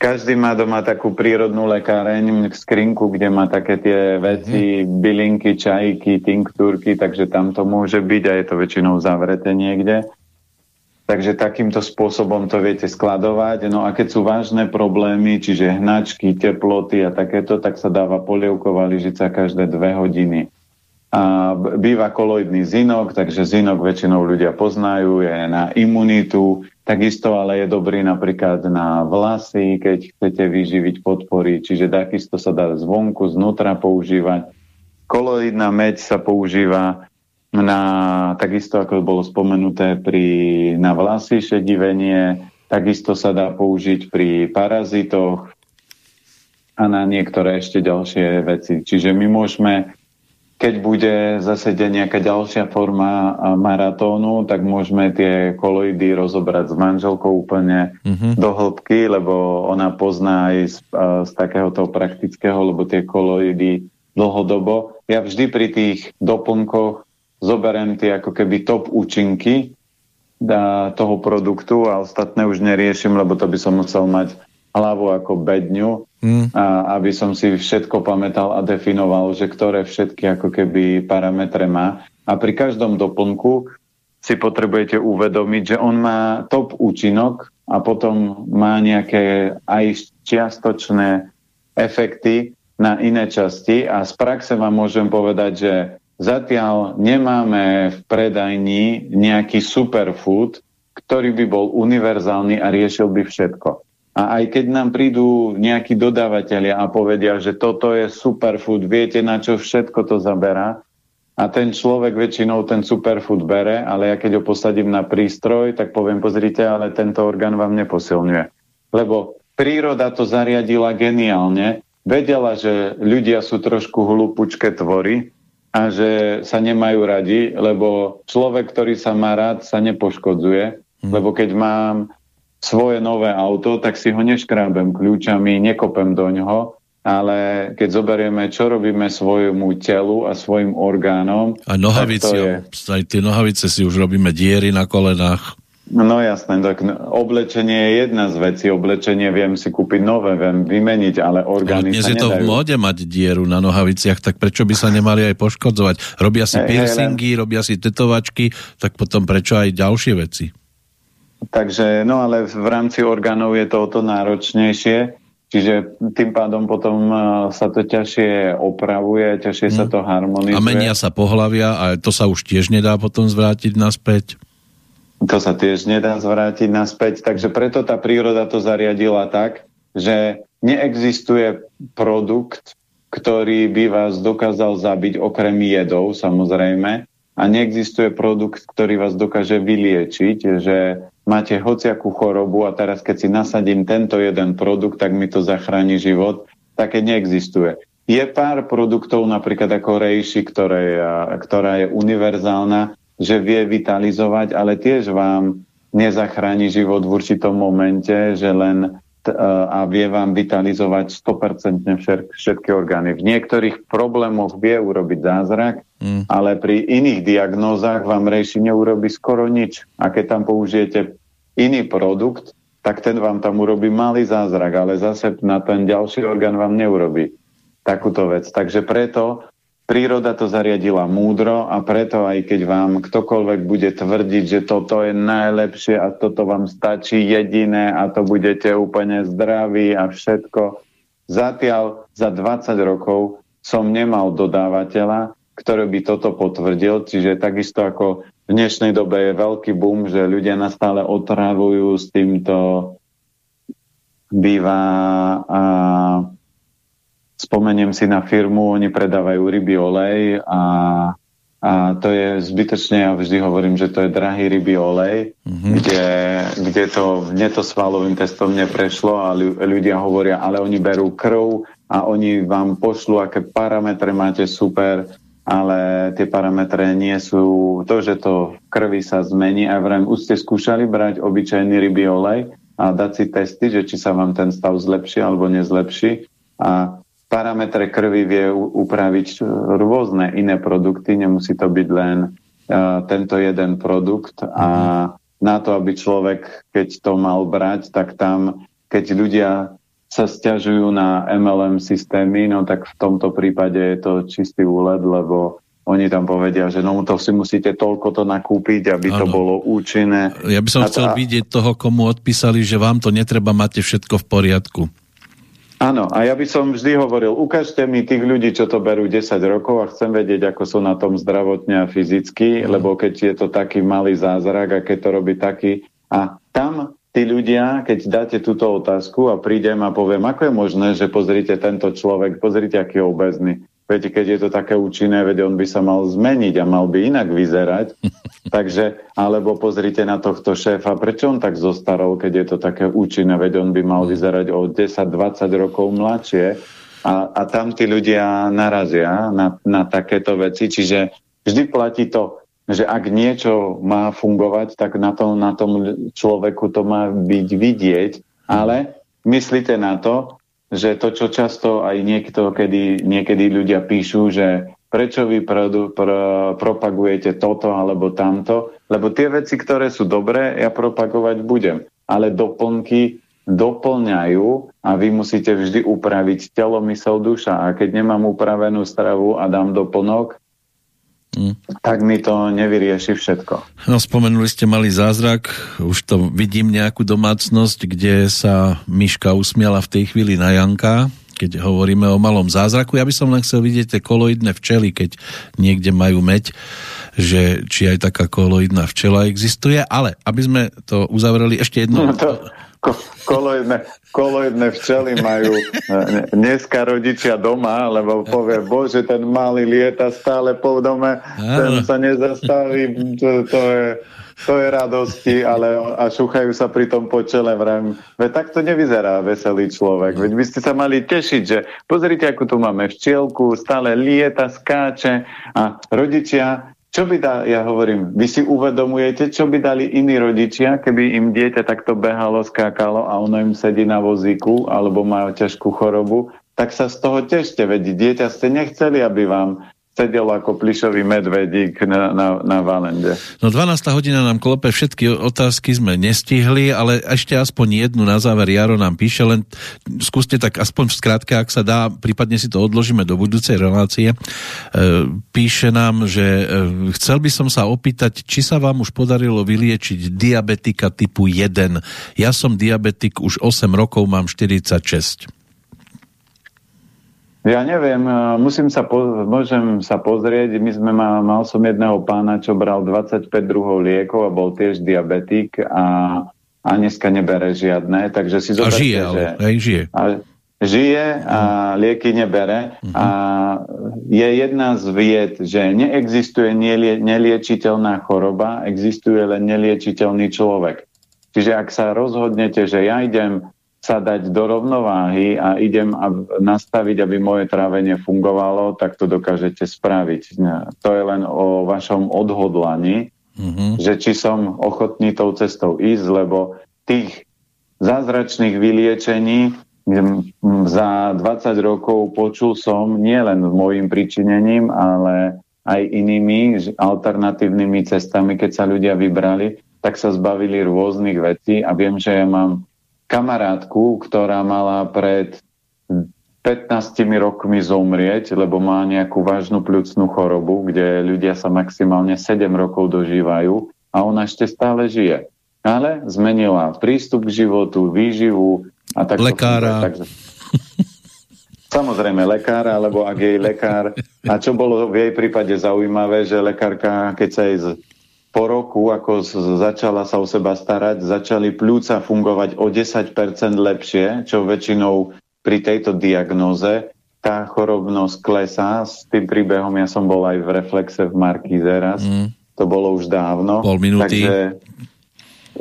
Každý má doma takú prírodnú lekáreň, skrinku, kde má také tie veci, mm. bylinky, čajky, tinktúrky, takže tam to môže byť a je to väčšinou zavreté niekde. Takže takýmto spôsobom to viete skladovať. No a keď sú vážne problémy, čiže hnačky, teploty a takéto, tak sa dáva polievková lyžica každé dve hodiny. a býva koloidný zinok, takže zinok väčšinou ľudia poznajú, je na imunitu, takisto ale je dobrý napríklad na vlasy, keď chcete vyživiť podpory, čiže takisto sa dá zvonku, znútra používať. Koloidná meď sa používa na, takisto ako bolo spomenuté pri, na vlasy šedivenie, takisto sa dá použiť pri parazitoch a na niektoré ešte ďalšie veci. Čiže my môžeme keď bude zase nejaká ďalšia forma maratónu, tak môžeme tie koloidy rozobrať s manželkou úplne uh-huh. do hĺbky, lebo ona pozná aj z, z takéhoto praktického, lebo tie koloidy dlhodobo. Ja vždy pri tých doplnkoch zoberiem tie ako keby top účinky toho produktu a ostatné už neriešim, lebo to by som musel mať hlavu ako bedňu, mm. a aby som si všetko pamätal a definoval, že ktoré všetky ako keby parametre má. A pri každom doplnku si potrebujete uvedomiť, že on má top účinok a potom má nejaké aj čiastočné efekty na iné časti a z praxe vám môžem povedať, že zatiaľ nemáme v predajni nejaký superfood, ktorý by bol univerzálny a riešil by všetko. A aj keď nám prídu nejakí dodávateľia a povedia, že toto je superfood, viete na čo všetko to zaberá, a ten človek väčšinou ten superfood bere, ale ja keď ho posadím na prístroj, tak poviem, pozrite, ale tento orgán vám neposilňuje. Lebo príroda to zariadila geniálne, vedela, že ľudia sú trošku hlupučké tvory a že sa nemajú radi, lebo človek, ktorý sa má rád, sa nepoškodzuje, hmm. lebo keď mám svoje nové auto, tak si ho neškrábem kľúčami, nekopem do ňoho, ale keď zoberieme, čo robíme svojmu telu a svojim orgánom...
A nohaviciam, je... aj tie nohavice si už robíme diery na kolenách.
No jasné, tak oblečenie je jedna z vecí. Oblečenie viem si kúpiť nové, viem vymeniť, ale orgány ale
dnes sa je nedajú. to v móde mať dieru na nohaviciach, tak prečo by sa nemali aj poškodzovať? Robia si hey, piercingy, hey, robia si tetovačky, tak potom prečo aj ďalšie veci?
Takže, no ale v rámci orgánov je to o to náročnejšie, čiže tým pádom potom e, sa to ťažšie opravuje, ťažšie hmm. sa mhm. to harmonizuje.
A menia sa pohlavia a to sa už tiež nedá potom zvrátiť naspäť?
To sa tiež nedá zvrátiť naspäť, takže preto tá príroda to zariadila tak, že neexistuje produkt, ktorý by vás dokázal zabiť okrem jedov, samozrejme, a neexistuje produkt, ktorý vás dokáže vyliečiť, že máte hociakú chorobu a teraz keď si nasadím tento jeden produkt, tak mi to zachráni život, také neexistuje. Je pár produktov, napríklad ako rejši, ktoré, ktorá je univerzálna, že vie vitalizovať, ale tiež vám nezachráni život v určitom momente, že len a vie vám vitalizovať 100% všetky orgány. V niektorých problémoch vie urobiť zázrak, mm. ale pri iných diagnózach vám rejši neurobi skoro nič. A keď tam použijete iný produkt, tak ten vám tam urobí malý zázrak, ale zase na ten ďalší orgán vám neurobi takúto vec. Takže preto príroda to zariadila múdro a preto aj keď vám ktokoľvek bude tvrdiť, že toto je najlepšie a toto vám stačí jediné a to budete úplne zdraví a všetko. Zatiaľ za 20 rokov som nemal dodávateľa, ktorý by toto potvrdil, čiže takisto ako v dnešnej dobe je veľký boom, že ľudia nás stále otravujú s týmto býva a spomeniem si na firmu, oni predávajú ryby olej a, a to je zbytočne, ja vždy hovorím, že to je drahý ryby olej, mm-hmm. kde, kde to mne to svalovým testom neprešlo a ľudia hovoria, ale oni berú krv a oni vám pošlu, aké parametre máte super, ale tie parametre nie sú to, že to v krvi sa zmení. A vrem, už ste skúšali brať obyčajný ryby olej a dať si testy, že či sa vám ten stav zlepší alebo nezlepší. A parametre krvi vie upraviť rôzne iné produkty, nemusí to byť len uh, tento jeden produkt. A mhm. na to, aby človek, keď to mal brať, tak tam, keď ľudia sa stiažujú na MLM systémy, no tak v tomto prípade je to čistý úled, lebo oni tam povedia, že no to si musíte toľko to nakúpiť, aby ano. to bolo účinné.
Ja by som a chcel tá... vidieť toho, komu odpísali, že vám to netreba, máte všetko v poriadku.
Áno, a ja by som vždy hovoril, ukážte mi tých ľudí, čo to berú 10 rokov a chcem vedieť, ako sú na tom zdravotne a fyzicky, mm. lebo keď je to taký malý zázrak a keď to robí taký... A tam tí ľudia, keď dáte túto otázku a prídem a poviem, ako je možné, že pozrite tento človek, pozrite, aký je obezný. Viete, keď je to také účinné, veď on by sa mal zmeniť a mal by inak vyzerať. [laughs] Takže, alebo pozrite na tohto šéfa, prečo on tak zostarol, keď je to také účinné, veď on by mal vyzerať o 10-20 rokov mladšie. A, a tam tí ľudia narazia na, na takéto veci, čiže vždy platí to, že ak niečo má fungovať, tak na tom, na tom človeku to má byť vidieť, ale myslíte na to, že to, čo často aj niekto, kedy, niekedy ľudia píšu, že prečo vy produ, pro, propagujete toto alebo tamto, lebo tie veci, ktoré sú dobré, ja propagovať budem. Ale doplnky doplňajú a vy musíte vždy upraviť telo, mysel, duša. A keď nemám upravenú stravu a dám doplnok, Mm. tak mi to nevyrieši všetko.
No, spomenuli ste malý zázrak, už to vidím nejakú domácnosť, kde sa Miška usmiala v tej chvíli na Janka, keď hovoríme o malom zázraku. Ja by som len chcel vidieť tie koloidné včely, keď niekde majú meď, že či aj taká koloidná včela existuje, ale aby sme to uzavreli ešte jedno... No to
ko, koloidné, koloidné včely majú e, dneska rodičia doma, lebo povie, bože, ten malý lieta stále po dome, ten sa nezastaví, to, to je to je radosti, ale a šúchajú sa pri tom po čele vrem. Veď takto nevyzerá veselý človek. Veď by ste sa mali tešiť, že pozrite, ako tu máme včielku, stále lieta, skáče a rodičia čo by dal, ja hovorím, vy si uvedomujete, čo by dali iní rodičia, keby im dieťa takto behalo, skákalo a ono im sedí na vozíku alebo má ťažkú chorobu, tak sa z toho tešte, veď dieťa ste nechceli, aby vám sedel ako plišový medvedík na, na, na Valende.
No 12. hodina nám klope, všetky otázky sme nestihli, ale ešte aspoň jednu na záver Jaro nám píše, len skúste tak aspoň v skratke, ak sa dá, prípadne si to odložíme do budúcej relácie. E, píše nám, že e, chcel by som sa opýtať, či sa vám už podarilo vyliečiť diabetika typu 1. Ja som diabetik už 8 rokov, mám 46.
Ja neviem, e, musím sa, po, môžem sa pozrieť, my sme mal, mal som jedného pána, čo bral 25 druhov liekov a bol tiež diabetik a, a dneska nebere žiadne, takže si zoberte,
a žije, že... aj žije.
A, žije a lieky nebere uh-huh. a je jedna z vied, že neexistuje nelie, neliečiteľná choroba, existuje len neliečiteľný človek. Čiže ak sa rozhodnete, že ja idem sa dať do rovnováhy a idem nastaviť, aby moje trávenie fungovalo, tak to dokážete spraviť. To je len o vašom odhodlaní, mm-hmm. že či som ochotný tou cestou ísť, lebo tých zázračných vyliečení za 20 rokov počul som nielen môjim pričinením, ale aj inými alternatívnymi cestami, keď sa ľudia vybrali, tak sa zbavili rôznych vecí a viem, že ja mám kamarátku, ktorá mala pred 15 rokmi zomrieť, lebo má nejakú vážnu pľucnú chorobu, kde ľudia sa maximálne 7 rokov dožívajú a ona ešte stále žije. Ale zmenila prístup k životu, výživu a tak.
Lekára.
Takže, samozrejme lekára, alebo ak jej lekár. A čo bolo v jej prípade zaujímavé, že lekárka, keď sa jej po roku, ako začala sa o seba starať, začali pľúca fungovať o 10% lepšie, čo väčšinou pri tejto diagnoze tá chorobnosť klesá. S tým príbehom ja som bol aj v Reflexe v Markíze raz. Mm. To bolo už dávno.
Pol minúty.
Takže,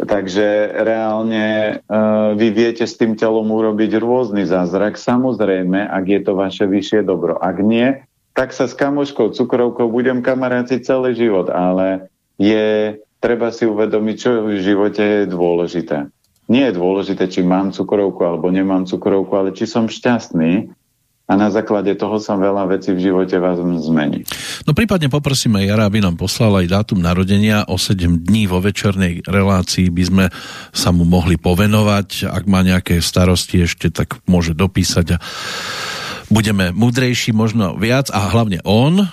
takže reálne uh, vy viete s tým telom urobiť rôzny zázrak. Samozrejme, ak je to vaše vyššie dobro. Ak nie, tak sa s kamoškou cukrovkou budem kamaráti celý život, ale je treba si uvedomiť, čo v živote je dôležité. Nie je dôležité, či mám cukrovku alebo nemám cukrovku, ale či som šťastný a na základe toho sa veľa vecí v živote vás zmení.
No prípadne poprosíme Jara, aby nám poslal aj dátum narodenia. O 7 dní vo večernej relácii by sme sa mu mohli povenovať. Ak má nejaké starosti ešte, tak môže dopísať a budeme múdrejší možno viac a hlavne on,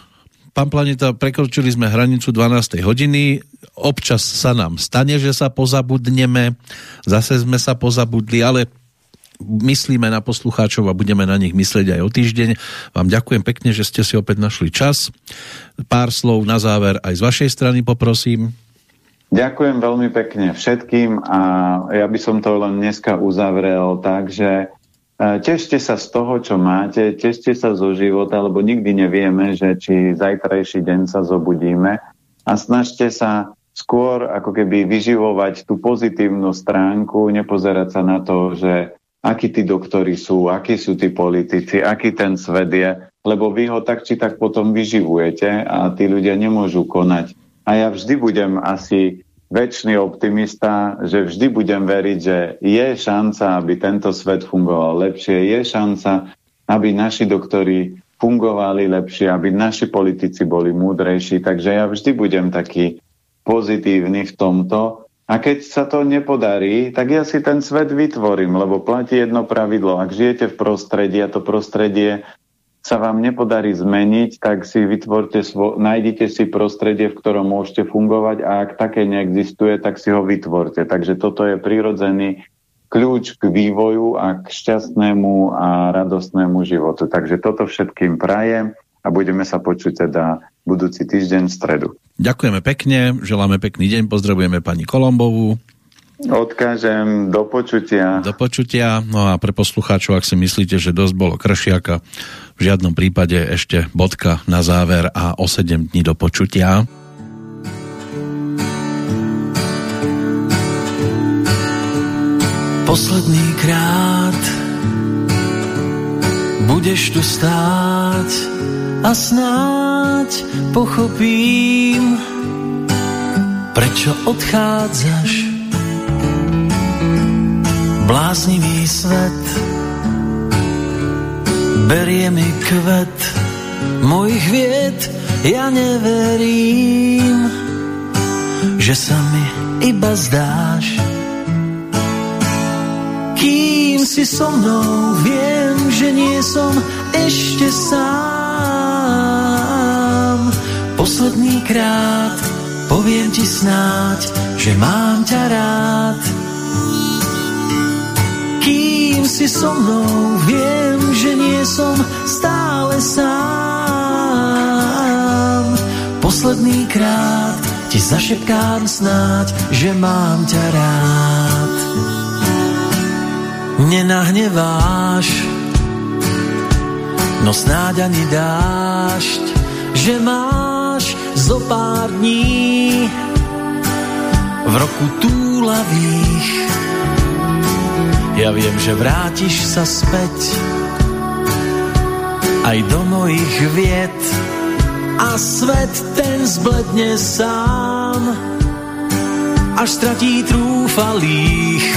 pán Planeta, prekročili sme hranicu 12. hodiny, občas sa nám stane, že sa pozabudneme, zase sme sa pozabudli, ale
myslíme na poslucháčov a budeme na nich myslieť aj o týždeň. Vám ďakujem pekne, že ste si opäť našli čas. Pár slov na záver aj z vašej strany poprosím.
Ďakujem veľmi pekne všetkým a ja by som to len dneska uzavrel tak, že tešte sa z toho, čo máte, tešte sa zo života, lebo nikdy nevieme, že či zajtrajší deň sa zobudíme. A snažte sa skôr ako keby vyživovať tú pozitívnu stránku, nepozerať sa na to, že akí tí doktori sú, akí sú tí politici, aký ten svet je, lebo vy ho tak či tak potom vyživujete a tí ľudia nemôžu konať. A ja vždy budem asi väčší optimista, že vždy budem veriť, že je šanca, aby tento svet fungoval lepšie, je šanca, aby naši doktori fungovali lepšie, aby naši politici boli múdrejší. Takže ja vždy budem taký pozitívny v tomto. A keď sa to nepodarí, tak ja si ten svet vytvorím, lebo platí jedno pravidlo. Ak žijete v prostredí a to prostredie sa vám nepodarí zmeniť, tak si vytvorte, svo- nájdite si prostredie, v ktorom môžete fungovať a ak také neexistuje, tak si ho vytvorte. Takže toto je prirodzený kľúč k vývoju a k šťastnému a radostnému životu. Takže toto všetkým prajem a budeme sa počuť teda budúci týždeň v stredu.
Ďakujeme pekne, želáme pekný deň, pozdravujeme pani Kolombovú.
Odkážem do počutia.
Do počutia. No a pre poslucháčov, ak si myslíte, že dosť bolo kršiaka, v žiadnom prípade ešte bodka na záver a o 7 dní do počutia.
Posledný krát budeš tu stáť a snáď pochopím, prečo odchádzaš. Bláznivý svet berie mi kvet mojich vied, ja neverím, že sa mi iba zdáš. Kým si so mnou, viem, že nie som ešte sám. Posledný krát poviem ti snáď, že mám ťa rád si so mnou, viem, že nie som stále sám. Posledný krát ti zašepkám snáď, že mám ťa rád. Nenahneváš, no snáď ani dášť, že máš zo pár dní v roku túlavých ja viem, že vrátiš sa späť aj do mojich vied a svet ten zbledne sám až stratí trúfalých.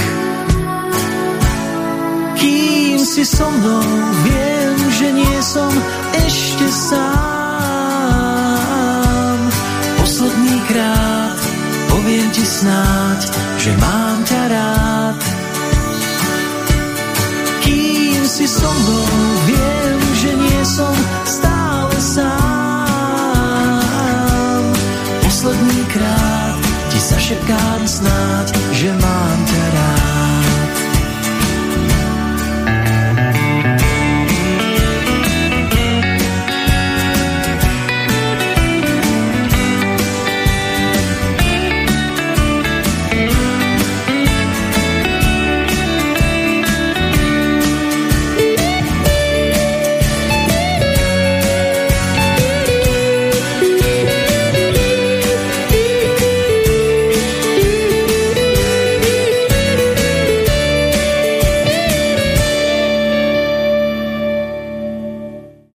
Kým si so mnou, viem, že nie som ešte sám. Posledný krát poviem ti snáď, že mám ťa rád si so mnou, viem, že nie som stále sám. Posledný krát ti zašepkám snáď, že mám